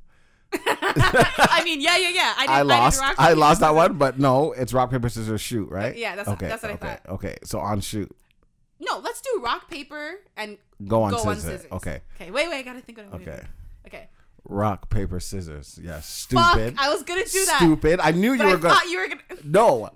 [laughs] I mean, yeah, yeah, yeah. I, did, I lost. I, paper, lost that one, but no, it's rock paper scissors shoot, right? Yeah, that's- okay. that's what I okay. thought. Okay. So on shoot, No, let's do rock paper and go on go scissors. on scissors. Okay. Okay. Wait, wait. I gotta think of it. Okay. Okay. Rock paper scissors. Yes. Fuck! Stupid. I was gonna do that. Stupid. I knew you I were thought you were gonna. [laughs] No.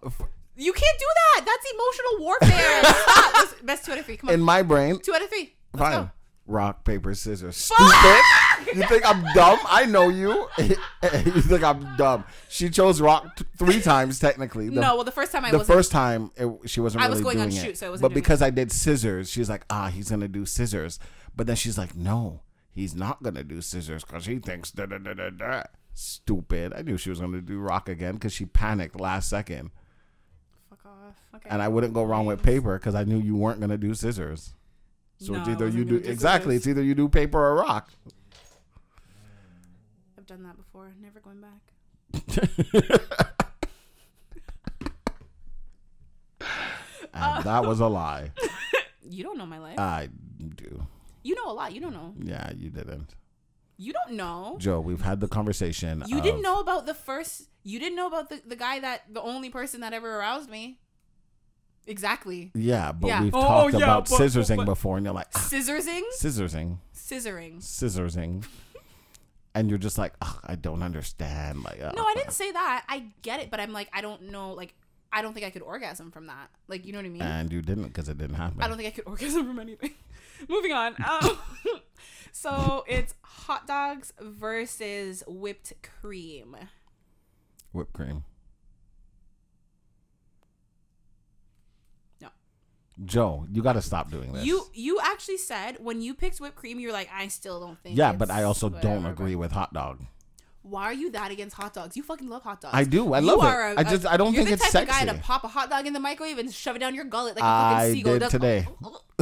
You can't do that. That's emotional warfare. [laughs] Stop. Let's- Best two out of three. Come on. In my brain, two out of three. Let's fine. go. Rock paper scissors. Stupid. you think I'm dumb? I know you. [laughs] you think I'm dumb? She chose rock t- three times technically. The- no, well, the first time I the was first time it, she wasn't I really was going on doing shoot, it. so I wasn't but because I did scissors, she's like, ah, he's gonna do scissors. But then she's like, no, he's not gonna do scissors because he thinks da da da da da. Stupid. I knew she was gonna do rock again because she panicked last second, Fuck off. Okay. and I wouldn't go wrong with paper because I knew you weren't gonna do scissors. So No, it's either you do exactly. It's either you do paper or rock. I've done that before. Never going back. [laughs] and that was a lie. [laughs] You don't know my life. I do. you know a lot. You don't know. Yeah, you didn't. You don't know. Joe, we've had the conversation. You of- didn't know about the first. You didn't know about the, the guy that the only person that ever aroused me. Exactly. Yeah, but Yeah. we've Oh, talked yeah, about but- scissorsing but- before, and you're like, Scissorsing. scissorsing, Scissoring. scissorsing, and you're just like, "Ugh, I don't understand. Like, No, I didn't say that. I get it, but I'm like, I don't know. Like, I don't think I could orgasm from that. Like, you know what I mean? And you didn't because it didn't happen. I don't think I could [laughs] orgasm from anything. [laughs] Moving on. Um, [laughs] so it's hot dogs versus whipped cream. Whipped cream. Joe, you got to stop doing this. You you actually said when you picked whipped cream, you're like, I still don't think. yeah, but I also don't agree with hot dog. Why are you that against hot dogs? You fucking love hot dogs. I do. I You love it. a- I just I don't you're think the it's type of guy to pop a hot dog in the microwave and shove it down your gullet like a I fucking seagull. did does. today. [laughs]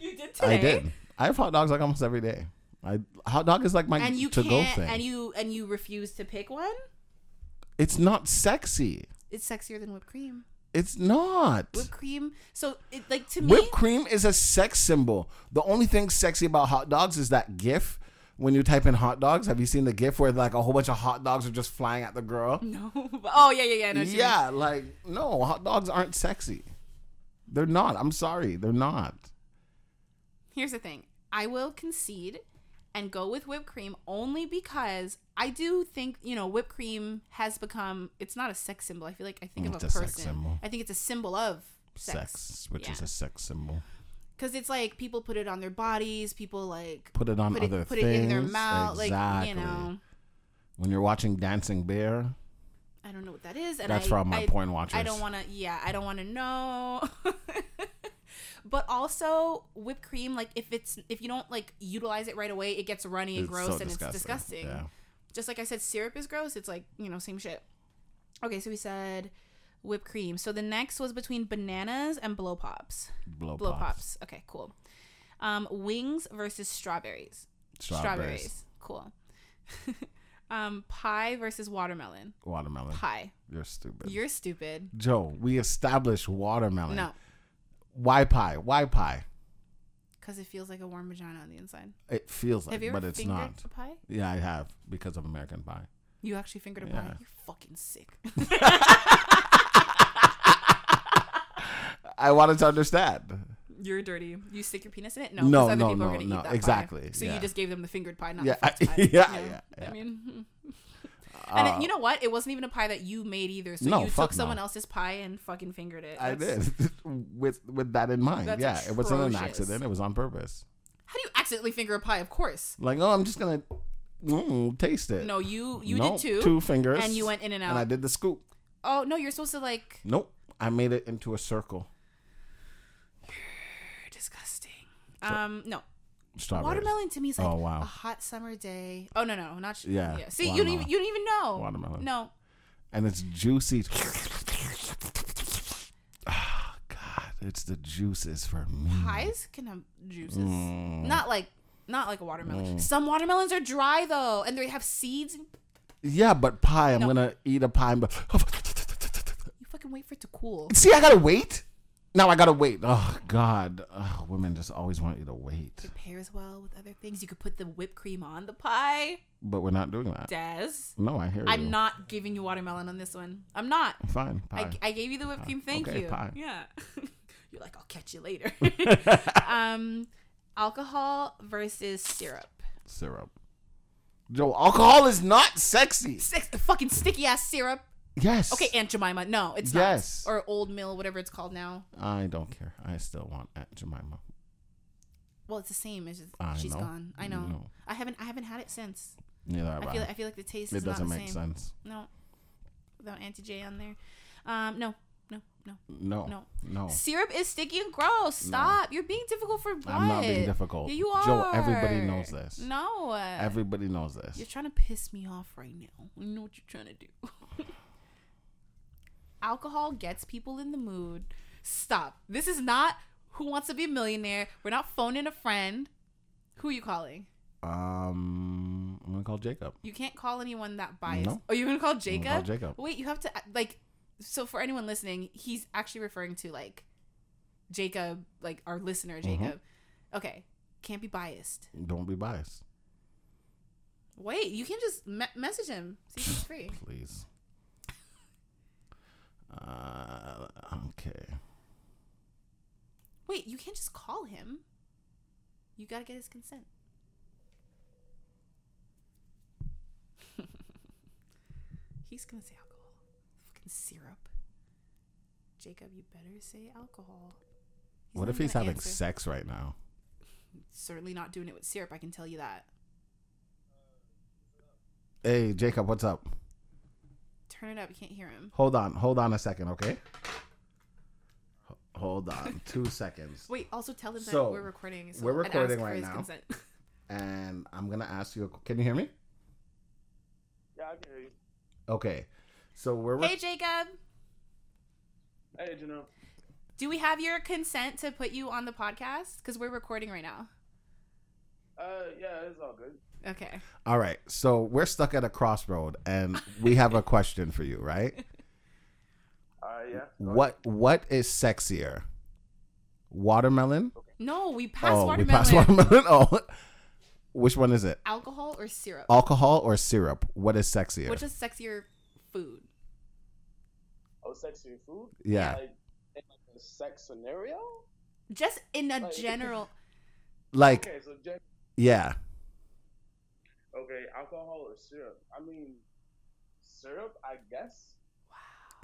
you did today. I did. I have hot dogs like almost every day. I hot dog is like my And you to go can't. thing. And you and you refuse to pick one. it's not sexy. It's sexier than whipped cream. It's not. Whipped cream. So it like to me. Whipped cream is a sex symbol. The only thing sexy about hot dogs is that GIF. When you type in hot dogs, have you seen the GIF where like a whole bunch of hot dogs are just flying at the girl? No. [laughs] oh yeah, yeah, yeah. I know what you mean. Yeah, like no, hot dogs aren't sexy. They're not. I'm sorry, they're not. Here's the thing. I will concede and go with whipped cream only because I do think you know whipped cream has become. It's not a sex symbol. I feel like I think of It's a a sex person. I think it's a symbol of Sex, sex. which is a sex symbol. because it's like people put it on their bodies. People like Put it on put other it put things. it in their mouth. Exactly. Like you know, when you're watching Dancing Bear, I don't know what that is. And that's I, for all my I, porn watchers. I don't want to. Yeah, I don't want to know. [laughs] but also whipped cream, like if it's if you don't like utilize it right away, it gets runny and It's gross so and disgusting. it's disgusting. Yeah. Just like I said, syrup is gross. It's like you know same shit. Okay, so we said whipped cream. So the next was between bananas and blow pops. Blow, Blow pops. pops. Okay, cool. Um, wings versus strawberries. Strawberries. Cool. [laughs] um, pie versus watermelon. Watermelon. Pie. You're stupid. You're stupid. Joe, we established watermelon. No, Why pie? Why pie? because it feels like a warm vagina on the inside. It feels like, Have you ever but it's fingered not. a pie? Yeah, I have because of American Pie. You actually fingered a Yeah. pie. You're fucking sick. [laughs] I wanted to understand. You're dirty. You stick your penis in it? No, No, other no, people no, no, eat that exactly, Pie. So yeah. you just gave them the fingered pie, not Yeah, the [laughs] pie. yeah, yeah, yeah. I mean, [laughs] Uh, and it- you know what? It wasn't even a pie that you made either. So No, you took someone no. else's pie and fucking fingered it. I did [laughs] with with that in mind. That's yeah, it wasn't an accident. It was on purpose. How do you accidentally finger a pie? Of course. Like, oh, I'm just gonna mm, taste it. No, you you Nope, did too. Two fingers, and you went in and out. and I did the scoop. oh no, you're supposed to like. Nope, I made it into a circle. You're disgusting. Um, no. Strawberries. Watermelon to me is like Oh, wow. a hot summer day. Oh no no not sh- Yeah, See you don't even you don't even know. Watermelon. No. and it's juicy. [sighs] Ah, God, it's the juices for me. Pies can have juices. Mm. Not like not like a watermelon. Some watermelons are dry though, and they have seeds. Yeah, but pie. I'm No. gonna eat a pie. But you fucking wait for it to cool. See, I gotta wait. Now I gotta wait. Oh God, Ugh, women just always want you to wait. It pairs well with other things. You could put the whipped cream on the pie. But we're not doing that. Des. No, I hear you. I'm not giving you watermelon on this one. I'm not. Fine. I, Pie. I gave you the whipped cream. Thank Okay, you. pie. Yeah. [laughs] You're like, I'll catch you later. [laughs] [laughs] um, alcohol versus syrup. Syrup. Joe, alcohol is not sexy. Sex, fucking sticky ass syrup. Yes. Okay, Aunt Jemima. No, it's Yes. not. Or Old Mill, whatever it's called now. I don't care. I still want Aunt Jemima. Well, it's the same. It's just, I she's know. gone. I know. No. I haven't. I haven't had it since. Neither have I I. feel. I feel like the taste it is not doesn't the make same. sense. No, without Auntie J on there. Um, no, no, no. No. No. No. Syrup is sticky and gross. Stop. You're being difficult for what? I'm not being difficult. Yeah, you are. Joe, everybody knows this. No. Everybody knows this. You're trying to piss me off right now. I know what you're trying to do. [laughs] Alcohol gets people in the mood. Stop. This is not Who Wants to Be a Millionaire. We're not phoning a friend. Who are you calling? Um, I'm gonna call Jacob. You can't call anyone that biased. No. Oh, you're gonna call I'm gonna Jacob? call Jacob. Wait, you have to like. So for anyone listening, he's actually referring to like Jacob, like our listener Mm-hmm. Jacob. Okay, can't be biased. Don't be biased, Wait, you can just me- message him. See if he's free. please. Uh, okay. Wait, you can't just call him. You gotta get his consent. [laughs] He's gonna say alcohol. Fucking syrup. Jacob, you better say alcohol. What if he's having answer. sex right now? Certainly not doing it with syrup. I can tell you that. Hey, Jacob, what's up? Turn it up. You can't hear him. Hold on, hold on a second, okay? H- Hold on, [laughs] two seconds, Wait. Also tell them So, that we're recording. So, we're and ask recording for right his now. consent. [laughs] and I'm gonna ask you. A, can you hear me? Yeah, I can hear you. Okay, so we're hey, Jacob. Hey, Jonelle. Do we have your consent to put you on the podcast? Because we're recording right now. Uh, yeah, it's all good. Okay. all right. So we're stuck at a crossroad, and we have a question for you, right? [laughs] Uh, yeah. What What is sexier? Watermelon? No, we passed oh, watermelon. we passed watermelon. [laughs] Oh, which one is it? Alcohol or syrup? Alcohol or syrup? What is sexier? Which is sexier food? Oh, sexy food? yeah, Like, in like a sex scenario? Just in a Like- [laughs] general. like Okay, so, gen- yeah. Okay, alcohol or syrup? I mean, syrup, I guess.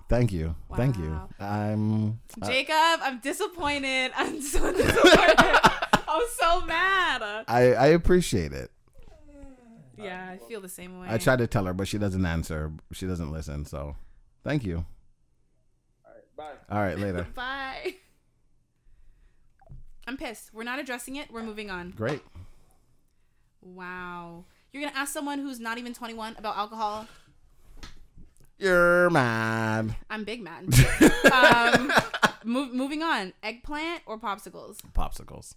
Thank you, thank you. I'm uh, Jacob, I'm disappointed. [laughs] I'm so [laughs] disappointed. I'm so mad. I I appreciate it. Yeah, I feel the same way. I tried to tell her, but she doesn't answer. She doesn't listen. So, thank you. All right, bye. All right, later. [laughs] Bye. I'm pissed. We're not addressing it. We're moving on. Great. Wow. You're gonna ask someone who's not even 21 about alcohol? You're mad. I'm big mad. [laughs] um, move, moving on. Eggplant or popsicles? Popsicles.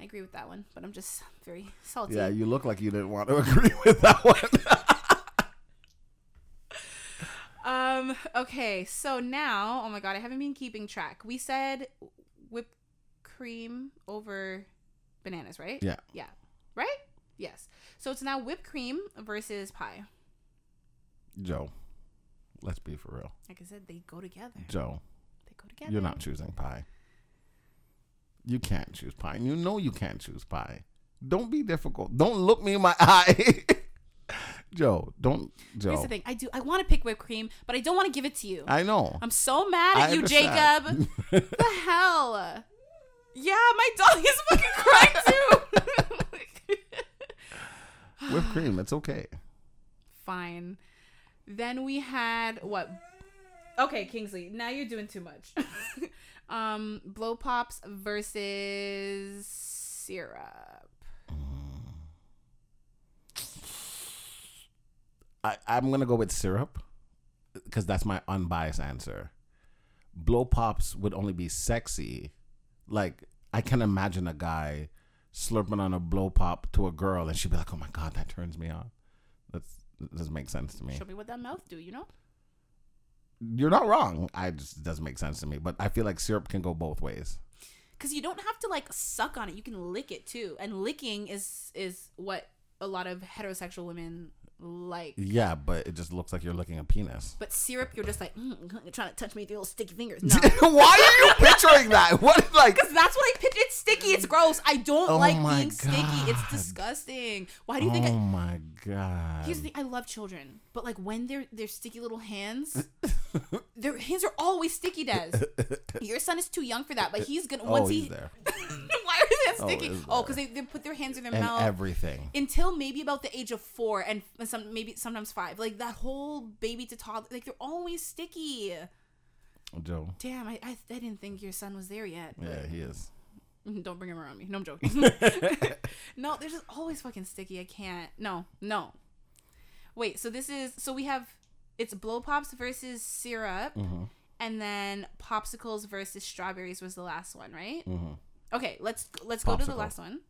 I agree with that one, but I'm just very salty. Yeah, you look like you didn't want to [laughs] agree with that one. Um. Okay. So now, oh my god, I haven't been keeping track. We said whipped cream over bananas, right? yeah. Yeah. Right? Yes. So it's now whipped cream versus pie. Joe, let's be for real. Like I said, they go together. Joe, They go together. you're not choosing pie. You can't choose pie. You know you can't choose pie. Don't be difficult. Don't look me in my [laughs] eye. Joe, don't Joe. Here's the thing. I do. I want to pick whipped cream, but I don't want to give it to you. I know. I'm so mad at I you, understand. Jacob. [laughs] the hell? Yeah, my dog is fucking crying too. Whipped cream, it's okay. Fine. Then we had what? Okay, Kingsley. Now you're doing too much. [laughs] um, blow pops versus syrup. I, I'm gonna go with syrup because that's my unbiased answer. Blow pops would only be sexy. Like I can imagine a guy slurping on a blow pop to a girl and she'd be like, "Oh my god, that turns me on." That's that doesn't make sense to me. Show me what that mouth do. You know? you're not wrong. I just doesn't make sense to me. But I feel like syrup can go both ways. because you don't have to like suck on it. You can lick it too, and licking is is what a lot of heterosexual women like. Yeah, but it just looks like you're licking a penis. But syrup, you're just like mm, you're trying to touch me with your little sticky fingers. [laughs] No. Why are you picturing that? [laughs] What like? Because that's what I picture. It's sticky. It's gross. I don't Oh like being sticky. It's disgusting. Why do you think? I Oh I, my god. here's the thing. I love children, but like when they're they're sticky little hands, [laughs] their hands are always sticky. Des, your son is too young for that, but he's gonna oh, once he's he. there. Why are Oh, sticky? Oh, because they, they put their hands in their And mouth everything. until maybe about the age of four and some maybe sometimes five. Like that whole baby to toddler, like they're always sticky. Joe. Damn, I, I I didn't think your son was there yet. Yeah, he is. [laughs] Don't bring him around me. No, I'm joking. [laughs] [laughs] no, they're just always fucking sticky. I can't. No, no. Wait, so this is so we have it's blow pops versus syrup, Mm-hmm. and then popsicles versus strawberries was the last one, right? Mm-hmm. Okay, let's let's go to the last one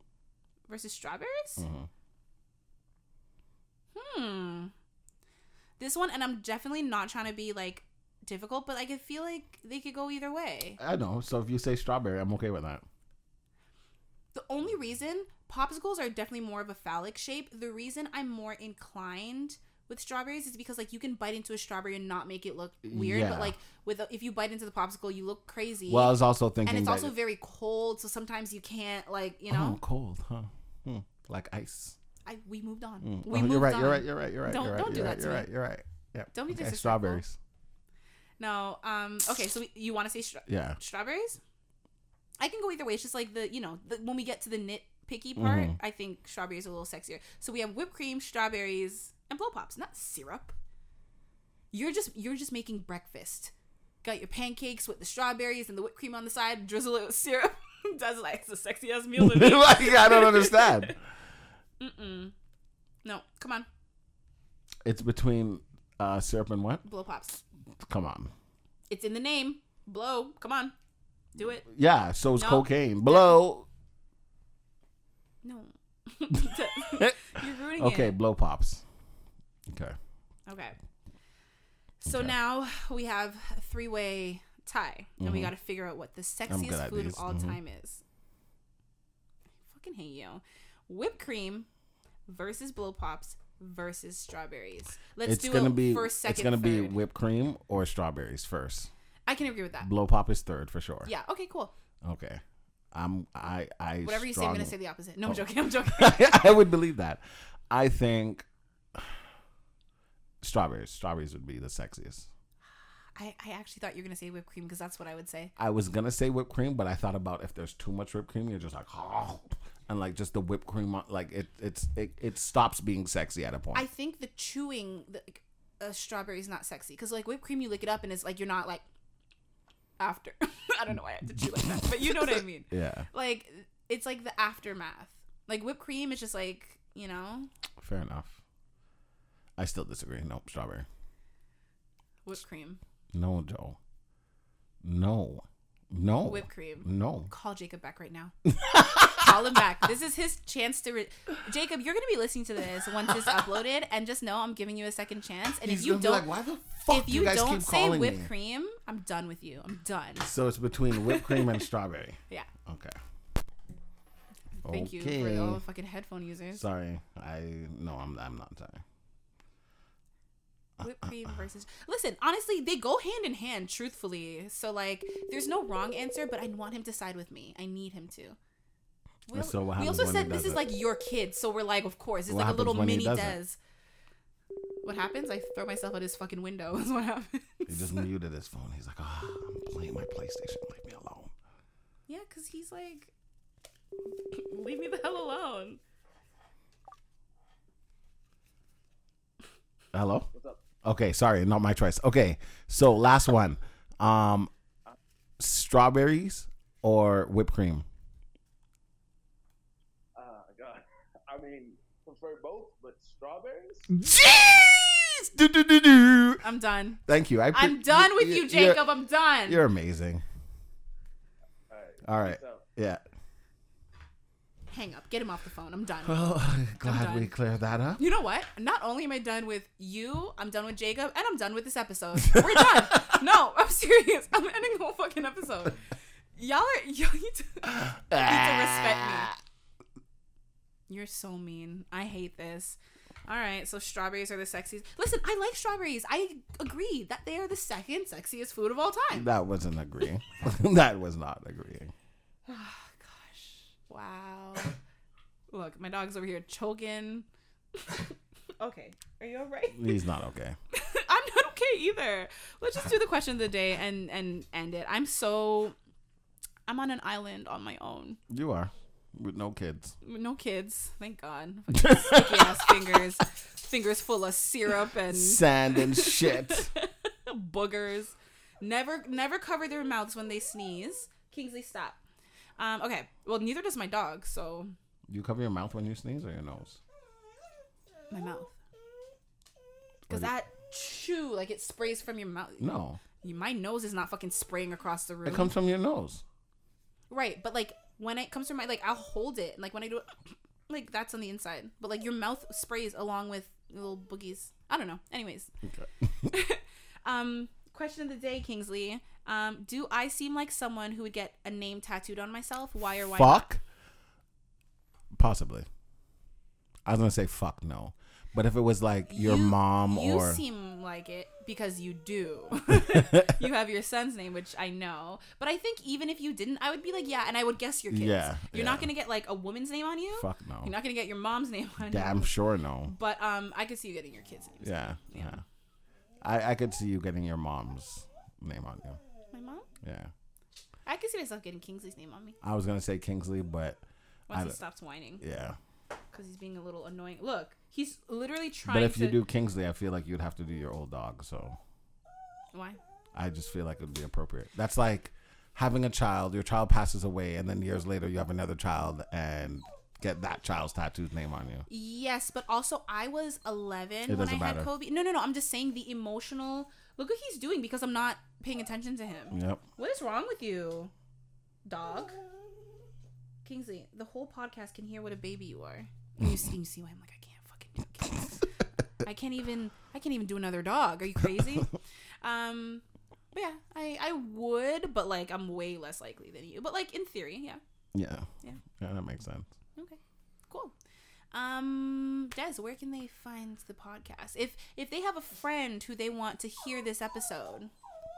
versus strawberries. Mm-hmm. Hmm. This one, and I'm definitely not trying to be like difficult, but I could feel like they could go either way. I know. So if you say strawberry, I'm okay with that. The only reason popsicles are definitely more of a phallic shape. The reason I'm more inclined with strawberries is because like you can bite into a strawberry and not make it look weird, Yeah. but like with if you bite into the popsicle, you look crazy. Well, I was also thinking and it's also very cold, so sometimes you can't like you know. oh, cold, huh? Hmm. Like ice. I we moved on. Mm. We oh, moved you're right. on. You're right. You're right. You're right. Don't- you're right. don't do you're that right, You're right. You're right. Yeah. Don't be okay, disrespectful. strawberries. No, um, okay, so we, you want to say stra- Yeah. strawberries? I can go either way. It's just like the you know the, when we get to the nitpicky part, Mhm. I think strawberries are a little sexier. So we have whipped cream, strawberries, and blow pops, not syrup. You're just you're just making breakfast. Got your pancakes with the strawberries and the whipped cream on the side. Drizzle it with syrup. [laughs] That's like it's a sexy ass meal to me. [laughs] like, I don't understand. [laughs] Mm-mm. No, come on, It's between uh, syrup and what? blow pops. Come on. It's in the name. Blow. Come on, do it. Yeah. So is No. cocaine. Blow. No, you're ruining it. Okay. Blow pops. Okay. Okay. So Okay. now we have a three way tie, and we Mhm. got to figure out what the sexiest food these. of all Mhm. time is. I fucking hate you. Whipped cream versus blow pops versus strawberries. Let's it's do gonna it be. first, second, it's gonna be whipped cream or strawberries first. I can agree with that. Blow pop is third for sure. Yeah. Okay. Cool. Okay. I'm. I. I. Whatever you say, I'm gonna say the opposite. No, I'm Oh. joking. I'm joking. [laughs] I would believe that. I think strawberries. Strawberries would be the sexiest. I, I actually thought you were gonna say whipped cream because that's what I would say. I was gonna say whipped cream, but I thought about if there's too much whipped cream, you're just like, oh, and like just the whipped cream, on- like it, it's it, it stops being sexy at a point. I think the chewing the uh, strawberry is not sexy because like whipped cream, you lick it up and it's like you're not like after. [laughs] I don't know why I had to chew like that, but you know what I mean. [laughs] yeah, Like it's like the aftermath. Like whipped cream is just like you know fair enough. I still disagree. Nope, strawberry. whipped cream, No, Joe. No, no, whipped cream. no. Call Jacob back right now. [laughs] Call him back. This is his chance to. Re- Jacob, you're gonna be listening to this once it's uploaded, and just know I'm giving you a second chance. And He's if you don't, like, why the fuck if do you, you guys don't keep say calling whipped me? cream, I'm done with you. I'm done. So it's between whipped cream and strawberry. [laughs] Yeah. Okay. Thank you Okay. for all the fucking headphone users. Sorry, I no, I'm I'm not sorry. Whipped cream versus. Listen, honestly, they go hand in hand. Truthfully, so like, there's no wrong answer, but I want him to side with me. I need him to. We, So what we also said this is it? like your kid, so we're like, of course, it's What like a little mini doesn't? Des. What happens? I throw myself out his fucking window. [laughs] Is what happens. He just muted his phone. He's like, ah, I'm playing my PlayStation. Leave me alone. Yeah, because he's like, leave me the hell alone. Hello. What's up? Okay, sorry, not my choice. Okay, so last one, um, strawberries or whipped cream. Uh, God. I mean, prefer both, but strawberries? Jeez! Do, do, do, do. I'm done. Thank you. I pre- I'm done with you, you're- Jacob. I'm done. You're amazing. All right. All right. So, Yeah. Hang up. Get him off the phone. I'm done. Well, glad we cleared that up. You know what? Not only am I done with you, I'm done with Jacob, and I'm done with this episode. We're done. no, I'm serious. I'm ending the whole fucking episode. Y'all are y'all need to, need to respect me. You're so mean. I hate this. All right, so strawberries are the sexiest. Listen, I like strawberries. I agree that they are the second sexiest food of all time. That wasn't agreeing. that was not agreeing. Wow. Look, my dog's over here choking. [laughs] okay, are you alright? He's not okay. [laughs] I'm not okay either. Let's just do the question of the day and and end it. I'm so I'm on an island on my own. You are with no kids. No kids, thank God. [laughs] Fucking Sticky ass fingers, fingers full of syrup and Sand and shit. boogers. Never, never cover their mouths when they sneeze. Kingsley, stop. Um, okay. Well, neither does my dog. So You cover your mouth when you sneeze or your nose? my mouth, because that chew like it sprays from your mouth. No. You, my nose is not fucking spraying across the room. It comes from your nose. Right, but like when it comes from my like I'll hold it like when I do it [clears throat] like that's on the inside. But like your mouth sprays along with little boogies. I don't know. Anyways. Okay. [laughs] Um question of the day, Kingsley. Um, do I seem like someone who would get a name tattooed on myself? Why or why not? fuck? Possibly. I was gonna say fuck no. But if it was like your You- mom you or you seem like it because you do. [laughs] you have your son's name, which I know. But I think even if you didn't, I would be like, yeah, and I would guess your kids. Yeah, You're yeah. not gonna get like a woman's name on you. fuck no. You're not gonna get your mom's name on you. Damn sure no. But um, I could see you getting your kids' names. Yeah. Yeah. Yeah. I, I could see you getting your mom's name on you. My mom. Yeah. I could see myself getting Kingsley's name on me I was gonna say Kingsley, but once I he don't- stops whining yeah. because he's being a little annoying. Look, he's literally trying. But if to, you do Kingsley, I feel like you'd have to do your old dog. So why? I just feel like it would be appropriate. That's like having a child. Your child passes away, and then years later you have another child and get that child's tattooed name on you. Yes, but also I was 11 It when I doesn't had matter. Kobe. No, no, no. I'm just saying the emotional. Look what he's doing because I'm not paying attention to him. Yep. What is wrong with you, dog? Kingsley, the whole podcast can hear what a baby you are. And you see, you see why I'm like I can't fucking do kids. I can't even. I can't even do another dog. Are you crazy? [laughs] um, but yeah, I I would, but like I'm way less likely than you. But like in theory, yeah. Yeah. Yeah. Yeah, that makes sense. Okay, cool. Um, Des, where can they find the podcast? If if they have a friend who they want to hear this episode,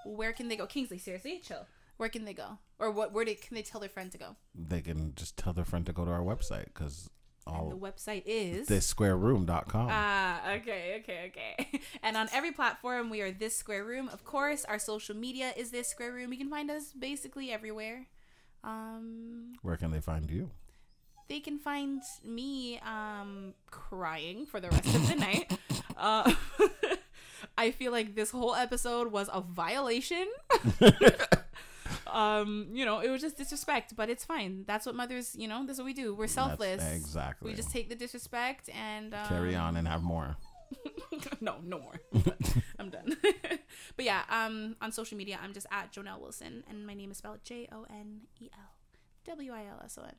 where can they go? Kingsley, seriously, chill. Where can they go? Or what? Where they, can they tell their friend to go? They can just tell their friend to go to our website because And the website is thissquareroom.com. Ah, okay, okay, okay. [laughs] And on every platform, we are This Square Room. Of course, our social media is This Square Room. You can find us basically everywhere. Um, Where can they find you? They can find me um crying for the rest of the night. [laughs] Uh, [laughs] I feel like this whole episode was a violation. [laughs] um, you know, it was just disrespect, but it's fine. That's what mothers, you know, that's what we do. We're selfless. That's exactly. We just take the disrespect and um, carry on and have more. no, no more. I'm done. but yeah, um, on social media, I'm just at Jonelle Wilson, and my name is spelled J O N E L W I L S O N.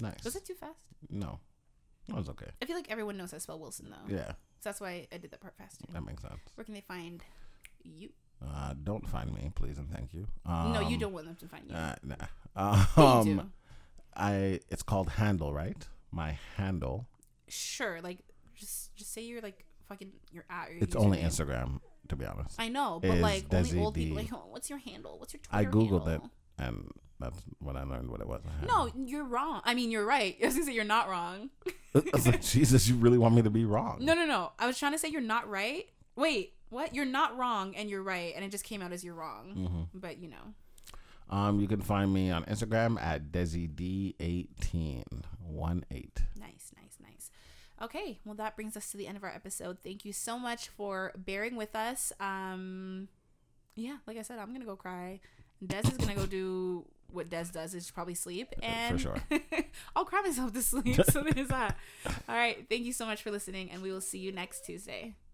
Nice. Was it too fast? No, that was okay. I feel like everyone knows I spell Wilson though. Yeah, So that's why I did that part faster. that makes sense. Where can they find you? Uh, don't find me, please and thank you. Um, no, you don't want them to find you. Uh, nah. You do. Um, I. It's called handle, right? My handle. Sure, like just just say you're like fucking your at. Your It's only. Instagram, to be honest. I know, but like only Desi old people. Like, oh, [laughs] what's your handle? What's your Twitter I googled handle? it, and that's when I learned what it was. No, you're wrong. I mean, you're right. [laughs] I was gonna say you're not wrong. [laughs] I was like, Jesus, you really want me to be wrong? No, no, no. I was trying to say you're not right. Wait, what? You're not wrong and you're right, and it just came out as you're wrong. Mm-hmm. But you know, Um, you can find me on Instagram at DesiD18. One eight. nice, nice, nice. Okay, well that brings us to the end of our episode. Thank you so much for bearing with us. Um, yeah, like I said, I'm gonna go cry. Des is gonna go do what Des does, is probably sleep, and sure. [laughs] I'll cry myself to sleep. So there's that. [laughs] All right, thank you so much for listening, and we will see you next Tuesday.